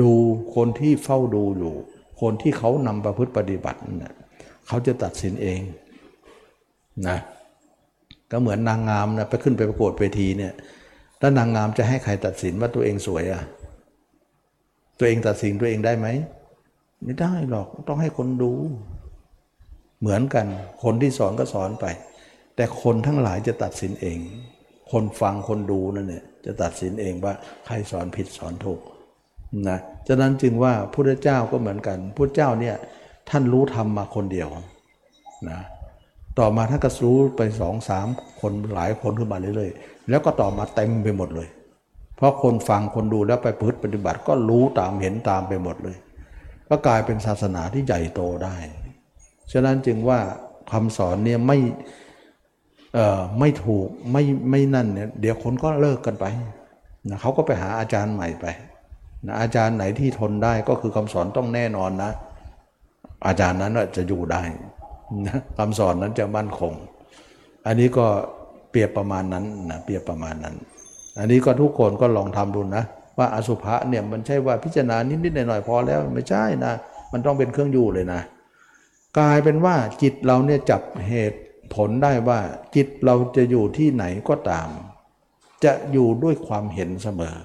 ดูคนที่เฝ้าดูอยู่ คนที่เขานำประพฤติปฏิบัติเนี่ยเขาจะตัดสินเองนะก็เหมือนนางงามนะไปขึ้นไปประกวดเวทีเนี่ยแล้วนางงามจะให้ใครตัดสินว่าตัวเองสวยอะ่ะตัวเองตัดสินตัวเองได้ไหมไม่ได้หรอกต้องให้คนดู เหมือนกัน คนที่สอนก็สอนไป แต่คนทั้งหลายจะตัดสินเอง คนฟังคนดูนั่นเนี่ยจะตัดสินเองว่าใครสอนผิดสอนถูกนะฉะนั้นจึงว่าพุทธเจ้าก็เหมือนกันพุทธเจ้าเนี่ยท่านรู้ธรรมมาคนเดียวนะต่อมาท่านก็รู้ไปสองสามคนหลายคนขึ้นมาเรื่อยๆ แล้วก็ต่อมาเต็มไปหมดเลย เพราะคนฟังคนดูแล้วไปพฤติปฏิบัติก็รู้ตามเห็นตามไปหมดเลย ก็กลายเป็นศาสนาที่ใหญ่โตได้ ฉะนั้นจึงว่าคำสอนเนี่ยไม่ ไม่ถูกไม่ไม่นั่นเนี่ยเดี๋ยวคนก็เลิกกันไปนะเขาก็ไปหาอาจารย์ใหม่ไปนะอาจารย์ไหนที่ทนได้ก็คือคำสอนต้องแน่นอนนะ อาจารย์นั้นจะอยู่ได้นะคำสอนนั้นจะมั่นคง อันนี้ก็เปรียบประมาณนั้นนะเปรียบประมาณนั้น อันนี้ก็ทุกคนก็ลองทำดูนะ ว่าอสุภะเนี่ยมันใช่ว่าพิจารณานิดๆหน่อยๆพอแล้วไม่ใช่นะ มันต้องเป็นเครื่องอยู่เลยนะกลายเป็นว่าจิตเราเนี่ยจับเหตุ ผลได้ว่าจิตเราจะอยู่ที่ไหนก็ตาม จะอยู่ด้วยความเห็นเสมอ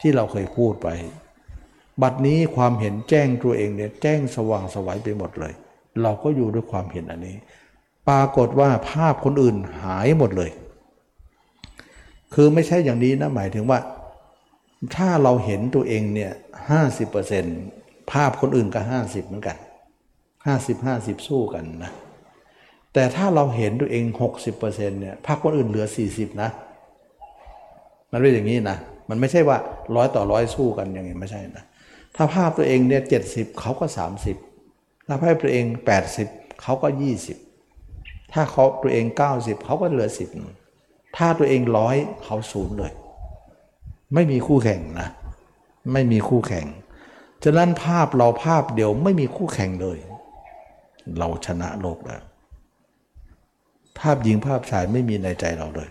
ที่เราเคยพูดไป บัดนี้ความเห็นแจ้งตัวเองเนี่ยแจ้งสว่างสวัยไปหมดเลย เราก็อยู่ด้วยความเห็นอันนี้ ปรากฏว่าภาพคนอื่นหายหมดเลย คือไม่ใช่อย่างนี้นะหมายถึงว่า ถ้าเราเห็นตัวเองเนี่ยห้าสิบเปอร์เซ็นต์ภาพคนอื่นก็ห้าสิบเหมือนกันห้าสิบห้าสิบสู้กันนะ แต่ถ้าเราเห็นตัวเอง 60%เนี่ยภาคคนอื่นเหลือ 40 นะ มันเป็นอย่างนี้นะ มันไม่ใช่ว่าร้อยต่อร้อยสู้กันอย่างนี้ไม่ใช่นะ ถ้าภาพตัวเองเนี่ยเจ็ดสิบเขาก็ 30 ถ้าภาพตัวเอง 80 เขาก็ 20 ถ้าเขาตัวเอง 90 เขาก็เหลือ 10 ถ้าตัวเองร้อยเขาศูนย์เลย ไม่มีคู่แข่งนะ ไม่มีคู่แข่ง ฉะนั้นภาพเราภาพเดียวไม่มีคู่แข่งเลย เราชนะโลกแล้ว ภาพหญิงภาพชายไม่มีในใจเราเลย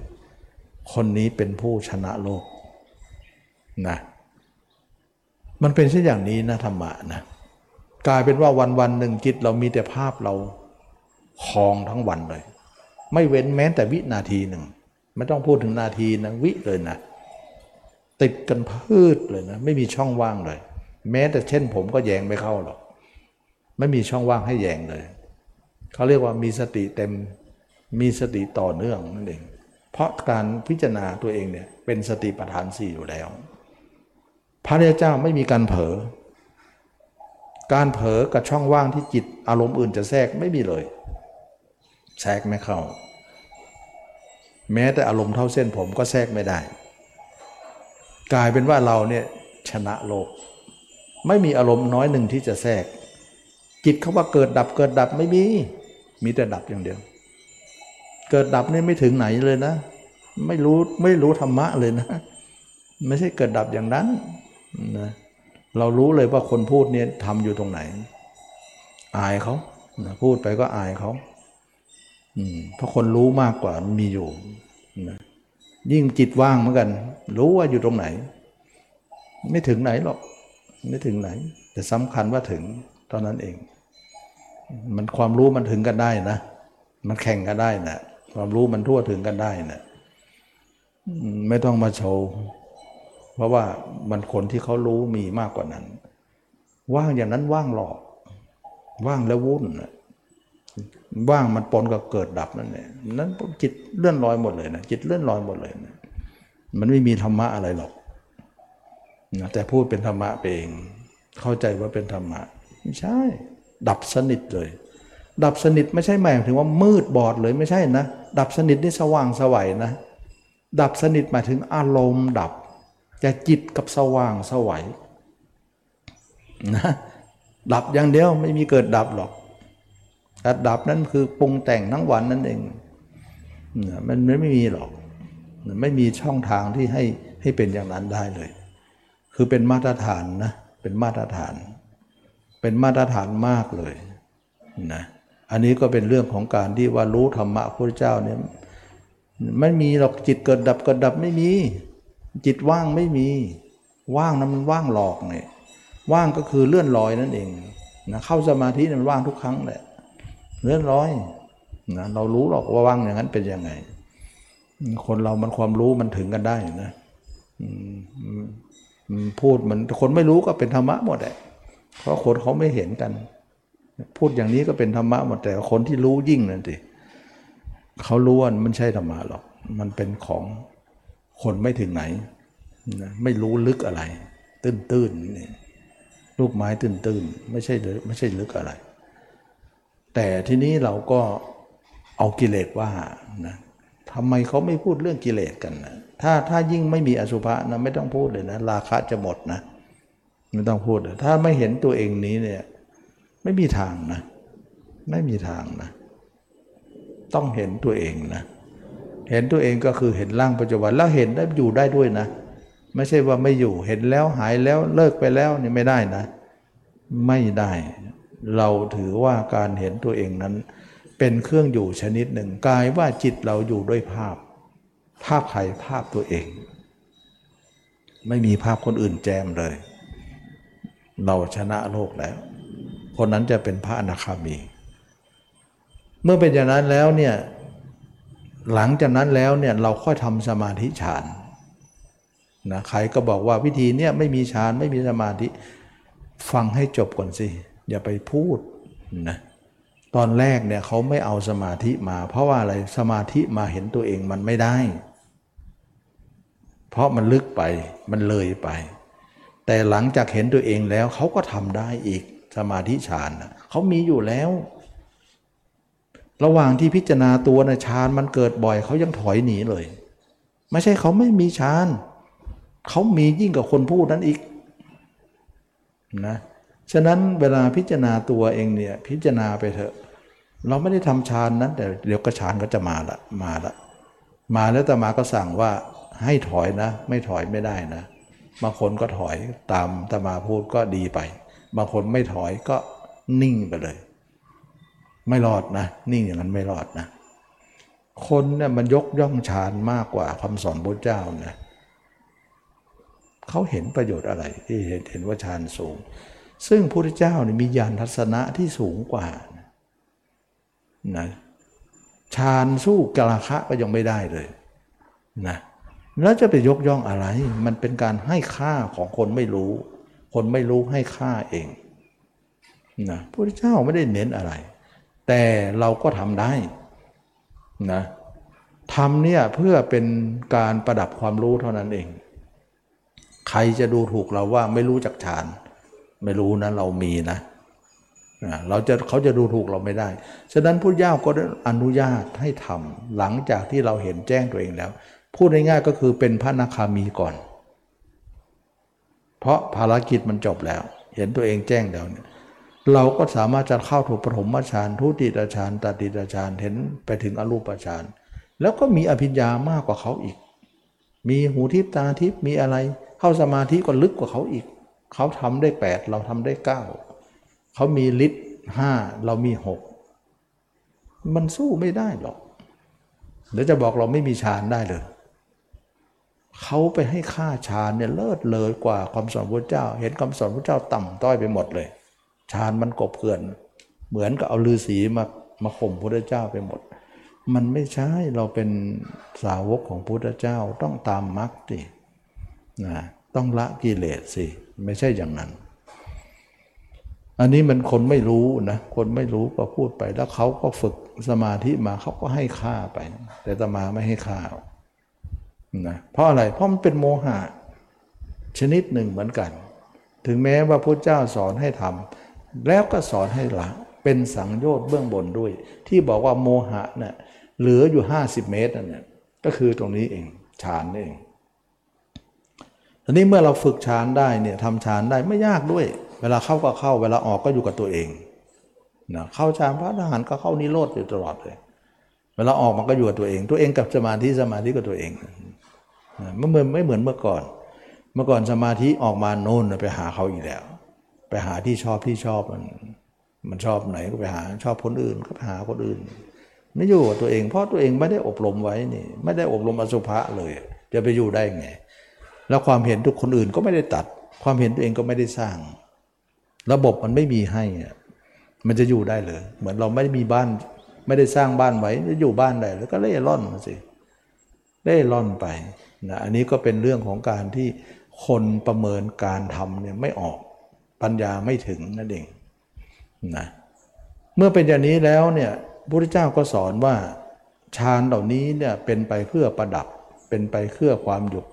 คนนี้เป็นผู้ชนะโลกนะมันเป็นเช่นอย่างนี้นะธรรมะนะกลายเป็นว่าวันวันหนึ่งจิตเรามีแต่ภาพเราคลองทั้งวันเลย ไม่เว้นแม้แต่วินาทีหนึ่ง ไม่ต้องพูดถึงนาทีนะวิเลยนะ ติดกันพืชเลยนะ ไม่มีช่องว่างเลย แม้แต่เช่นผมก็แยงไม่เข้าหรอก ไม่มีช่องว่างให้แยงเลย เขาเรียกว่ามีสติเต็ม มีสติต่อเนื่องนั่นเอง เพราะการพิจารณาตัวเองเนี่ยเป็นสติปัฏฐานสี่อยู่แล้ว พระเจ้าไม่มีการเผลอการเผลอกับช่องว่างที่จิตอารมณ์อื่นจะแทรกไม่มีเลยแทรกไม่เข้า แม้แต่อารมณ์เท่าเส้นผมก็แทรกไม่ได้ กลายเป็นว่าเราเนี่ยชนะโลก ไม่มีอารมณ์น้อยหนึ่งที่จะแทรก จิตเขาว่าเกิดดับเกิดดับไม่มี มีแต่ดับอย่างเดียว เกิดดับนี่ไม่ถึงไหนเลยนะ ไม่รู้ไม่รู้ธรรมะเลยนะ ไม่ใช่เกิดดับอย่างนั้นนะเรารู้เลยว่าคนพูดเนี่ยทำอยู่ตรงไหน อายเขานะพูดไปก็อายเขาเพราะคนรู้มากกว่ามีอยู่นะยิ่งจิตว่างเหมือนกัน รู้ว่าอยู่ตรงไหน ไม่ถึงไหนหรอก ไม่ถึงไหน แต่สำคัญว่าถึงตอนนั้นเอง มันความรู้มันถึงกันได้นะ มันแข่งกันได้นะ ความรู้มันทั่วถึงกันได้นะไม่ต้องมาโชว์ เพราะว่ามันคนที่เขารู้มีมากกว่านั้น ว่างอย่างนั้นว่างหลอก ว่างแล้ววุ่นว่างมันปนกับเกิดดับนั่นเองนั้นจิตเลื่อนลอยหมดเลยนะจิตเลื่อนลอยหมดเลยนะมันไม่มีธรรมะอะไรหรอกนะแต่พูดเป็นธรรมะไปเอง เข้าใจว่าเป็นธรรมะไม่ใช่ ดับสนิทเลย ดับสนิทไม่ใช่หมายถึงว่ามืดบอดเลยไม่ใช่นะ ดับสนิทนี่สว่างสวัยนะ ดับสนิทหมายถึงอารมณ์ดับจะจิตกับสว่างสวัยนะดับอย่างเดียวไม่มีเกิดดับหรอกแต่ดับนั้นคือปรุงแต่งทั้งวันนั่นเองมันไม่มีหรอก ไม่มีช่องทางที่ให้ให้เป็นอย่างนั้นได้เลย คือเป็นมาตรฐานนะเป็นมาตรฐาน เป็นมาตรฐานมากเลยนะ อันนี้ก็เป็นเรื่องของการที่ว่ารู้ธรรมะพระเจ้าเนี่ยไม่มีหรอกจิตเกิดดับเกิดดับไม่มี จิตว่างไม่มี ว่างนั้นมันว่างหลอกเนี่ยว่างก็คือเลื่อนลอยนั่นเองนะเข้าสมาธิมันว่างทุกครั้งแหละเลื่อนลอยนะเรารู้หรอกว่าว่างอย่างนั้นเป็นยังไง คนเรามันความรู้มันถึงกันได้นะพูดมันคนไม่รู้ก็เป็นธรรมะหมดแหละเพราะคนเขาไม่เห็นกัน พูดอย่างนี้ก็เป็นธรรมะหมดแต่คนที่รู้ยิ่งนั่นสิเขารู้ว่ามันใช่ธรรมะหรอก มันเป็นของคนไม่ถึงไหนนะไม่รู้ลึกอะไร ตื้นๆนี่ลูกไม้ตื้นๆไม่ใช่ไม่ใช่ลึกอะไร แต่ทีนี้เราก็เอากิเลสว่านะทำไมเขาไม่พูดเรื่องกิเลสกันนะถ้าถ้ายิ่งไม่มีอสุภะนะไม่ต้องพูดเลยนะ ราคะจะหมดนะ ไม่ต้องพูด ถ้าไม่เห็นตัวเองนี้เนี่ย ไม่มีทางนะ ไม่มีทางนะ ต้องเห็นตัวเองนะ เห็นตัวเองก็คือเห็นร่างปัจจุบันแล้วเห็นได้อยู่ได้ด้วยนะ ไม่ใช่ว่าไม่อยู่เห็นแล้วหายแล้วเลิกไปแล้วนี่ไม่ได้นะ ไม่ได้ เราถือว่าการเห็นตัวเองนั้น เป็นเครื่องอยู่ชนิดหนึ่งกายว่าจิตเราอยู่ด้วยภาพ ภาพใครภาพตัวเอง ไม่มีภาพคนอื่นแจมเลย เราชนะโลกแล้ว คนนั้นจะเป็นพระอนาคามี เมื่อเป็นอย่างนั้นแล้วเนี่ยหลังจากนั้นแล้วเนี่ยเราค่อยทำสมาธิฌานนะใครก็บอกว่าวิธีเนี่ยไม่มีฌานไม่มีสมาธิฟังให้จบก่อนสิ อย่าไปพูดนะตอนแรกเนี่ยเขาไม่เอาสมาธิมา เพราะว่าอะไรสมาธิมาเห็นตัวเองมันไม่ได้ เพราะมันลึกไปมันเลยไป แต่หลังจากเห็นตัวเองแล้วเขาก็ทำได้อีก สมาธิฌานเขามีอยู่แล้ว ระหว่างที่พิจารณาตัวนะฌานมันเกิดบ่อยเขายังถอยหนีเลย ไม่ใช่เขาไม่มีฌานเขามียิ่งกว่าคนพูดนั้นอีกนะฉะนั้นเวลาพิจารณาตัวเองเนี่ยพิจารณาไปเถอะ เราไม่ได้ทำฌานนั้นแต่เดี๋ยวก็ฌานก็จะมาละมาละ มาแล้วแต่มาก็สั่งว่าให้ถอยนะ ไม่ถอยไม่ได้นะบางคนก็ถอยตามตมาพูดก็ดีไป บางคนไม่ถอยก็นิ่งไปเลย ไม่รอดนะ นิ่งอย่างนั้นไม่รอดนะ คนเนี่ยมันยกย่องฌานมากกว่าคำสอนพระเจ้านะเขาเห็นประโยชน์อะไรที่เห็นเห็นว่าฌานสูง ซึ่งพระพุทธเจ้าเนี่ยมีญาณทัศนะที่สูงกว่านะฌานสู้กราคะก็ยังไม่ได้เลยนะแล้วจะไปยกย่องอะไร มันเป็นการให้ค่าของคนไม่รู้ คนไม่รู้ให้ค่าเองนะพระพุทธเจ้าไม่ได้เน้นอะไร แต่เราก็ทำได้นะทำเนี่ยเพื่อเป็นการประดับความรู้เท่านั้นเอง ใครจะดูถูกเราว่าไม่รู้จักฌานไม่รู้นะเรามีนะเราจะเขาจะดูถูกเราไม่ได้ ฉะนั้นพุทธเจ้าก็อนุญาตให้ทำหลังจากที่เราเห็นแจ้งตัวเองแล้ว พูดง่ายๆก็คือเป็นพระนาคามีก่อน เพราะภารกิจมันจบแล้ว เห็นตัวเองแจ้งแล้วเนี่ยเราก็สามารถจะเข้าถูกปฐมฌานทุติยฌานตติยฌานเห็นไปถึงอรูปฌานแล้วก็มีอภิญญามากกว่าเขาอีก มีหูทิพตาทิพมีอะไร เข้าสมาธิก็ลึกกว่าเขาอีก เขาทำได้แปดเราทำได้เก้าเขามีฤทธิ์ห้าเรามีหกมันสู้ไม่ได้หรอกเดี๋ยวจะบอกเราไม่มีฌานได้เลย เขาไปให้ค่าฌานเนี่ยเลิศเลยกว่าคำสอนพระเจ้า เห็นคำสอนพระเจ้าต่ำต้อยไปหมดเลยฌานมันกบเกลื่อน เหมือนกับเอาลือศีมามาข่มพระเจ้าไปหมด มันไม่ใช่เราเป็นสาวกของพระเจ้าต้องตามมรรคสินะต้องละกิเลสสิไม่ใช่อย่างนั้น อันนี้มันคนไม่รู้นะ คนไม่รู้ก็พูดไปแล้วเขาก็ฝึกสมาธิมาเขาก็ให้ค่าไป แต่ตมาไม่ให้ค่า นะเพราะอะไร เพราะมันเป็นโมหะชนิดหนึ่งเหมือนกัน ถึงแม้ว่าพระเจ้าสอนให้ทำแล้วก็สอนให้ละเป็นสังโยชน์เบื้องบนด้วย ที่บอกว่าโมหะเนี่ยเหลืออยู่ 50 เมตรนั่นเนี่ยก็คือตรงนี้เองฌานนี่เองทีนี้เมื่อเราฝึกฌานได้เนี่ยทำฌานได้ไม่ยากด้วย เวลาเข้าก็เข้า เวลาออกก็อยู่กับตัวเองนะเข้าฌานพระอรหันต์ก็เข้านิโรธอยู่ตลอดเลย เวลาออกมันก็อยู่กับตัวเอง ตัวเองกับสมาธิสมาธิกับตัวเอง ไม่เหมือนไม่เหมือนเมื่อก่อน เมื่อก่อนสมาธิออกมาโน่นไปหาเขาอีกแล้ว ไปหาที่ชอบที่ชอบมันมันชอบไหนก็ไปหาชอบคนอื่นก็ไปหาคนอื่นไม่อยู่กับตัวเองเพราะตัวเองไม่ได้อบรมไว้นี่ ไม่ได้อบรมอสุภะเลย จะไปอยู่ได้ไง แล้วความเห็นทุกคนอื่นก็ไม่ได้ตัด ความเห็นตัวเองก็ไม่ได้สร้าง ระบบมันไม่มีให้มันจะอยู่ได้เลย เหมือนเราไม่ได้มีบ้าน ไม่ได้สร้างบ้านไว้จะอยู่บ้านได้แล้วก็เล่ร่อนมาสิเล่ร่อนไป นะอันนี้ก็เป็นเรื่องของการที่คนประเมินการทำเนี่ยไม่ออกปัญญาไม่ถึงนั่นเองนะเมื่อเป็นอย่างนี้แล้วเนี่ยพระพุทธเจ้าก็สอนว่าฌานเหล่านี้เนี่ยเป็นไปเพื่อประดับเป็นไปเพื่อความหยุด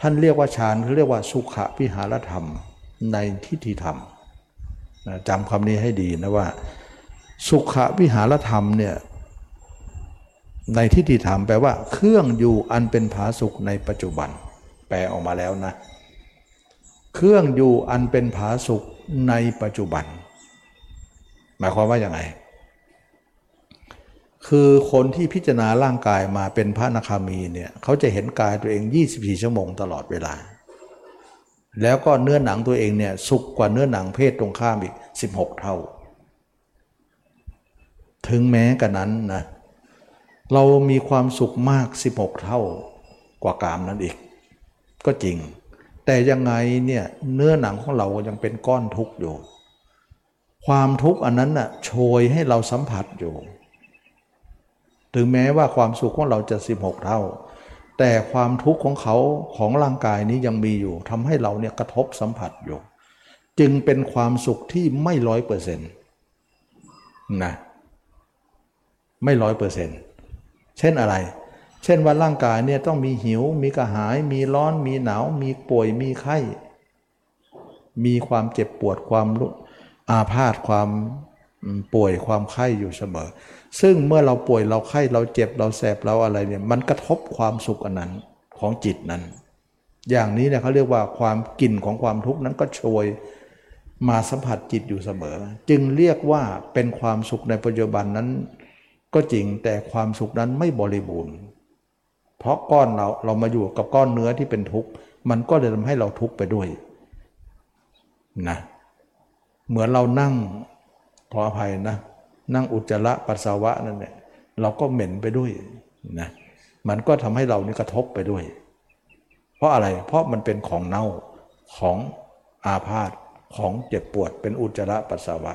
ท่านเรียกว่าฌานเขาเรียกว่าสุขวิหารธรรมในทิฏฐิธรรมนะจำคำนี้ให้ดีนะว่า สุขวิหารธรรมเนี่ย ในทิฏฐิธรรมแปลว่า เครื่องอยู่อันเป็นผาสุขในปัจจุบัน แปลออกมาแล้วนะ เครื่องอยู่อันเป็นผาสุขในปัจจุบัน หมายความว่าอย่างไรคือคนที่พิจารณาร่างกายมาเป็นพระนาคามีเนี่ยเขาจะเห็นกายตัวเอง 24 ชั่วโมงตลอดเวลา แล้วก็เนื้อหนังตัวเองเนี่ยสุกกว่าเนื้อหนังเพศตรงข้ามอีก 16 เท่า ถึงแม้กันนั้นนะเเรามีความสุขมาก 16 เท่ากว่ากามนั้นอีก ก็จริง แต่ยังไงเนี่ยเนื้อหนังของเรายังเป็นก้อนทุกข์อยู่ ความทุกข์อันนั้นน่ะโชยให้เราสัมผัสอยู่ ถึงแม้ว่าความสุขของเราจะ 16 เท่า แต่ความทุกข์ของเขาของร่างกายนี้ยังมีอยู่ทำให้เราเนี่ยกระทบสัมผัสอยู่ จึงเป็นความสุขที่ไม่ร้อยเปอร์เซ็นต์นะไม่ร้อยเปอร์เซ็นต์ เช่นอะไร เช่นว่าร่างกายเนี่ยต้องมีหิว มีกระหาย มีร้อน มีหนาว มีป่วย มีไข้ มีความเจ็บปวด ความอาพาธ ความป่วย ความไข้อยู่เสมอ ซึ่งเมื่อเราป่วยเราไข้เราเจ็บเราแสบเราอะไรเนี่ยมันกระทบความสุขอันนั้นของจิตนั้น อย่างนี้เนี่ยเขาเรียกว่าความกลิ่นของความทุกข์นั้นก็โชยมาสัมผัสจิตอยู่เสมอ จึงเรียกว่าเป็นความสุขในปัจจุบันนั้น ก็จริงแต่ความสุขนั้นไม่บริบูรณ์ เพราะก้อนเราเรามาอยู่กับก้อนเนื้อที่เป็นทุกข์ มันก็เลยทำให้เราทุกข์ไปด้วยนะเหมือนเรานั่งขออภัยนะ นั่งอุจจาระปัสสาวะนั่นเนี่ยเราก็เหม็นไปด้วยนะมันก็ทำให้เรานี่กระทบไปด้วย เพราะอะไรเพราะมันเป็นของเน่าของอาพาธของเจ็บปวดเป็นอุจจาระปัสสาวะ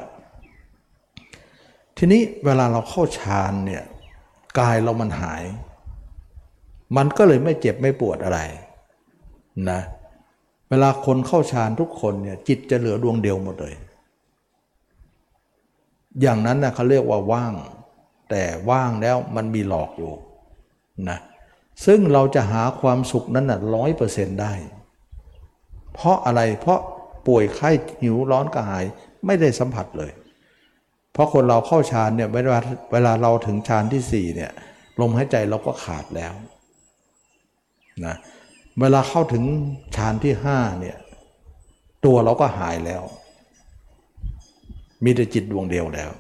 ทีนี้เวลาเราเข้าฌานเนี่ยกายเรามันหาย มันก็เลยไม่เจ็บไม่ปวดอะไรนะเวลาคนเข้าฌานทุกคนเนี่ยจิตจะเหลือดวงเดียวหมดเลย อย่างนั้นนะเขาเรียกว่าว่าง แต่ว่างแล้วมันมีหลอกอยู่นะซึ่งเราจะหาความสุขนั้นนะร้อยเปอร์เซ็นต์ได้ เพราะอะไรเพราะป่วยไข้หิวร้อนกระหายไม่ได้สัมผัสเลย เพราะคนเราเข้าฌานเนี่ยเวลาเวลาเราถึงฌานที่สี่เนี่ยลมหายใจเราก็ขาดแล้วนะเวลาเข้าถึงฌานที่ห้าเนี่ยตัวเราก็หายแล้ว มีแต่จิตดวงเดียวแล้ว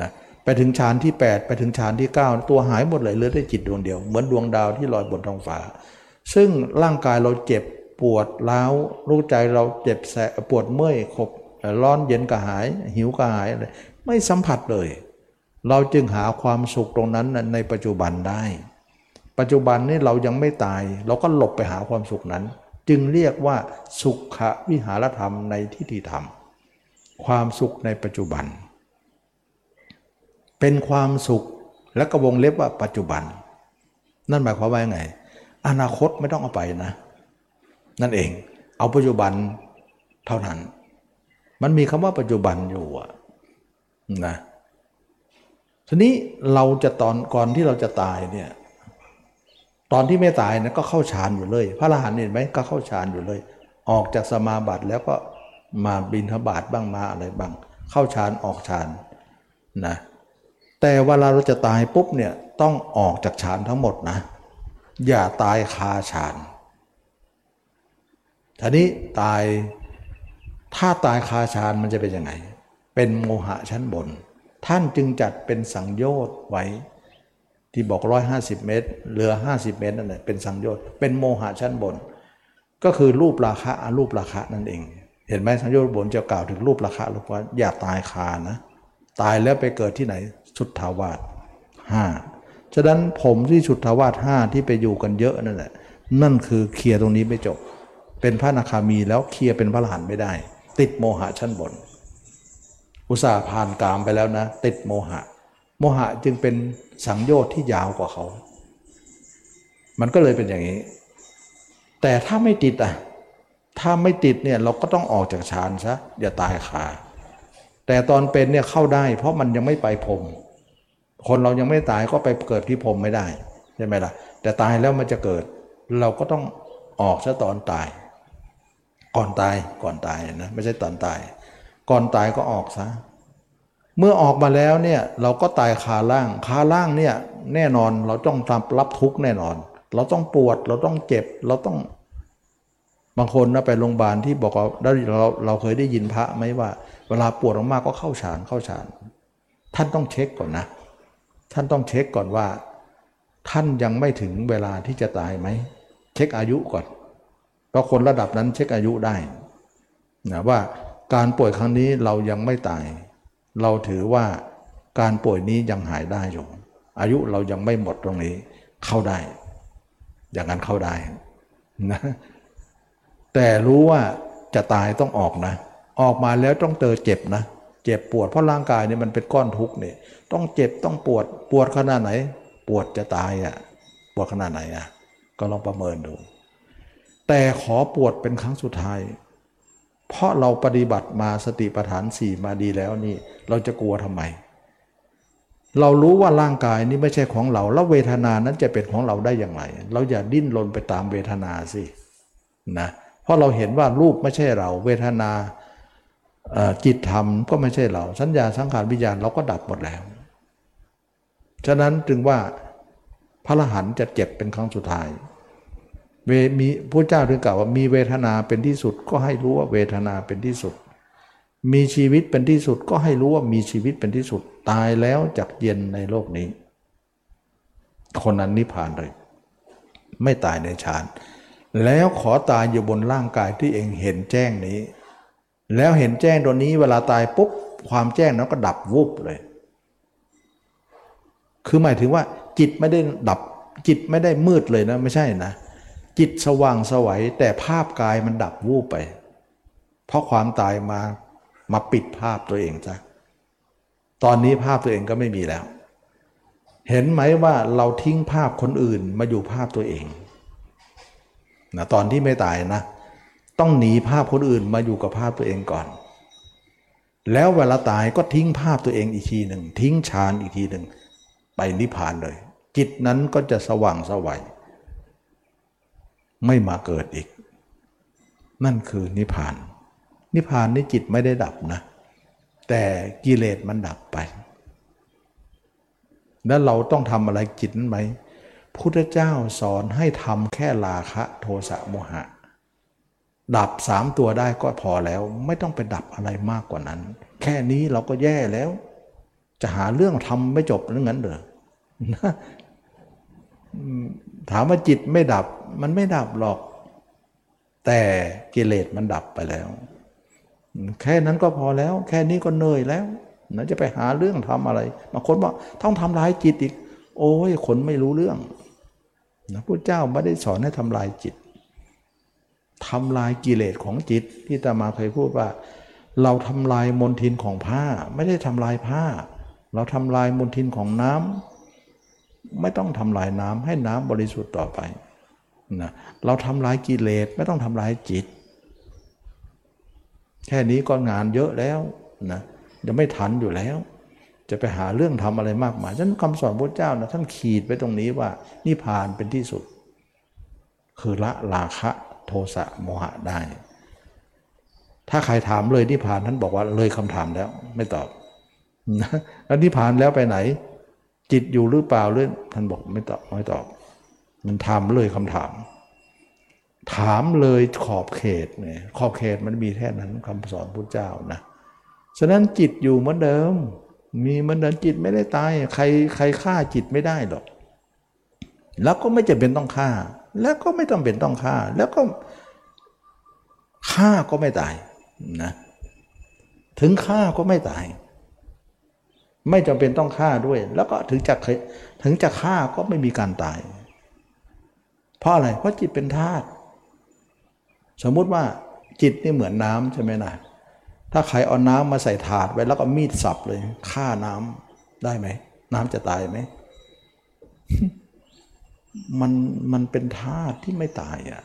นะไปถึงฌานที่ 8 ไปถึงฌานที่ 9 ตัวหายหมดเลยเหลือแต่จิตดวงเดียว เหมือนดวงดาวที่ลอยบนท้องฟ้า ซึ่งร่างกายเราเจ็บปวดล้าวรู้ใจเราเจ็บแสปวดเมื่อยขบร้อนเย็นกระหาย หิวกระหายอะไร ไม่สัมผัสเลย เราจึงหาความสุขตรงนั้นในปัจจุบันได้ ปัจจุบันนี้เรายังไม่ตาย เราก็หลบไปหาความสุขนั้น จึงเรียกว่าสุขวิหารธรรมในทิฏฐิธรรม ความสุขในปัจจุบัน เป็นความสุขและก็วงเล็บว่าปัจจุบัน นั่นหมายความว่าไง อนาคตไม่ต้องเอาไปนะ นั่นเอง เอาปัจจุบันเท่านั้น มันมีคำว่าปัจจุบันอยู่อะ นะทีนี้เราจะตอนก่อนที่เราจะตายเนี่ย ตอนที่ไม่ตายนะก็เข้าฌานอยู่เลย พระอรหันต์เห็นไหมก็เข้าฌานอยู่เลย ออกจากสมาบัติแล้วก็มาบินทบาทบ้างมาอะไรบ้าง เข้าฌานออกฌานนะแต่เวลาเราจะตายปุ๊บเนี่ยต้องออกจากฌานทั้งหมดนะ อย่าตายคาฌานทีนี้ตายถ้าตายคาฌานมันจะเป็นยังไง เป็นโมหะชั้นบน ท่านจึงจัดเป็นสังโยชน์ไว้ ที่บอกร้อยห้าสิบเมตร เหลือห้าสิบเมตรนั่นแหละเป็นสังโยชน์เป็นโมหะชั้นบน ก็คือรูปราคะอรูปราคะนั่นเอง เห็นไหมสังโยชน์บนจะกล่าวถึงรูปราคะรูปว่าอย่าตายคานะ ตายแล้วไปเกิดที่ไหนสุทธาวาสห้าฉะนั้นผมที่สุทธาวาสห้าที่ไปอยู่กันเยอะนั่นแหละนั่นคือเคลียร์ตรงนี้ไม่จบ เป็นพระนาคามีแล้วเคลียร์เป็นพระหลานไม่ได้ ติดโมหะชั้นบน อุตส่าห์ผ่านกามไปแล้วนะ ติดโมหะ โมหะจึงเป็นสังโยชน์ที่ยาวกว่าเขา มันก็เลยเป็นอย่างนี้ แต่ถ้าไม่ติดอะถ้าไม่ติดเนี่ยเราก็ต้องออกจากฌานซะอย่าตายคาแต่ตอนเป็นเนี่ยเข้าได้ เพราะมันยังไม่ไปพรมคนเรายังไม่ตายก็ไปเกิดที่พรมไม่ได้ใช่ไหมล่ะ แต่ตายแล้วมันจะเกิด เราก็ต้องออกซะตอนตาย ก่อนตายก่อนตายนะไม่ใช่ตอนตาย ก่อนตายก็ออกซะเมื่อออกมาแล้วเนี่ยเราก็ตายคาล่างคาล่างเนี่ยแน่นอนเราต้องรับทุกข์แน่นอน เราต้องปวดเราต้องเจ็บเราต้องบางคนนะไปโรงพยาบาลที่บอกว่าเราเราเคยได้ยินพระไหมว่า เวลาปวดมากๆก็เข้าฌานเข้าฌาน ท่านต้องเช็คก่อนนะ ท่านต้องเช็คก่อนว่า ท่านยังไม่ถึงเวลาที่จะตายไหม เช็คอายุก่อน เพราะคนระดับนั้นเช็คอายุได้นะว่า การป่วยครั้งนี้เรายังไม่ตาย เราถือว่าการป่วยนี้ยังหายได้อยู่ อายุเรายังไม่หมดตรงนี้เข้าได้ อย่างนั้นเข้าได้นะแต่รู้ว่าจะตายต้องออกนะ ออกมาแล้วต้องเจอเจ็บนะ เจ็บปวดเพราะร่างกายเนี่ยมันเป็นก้อนทุกข์เนี่ยต้องเจ็บต้องปวดปวดขนาดไหน ปวดจะตายอะ่ะปวดขนาดไหนอะ่ะก็ลองประเมินดู แต่ขอปวดเป็นครั้งสุดท้าย เพราะเราปฏิบัติมาสติปัฏฐานสี่มาดีแล้วนี่ เราจะกลัวทำไม เรารู้ว่าร่างกายนี้ไม่ใช่ของเรา แล้วเวทนานั้นจะเป็นของเราได้อย่างไร เราอย่าดิ้นรนไปตามเวทนาสินะเพราะเราเห็นว่ารูปไม่ใช่เรา เวทนาจิตธรรมก็ไม่ใช่เรา สัญญาสังขารวิญญาณเราก็ดับหมดแล้ว ฉะนั้นจึงว่าพระรหันจะเจ็บเป็นครั้งสุดท้าย เวมีพระเจ้าถึงกล่าวว่ามีเวทนาเป็นที่สุดก็ให้รู้ว่าเวทนาเป็นที่สุด มีชีวิตเป็นที่สุดก็ให้รู้ว่ามีชีวิตเป็นที่สุด ตายแล้วจากเย็นในโลกนี้ คนนั้นนิพพานเลย ไม่ตายในฌานแล้วขอตายอยู่บนร่างกายที่เองเห็นแจ้งนี้ แล้วเห็นแจ้งตัวนี้เวลาตายปุ๊บความแจ้งนั้นก็ดับวุบเลย คือหมายถึงว่าจิตไม่ได้ดับจิตไม่ได้มืดเลยนะไม่ใช่นะ จิตสว่างสวัยแต่ภาพกายมันดับวูบไป เพราะความตายมามาปิดภาพตัวเองจ้ะตอนนี้ภาพตัวเองก็ไม่มีแล้ว เห็นไหมว่าเราทิ้งภาพคนอื่นมาอยู่ภาพตัวเองนะตอนที่ไม่ตายนะ ต้องหนีภาพคนอื่นมาอยู่กับภาพตัวเองก่อน แล้วเวลาตายก็ทิ้งภาพตัวเองอีกทีหนึ่งทิ้งฌานอีกทีหนึ่งไปนิพพานเลย จิตนั้นก็จะสว่างสวัย ไม่มาเกิดอีก นั่นคือนิพพาน นิพพานนี่จิตไม่ได้ดับนะ แต่กิเลสมันดับไป แล้วเราต้องทำอะไรจิตนั้นไหมพุทธเจ้าสอนให้ทำแค่ราคะโทสะโมหะ ดับสามตัวได้ก็พอแล้ว ไม่ต้องไปดับอะไรมากกว่านั้น แค่นี้เราก็แย่แล้ว จะหาเรื่องทำไม่จบเรื่องั้นเหรอ ถามว่าจิตไม่ดับมันไม่ดับหรอก แต่กิเลสมันดับไปแล้ว แค่นั้นก็พอแล้ว แค่นี้ก็เหนื่อยแล้วนะจะไปหาเรื่องทำอะไรบางคนบอกต้องทำร้ายจิตอีก โอ้ยคนไม่รู้เรื่องนะพระเจ้าไม่ได้สอนให้ทำลายจิตทำลายกิเลสของจิตที่ตามาเคยพูดว่า เราทำลายมลทินของผ้า ไม่ได้ทำลายผ้า เราทำลายมลทินของน้ำ ไม่ต้องทำลายน้ำให้น้ำบริสุทธิ์ต่อไปนะเราทำลายกิเลสไม่ต้องทำลายจิต แค่นี้ก็งานเยอะแล้วนะยังไม่ทันอยู่แล้ว จะไปหาเรื่องทำอะไรมากมายฉะนั้นคำสอนพระเจ้านะท่านขีดไว้ตรงนี้ว่านิพพานเป็นที่สุด คือละราคะโทสะโมหะได้ ถ้าใครถามเลยนิพพานท่านบอกว่าเลยคำถามแล้วไม่ตอบแล้วนิพพานแล้วไปไหน จิตอยู่หรือเปล่าเรื่องท่านบอกไม่ตอบไม่ตอบ มันถามเลยคำถาม ถามเลยขอบเขตเนี่ยขอบเขตมันมีแค่นั้นคำสอนพุทธเจ้านะฉะนั้นจิตอยู่เหมือนเดิม มีเหมือนเดิมจิตไม่ได้ตาย ใครใครฆ่าจิตไม่ได้หรอก แล้วก็ไม่จำเป็นต้องฆ่า แล้วก็ไม่จำเป็นต้องฆ่า แล้วก็ฆ่าก็ไม่ตายนะถึงฆ่าก็ไม่ตาย ไม่จำเป็นต้องฆ่าด้วย แล้วก็ถึงจะถึงจะฆ่าก็ไม่มีการตาย เพราะอะไร เพราะจิตเป็นธาตุสมมุติว่าจิตนี่เหมือนน้ำใช่ไหมนะถ้าใครเอาน้ำมาใส่ถาดไว้แล้วก็มีดสับเลยฆ่าน้ำได้ไหมน้ำจะตายไหมมันมันเป็นธาตุที่ไม่ตายอะ่ะ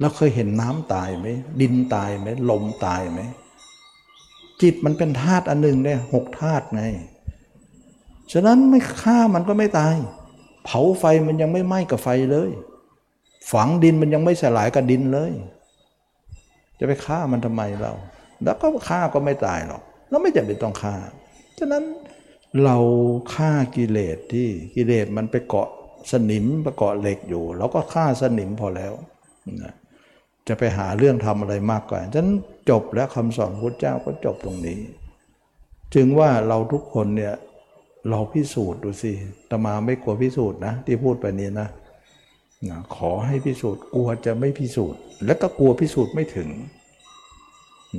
เราเคยเห็นน้ำตายไหมดินตายไหมลมตายไหมจิตมันเป็นธาตุอันหนึ่งเนี่ยหกธาตุไง ฉะนั้นไม่ฆ่ามันก็ไม่ตาย เผาไฟมันยังไม่ไหม้กับไฟเลย ฝังดินมันยังไม่สลายกับดินเลย จะไปฆ่ามันทำไมเรา แล้วก็ฆ่าก็ไม่ตายหรอก แล้วไม่จำเป็นต้องฆ่า ฉะนั้นเราฆ่ากิเลสที่กิเลสมันไปเกาะสนิมไปเกาะเหล็กอยู่เราก็ฆ่าสนิมพอแล้วนะจะไปหาเรื่องทำอะไรมากกว่าฉะนั้นจบแล้วคำสอนพระเจ้าก็จบตรงนี้ จึงว่าเราทุกคนเนี่ย เราพิสูจน์ดูสิตมาไม่กลัวพิสูจน์นะ ที่พูดไปนี้นะนะ ขอให้พิสูจน์กลัวจะไม่พิสูจน์ และก็กลัวพิสูจน์ไม่ถึง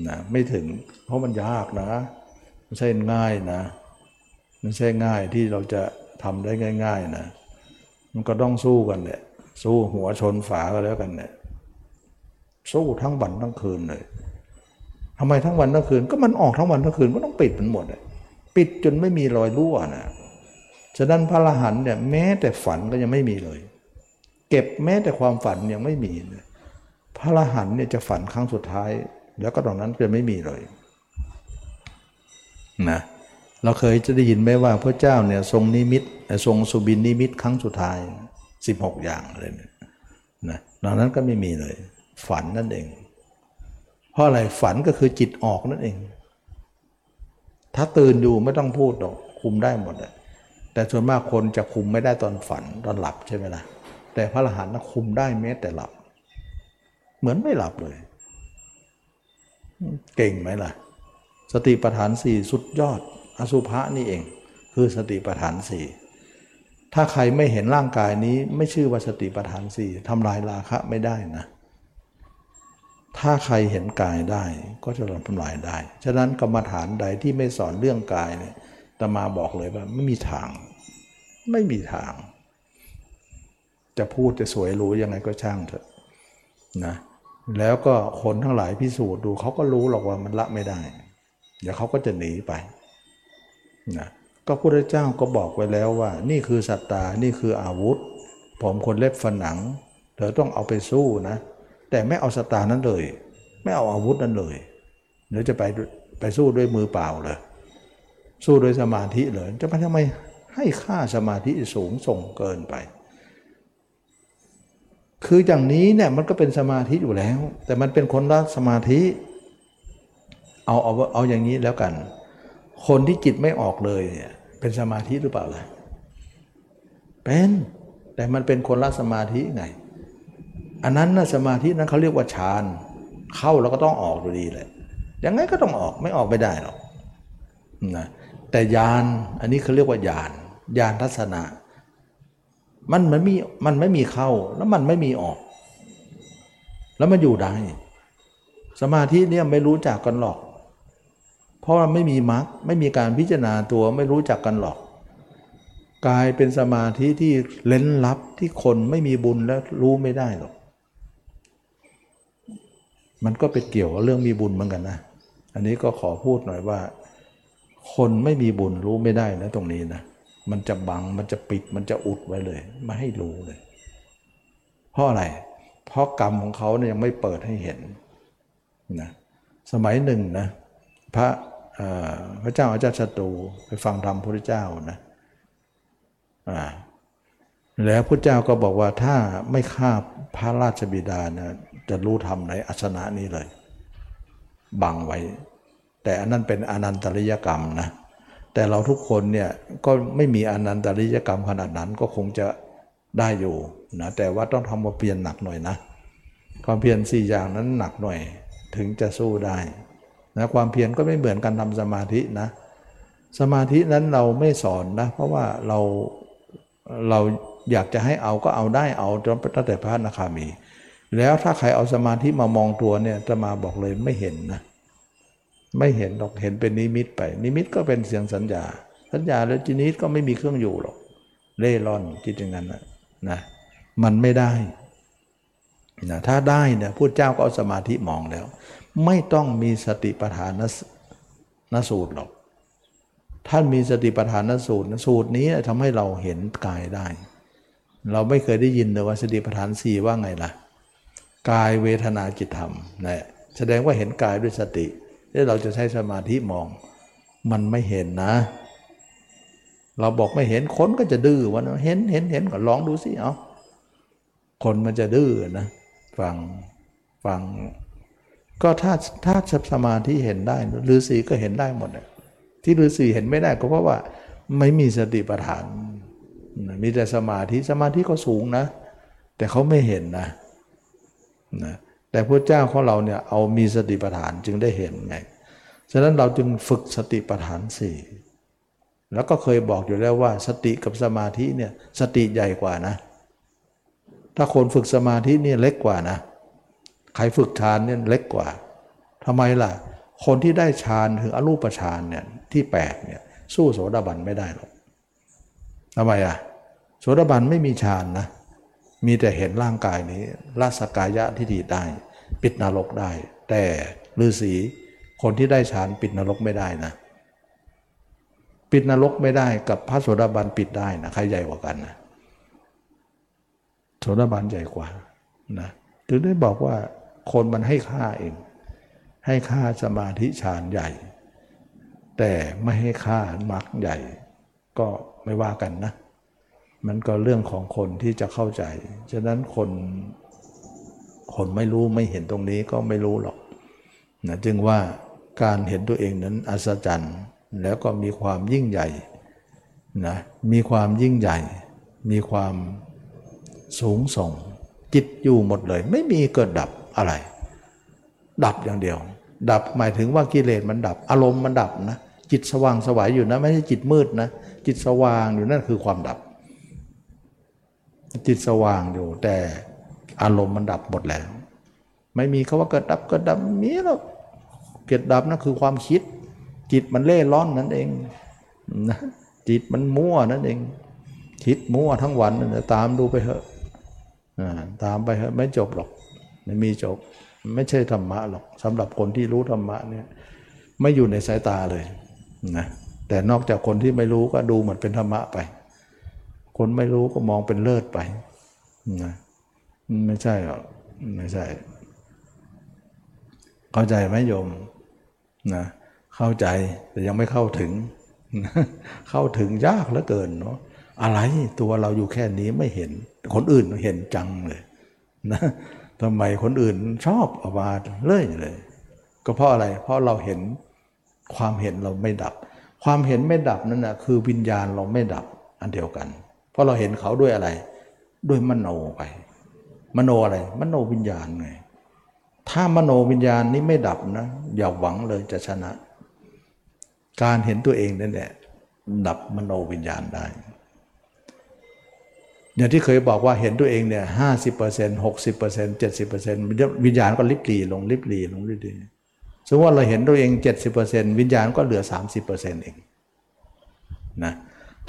นะไม่ถึง เพราะมันยากนะไม่ใช่ง่ายนะไม่ใช่ง่ายที่เราจะทำได้ง่าย ๆ นะ มันก็ต้องสู้กันเนี่ยสู้หัวชนฝาก็แล้วกันเนี่ยสู้ทั้งวันทั้งคืนเลยทำไมทั้งวันทั้งคืน ก็มันออกทั้งวันทั้งคืนก็ต้องปิดมันหมดเลย ปิดจนไม่มีรอยรั่วนะฉะนั้นพระอรหันต์เนี่ยแม้แต่ฝันก็ยังไม่มีเลย เก็บแม้แต่ความฝันยังไม่มีเลยพระอรหันต์เนี่ยจะฝันครั้งสุดท้าย แล้วก็ตรงนั้นจะไม่มีเลยนะเราเคยจะได้ยินไหมว่าพระเจ้าเนี่ยทรงนิมิตทรงสุบินนิมิตครั้งสุดท้าย 16 อย่างเลยนะตอนนั้นก็ไม่มีเลย ฝันนั่นเอง เพราะอะไรฝันก็คือจิตออกนั่นเอง ถ้าตื่นอยู่ไม่ต้องพูดหรอกคุมได้หมดแต่ส่วนมากคนจะคุมไม่ได้ตอนฝันตอนหลับใช่ไหมล่ะแต่พระอรหันต์คุมได้แม้แต่หลับ เหมือนไม่หลับเลย เก่งไหมล่ะ สติปัฏฐานสี่สุดยอด อสุภะนี่เอง คือสติปัฏฐานสี่ถ้าใครไม่เห็นร่างกายนี้ ไม่ชื่อว่าสติปัฏฐานสี่ทำลายราคะไม่ได้นะ ถ้าใครเห็นกายได้ก็จะทำลายได้ ฉะนั้นกรรมฐานใดที่ไม่สอนเรื่องกายเนี่ยตมาบอกเลยว่าไม่มีทาง ไม่มีทาง จะพูดจะสวยรู้ยังไงก็ช่างเถอะนะแล้วก็คนทั้งหลายพิสูจน์ดูเขาก็รู้หรอกว่ามันละไม่ได้ เดี๋ยวเขาก็จะหนีไปนะก็พระพุทธเจ้าก็บอกไว้แล้วว่า นี่คือสัตตา นี่คืออาวุธ ผมคนเล็บฝันหนัง เธอต้องเอาไปสู้นะ แต่ไม่เอาสตานั้นเลย ไม่เอาอาวุธนั้นเลยเดี๋ยวจะไปไปสู้ด้วยมือเปล่าเลยสู้ด้วยสมาธิเลยจะไปทำไมให้ค่าสมาธิสูงส่งเกินไป คืออย่างนี้เนี่ยมันก็เป็นสมาธิอยู่แล้ว แต่มันเป็นคนละสมาธิ เอาเอาเอาอย่างนี้แล้วกัน คนที่จิตไม่ออกเลยเนี่ยเป็นสมาธิหรือเปล่าล่ะเป็นแต่มันเป็นคนละสมาธิไง อันนั้นนะสมาธินั้นเขาเรียกว่าฌาน เข้าแล้วก็ต้องออกอยู่ดีเลยยังไงก็ต้องออกไม่ออกไม่ได้หรอกนะแต่ญาณอันนี้เขาเรียกว่าญาณญาณทัศนะ มันมันมีมันไม่มีเข้าแล้วมันไม่มีออก แล้วมันอยู่ได้สมาธิเนี่ยไม่รู้จักกันหรอก เพราะว่าไม่มีมรรคไม่มีการพิจารณาตัวไม่รู้จักกันหรอก กลายเป็นสมาธิที่เล้นลับที่คนไม่มีบุญแล้วรู้ไม่ได้หรอก มันก็เป็นเกี่ยวเรื่องมีบุญเหมือนกันนะ อันนี้ก็ขอพูดหน่อยว่า คนไม่มีบุญรู้ไม่ได้นะตรงนี้นะ มันจะบัง มันจะปิด มันจะอุดไว้เลย ไม่ให้รู้เลย เพราะอะไร เพราะกรรมของเขาเนี่ยยังไม่เปิดให้เห็นนะ สมัยหนึ่งนะ พระพระเจ้าอาจารย์ศัตรูไปฟังธรรมพระเจ้านะแล้วพระเจ้าก็บอกว่าถ้าไม่ฆ่าพระราชบิดานะ จะรู้ธรรมในอัศนะนี้เลย บังไว้ แต่อันนั้นเป็นอนันตริยกรรมนะแต่เราทุกคนเนี่ยก็ไม่มีอนันตริยกรรมขนาดนั้นก็คงจะได้อยู่นะแต่ว่าต้องทำมามเปลี่ยนหนักหน่อยนะความเพียรสี่อย่างนั้นหนักหน่อยถึงจะสู้ได้นะความเพียรก็ไม่เหมือนการทำสมาธินะ สมาธินั้นเราไม่สอนนะ เพราะว่าเราเราอยากจะให้เอาก็เอาได้เอาจนตั้งแต่พระนาคามี แล้วถ้าใครเอาสมาธิมามองตัวเนี่ยจะมาบอกเลยไม่เห็นนะ ไม่เห็นหรอกเห็นเป็นนิมิตไป นิมิตก็เป็นเสียงสัญญา สัญญาแล้วจินิตก็ไม่มีเครื่องอยู่หรอก เล่ร่อนคิดอย่างนั้นนะนะมันไม่ได้นะถ้าได้เนี่ยพุทธเจ้าก็เอาสมาธิมองแล้ว ไม่ต้องมีสติปัฏฐานนสูตรหรอก ท่านมีสติปัฏฐานสูตรสูตรนี้ทำให้เราเห็นกายได้ เราไม่เคยได้ยินเลยว่าสติปัฏฐานสี่ว่าไงล่ะ กายเวทนาจิตธรรมนะแสดงว่าเห็นกายด้วยสติแล้วเราจะใช้สมาธิมอง มันไม่เห็นนะ เราบอกไม่เห็นคนก็จะดื้อวันเห็นเห็นเห็นก็ลองดูสิเอาคนมันจะดื้อนะฟังฟัง ก็ถ้าถ้าสมาธิเห็นได้ฤาษีก็เห็นได้หมดที่ฤาษีเห็นไม่ได้ก็เพราะว่าไม่มีสติปัฏฐาน มีแต่สมาธิสมาธิก็สูงนะ แต่เขาไม่เห็นนะ นะแต่พระเจ้าของเราเนี่ยเอามีสติปัฏฐานจึงได้เห็นไงฉะนั้นเราจึงฝึกสติปัฏฐานสี่แล้วก็เคยบอกอยู่แล้วว่า สติกับสมาธิเนี่ยสติใหญ่กว่านะ ถ้าคนฝึกสมาธินี่เล็กกว่านะ ใครฝึกฌานเนี่ยเล็กกว่าทำไมล่ะ คนที่ได้ฌานถึงอรูปฌานเนี่ยที่แปดเนี่ยสู้โสดาบันไม่ได้หรอกทำไมอะโสดาบันไม่มีฌานนะ มีแต่เห็นร่างกายนี้ละสกายะที่ดีได้ ปิดนรกได้ แต่ฤาษีคนที่ได้ฌานปิดนรกไม่ได้นะ ปิดนรกไม่ได้กับพระโสดาบันปิดได้นะใครใหญ่กว่ากันนะโสดาบันใหญ่กว่านะถึงได้บอกว่าคนมันให้ค่าเอง ให้ค่าสมาธิฌานใหญ่ แต่ไม่ให้ค่ามรรคใหญ่ ก็ไม่ว่ากันนะ มันก็เรื่องของคนที่จะเข้าใจ ฉะนั้นคนคนไม่รู้ไม่เห็นตรงนี้ก็ไม่รู้หรอกนะจึงว่าการเห็นตัวเองนั้นอัศจรรย์ แล้วก็มีความยิ่งใหญ่นะมีความยิ่งใหญ่ มีความสูงส่ง จิตอยู่หมดเลย ไม่มีเกิดดับอะไร ดับอย่างเดียว ดับหมายถึงว่ากิเลสมันดับ อารมณ์มันดับนะจิตสว่างสวายอยู่นะ ไม่ใช่จิตมืดนะ จิตสว่างอยู่นั่นคือความดับ จิตสว่างอยู่ แต่อารมณ์มันดับหมดแล้ว ไม่มีคาว่าเกิดดับเกิดดับมีแล้วเกิดดับนั่นคือความคิด จิตมันเล่ร่อนนั่นเองนะจิตมันมั่วนั่นเอง คิดมั่วทั้งวันนั่นตามดูไปเถอะตามไปเถอะไม่จบหรอกไม่มีจบไม่ใช่ธรรมะหรอกสำหรับคนที่รู้ธรรมะเนี่ยไม่อยู่ในสายตาเลยนะแต่นอกจากคนที่ไม่รู้ก็ดูเหมือนเป็นธรรมะไป คนไม่รู้ก็มองเป็นเลิศไปนะไม่ใช่หรอกไม่ใช่ เข้าใจไหมโยมนะเข้าใจแต่ยังไม่เข้าถึง เข้าถึงยากเหลือเกินเนาะอะไรตัวเราอยู่แค่นี้ไม่เห็น คนอื่นเห็นจังเลยนะทำไมคนอื่นชอบอาวาเลื่อยเลย ก็เพราะอะไร เพราะเราเห็นความเห็นเราไม่ดับ ความเห็นไม่ดับนั่นนะคือวิญญาณเราไม่ดับอันเดียวกัน เพราะเราเห็นเขาด้วยอะไร ด้วยมโนไป มโนอะไร มโนวิญญาณไงถ้ามโนวิญญาณนี้ไม่ดับนะ อย่าหวังเลยจะชนะ การเห็นตัวเองนั่นแหละดับมโนวิญญาณได้อย่างที่เคยบอกว่าเห็นตัวเองเนี่ยห้าสิบเปอร์เซ็นต์หกสิบเปอร์เซ็นต์เจ็ดสิบเปอร์เซ็นต์วิญญาณก็ลิบหลีลงลิบหลีลงลิบหลีสมมติว่าเราเห็นตัวเองเจ็ดสิบเปอร์เซ็นต์วิญญาณก็เหลือสามสิบเปอร์เซ็นต์เองนะ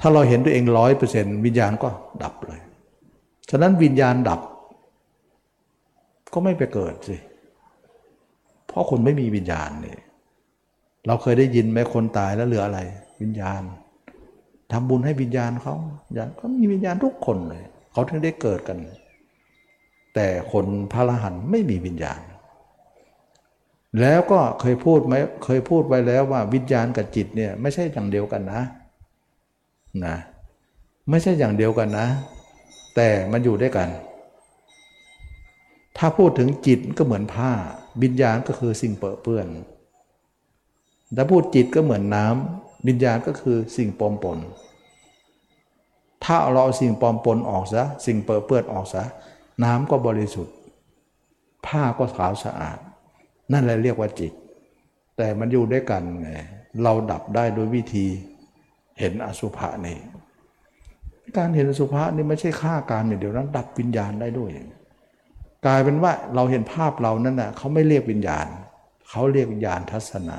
ถ้าเราเห็นตัวเองร้อยเปอร์เซ็นต์วิญญาณก็ดับเลย ฉะนั้นวิญญาณดับ ก็ไม่ไปเกิดสิ เพราะคนไม่มีวิญญาณเนี่ยเราเคยได้ยินไหมคนตายแล้วเหลืออะไร วิญญาณทำบุญให้วิญญาณเขาญาณเขามีวิญญาณทุกคนเลย เขาถึงได้เกิดกัน แต่คนพระรหันไม่มีวิญญาณ แล้วก็เคยพูดไหมเคยพูดไว้แล้วว่าวิญญาณกับจิตเนี่ยไม่ใช่อย่างเดียวกันนะ นะไม่ใช่อย่างเดียวกันนะ แต่มันอยู่ด้วยกัน ถ้าพูดถึงจิตก็เหมือนผ้าวิญญาณก็คือสิ่งเปื้อนถ้าพูดจิตก็เหมือนน้ำวิญญาณก็คือสิ่งปลอมปนถ้าเราเอาสิ่งปลอมปนออกซะสิ่งเปื้อนออกซะน้ำก็บริสุทธิ์ ผ้าก็ขาวสะอาด นั่นแหละเรียกว่าจิต แต่มันอยู่ด้วยกันไงเราดับได้โดยวิธี เห็นอสุภะนี่การเห็นอสุภะนี่ไม่ใช่ฆ่าการอย่างเดียวนั้นดับวิญญาณได้ด้วย กลายเป็นว่าเราเห็นภาพเรานั่นนะเขาไม่เรียกวิญญาณเขาเรียกวิญญาณทัศนะ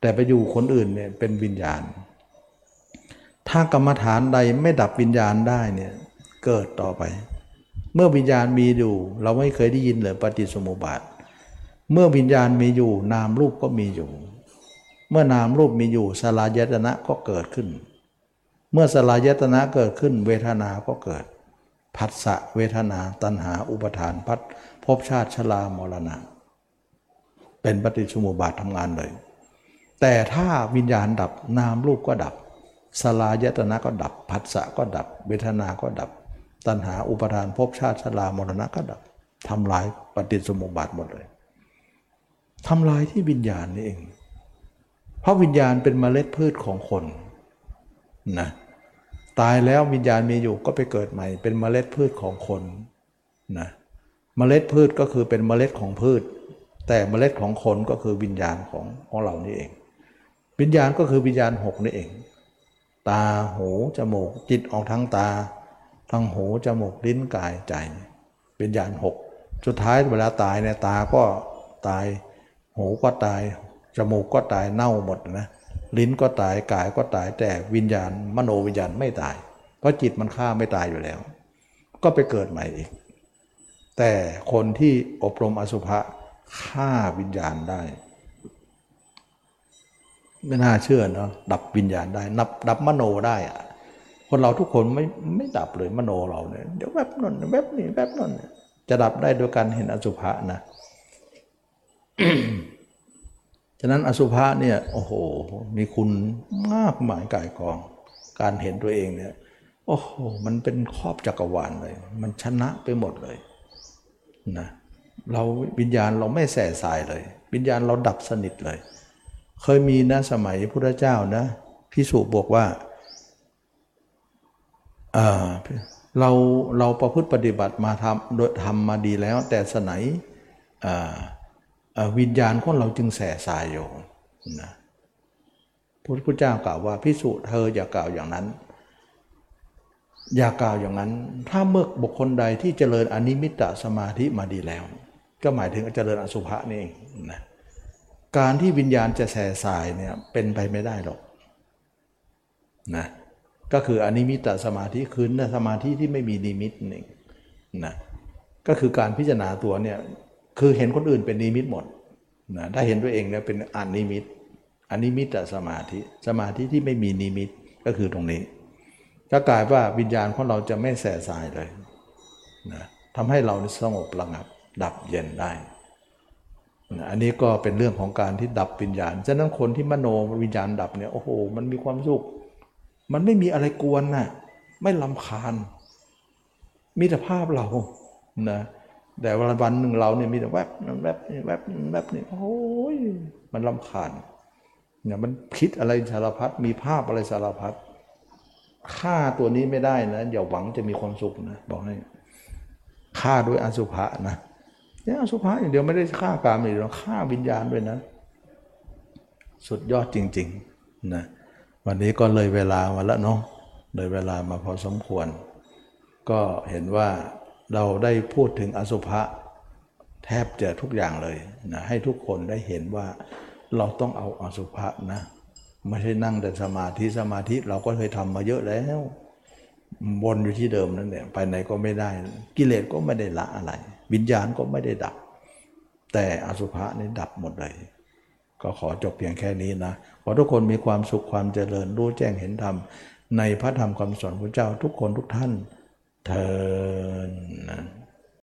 แต่ไปอยู่คนอื่นเนี่ยเป็นวิญญาณ ถ้ากรรมฐานใดไม่ดับวิญญาณได้เนี่ยเกิดต่อไป เมื่อวิญญาณมีอยู่ เราไม่เคยได้ยินเลยปฏิสมุบาท เมื่อวิญญาณมีอยู่นามรูปก็มีอยู่ เมื่อนามรูปมีอยู่สลายตนะก็เกิดขึ้น เมื่อสลายตนะเกิดขึ้น เวทนาก็เกิดผัสสะเวทนาตัณหาอุปทานพัดภพชาติชรามรณะ เป็นปฏิสมุบาททำงานเลย แต่ถ้าวิญญาณดับนามรูปก็ดับ สลายตนะก็ดับผัสสะก็ดับ เวทนาก็ดับ ตัณหาอุปทานภพชาติชรามรณะก็ดับทำลายปฏิสมุบาทหมดเลยทำลายที่วิญญาณนี่เอง พราะวิญญาณเป็นเมล็ดพืชของคนนะตายแล้ววิญญาณมีอยู่ก็ไปเกิดใหม่ เป็นเมล็ดพืชของคนนะเมล็ดพืชก็คือเป็นเมล็ดของพืช แต่เมล็ดของคนก็คือวิญญาณของของเรานี่เอง วิญญาณก็คือวิญญาณหกนี่เอง ตาหูจมูกจิตออกทั้งตาทั้งหูจมูกลิ้นกายใจเป็นญาณหกสุดท้ายเวลาตายเนี่ยตาก็ตายหูก็ตาย จมูกก็ตายเน่าหมดนะลิ้นก็ตายกายก็ตายแต่วิญญาณ มโนวิญญาณไม่ตาย เพราะจิตมันฆ่าไม่ตายอยู่แล้ว ก็ไปเกิดใหม่อีก แต่คนที่อบรมอสุภะฆ่าวิญญาณได้ ไม่น่าเชื่อเนาะดับวิญญาณได้ นับดับมโนได้อะคนเราทุกคนไม่ไม่ดับเลยมโนเราเนี่ยเดี๋ยวแวบนั่นแวบนี้แวบนั่นจะดับได้โดยการเห็นอสุภะนะ ฉะนั้นอสุภะเนี่ยโอ้โหมีคุณมากหมายกายกอง การเห็นตัวเองเนี่ยโอ้โหมันเป็นครอบจักรวาลเลย มันชนะไปหมดเลยนะเราวิญญาณเราไม่แส่สายเลย วิญญาณเราดับสนิทเลย เคยมีนะสมัยพุทธเจ้านะพิสุบอกว่าเราเราประพฤติปฏิบัติมาทำโดยทำมาดีแล้ว แต่สนัย วิญญาณของเราจึงแส่สายอยู่นะพระพุทธเจ้ากล่าวว่าภิกษุเธออย่ากล่าวอย่างนั้น อย่ากล่าวอย่างนั้น ถ้าเมื่อบุคคลใดที่เจริญอนิมิตตสมาธิมาดีแล้ว ก็หมายถึงเจริญอสุภะนี่เองนะการที่วิญญาณจะแส่สายเนี่ยเป็นไปไม่ได้หรอกนะก็คืออนิมิตสมาธิคือสมาธิที่ไม่มีนิมิตนี่นะก็คือการพิจารณาตัวเนี่ย คือเห็นคนอื่นเป็นนิมิตหมดนะถ้าเห็นตัวเองเนี่ยเป็นอนิมิตอนิมิตสมาธิสมาธิที่ไม่มีนิมิตก็คือตรงนี้ก็กลายว่าวิญญาณของเราจะไม่แส่สายเลยนะทำให้เราสงบระงับ ดับเย็นได้อันนี้ก็เป็นเรื่องของการที่ดับวิญญาณฉะนั้นคนที่มโนวิญญาณดับเนี่ยโอ้โห มันมีความสุข มันไม่มีอะไรกวนนะ่ะไม่รำคาญมีแต่ภาพเรานะ แต่วันวันหนึ่งเราเนี่ยมีแต่แวบแวบแวบแวบนี่โอ้ยมันลำคาญเนี่ยมันคิดอะไรสารพัดมีภาพอะไรสารพัดฆ่าตัวนี้ไม่ได้นะอย่าหวังจะมีความสุขนะบอกให้ฆ่าด้วยอสุภะนะเนี่ยสุภาอย่างเดียวไม่ได้ฆ่ากามอย่างเดียวฆ่าวิญญาณด้วยนะ สุดยอดจริงๆนะวันนี้ก็เลยเวลามาแล้วเนาะเลยเวลามาพอสมควร ก็เห็นว่า เราได้พูดถึงอสุภะแทบจะทุกอย่างเลยนะให้ทุกคนได้เห็นว่าเราต้องเอาอสุภะนะไม่ใช่นั่งแต่สมาธิสมาธิเราก็เคยทำมาเยอะแล้ววนอยู่ที่เดิมนั่นแหละไปไหนก็ไม่ได้ กิเลสก็ไม่ได้ละอะไร วิญญาณก็ไม่ได้ดับ แต่อสุภะนี่ดับหมดเลย ก็ขอจบเพียงแค่นี้นะขอทุกคนมีความสุขความเจริญรู้แจ้งเห็นธรรมในพระธรรมคำสอนพระเจ้าทุกคนทุกท่าน Turn.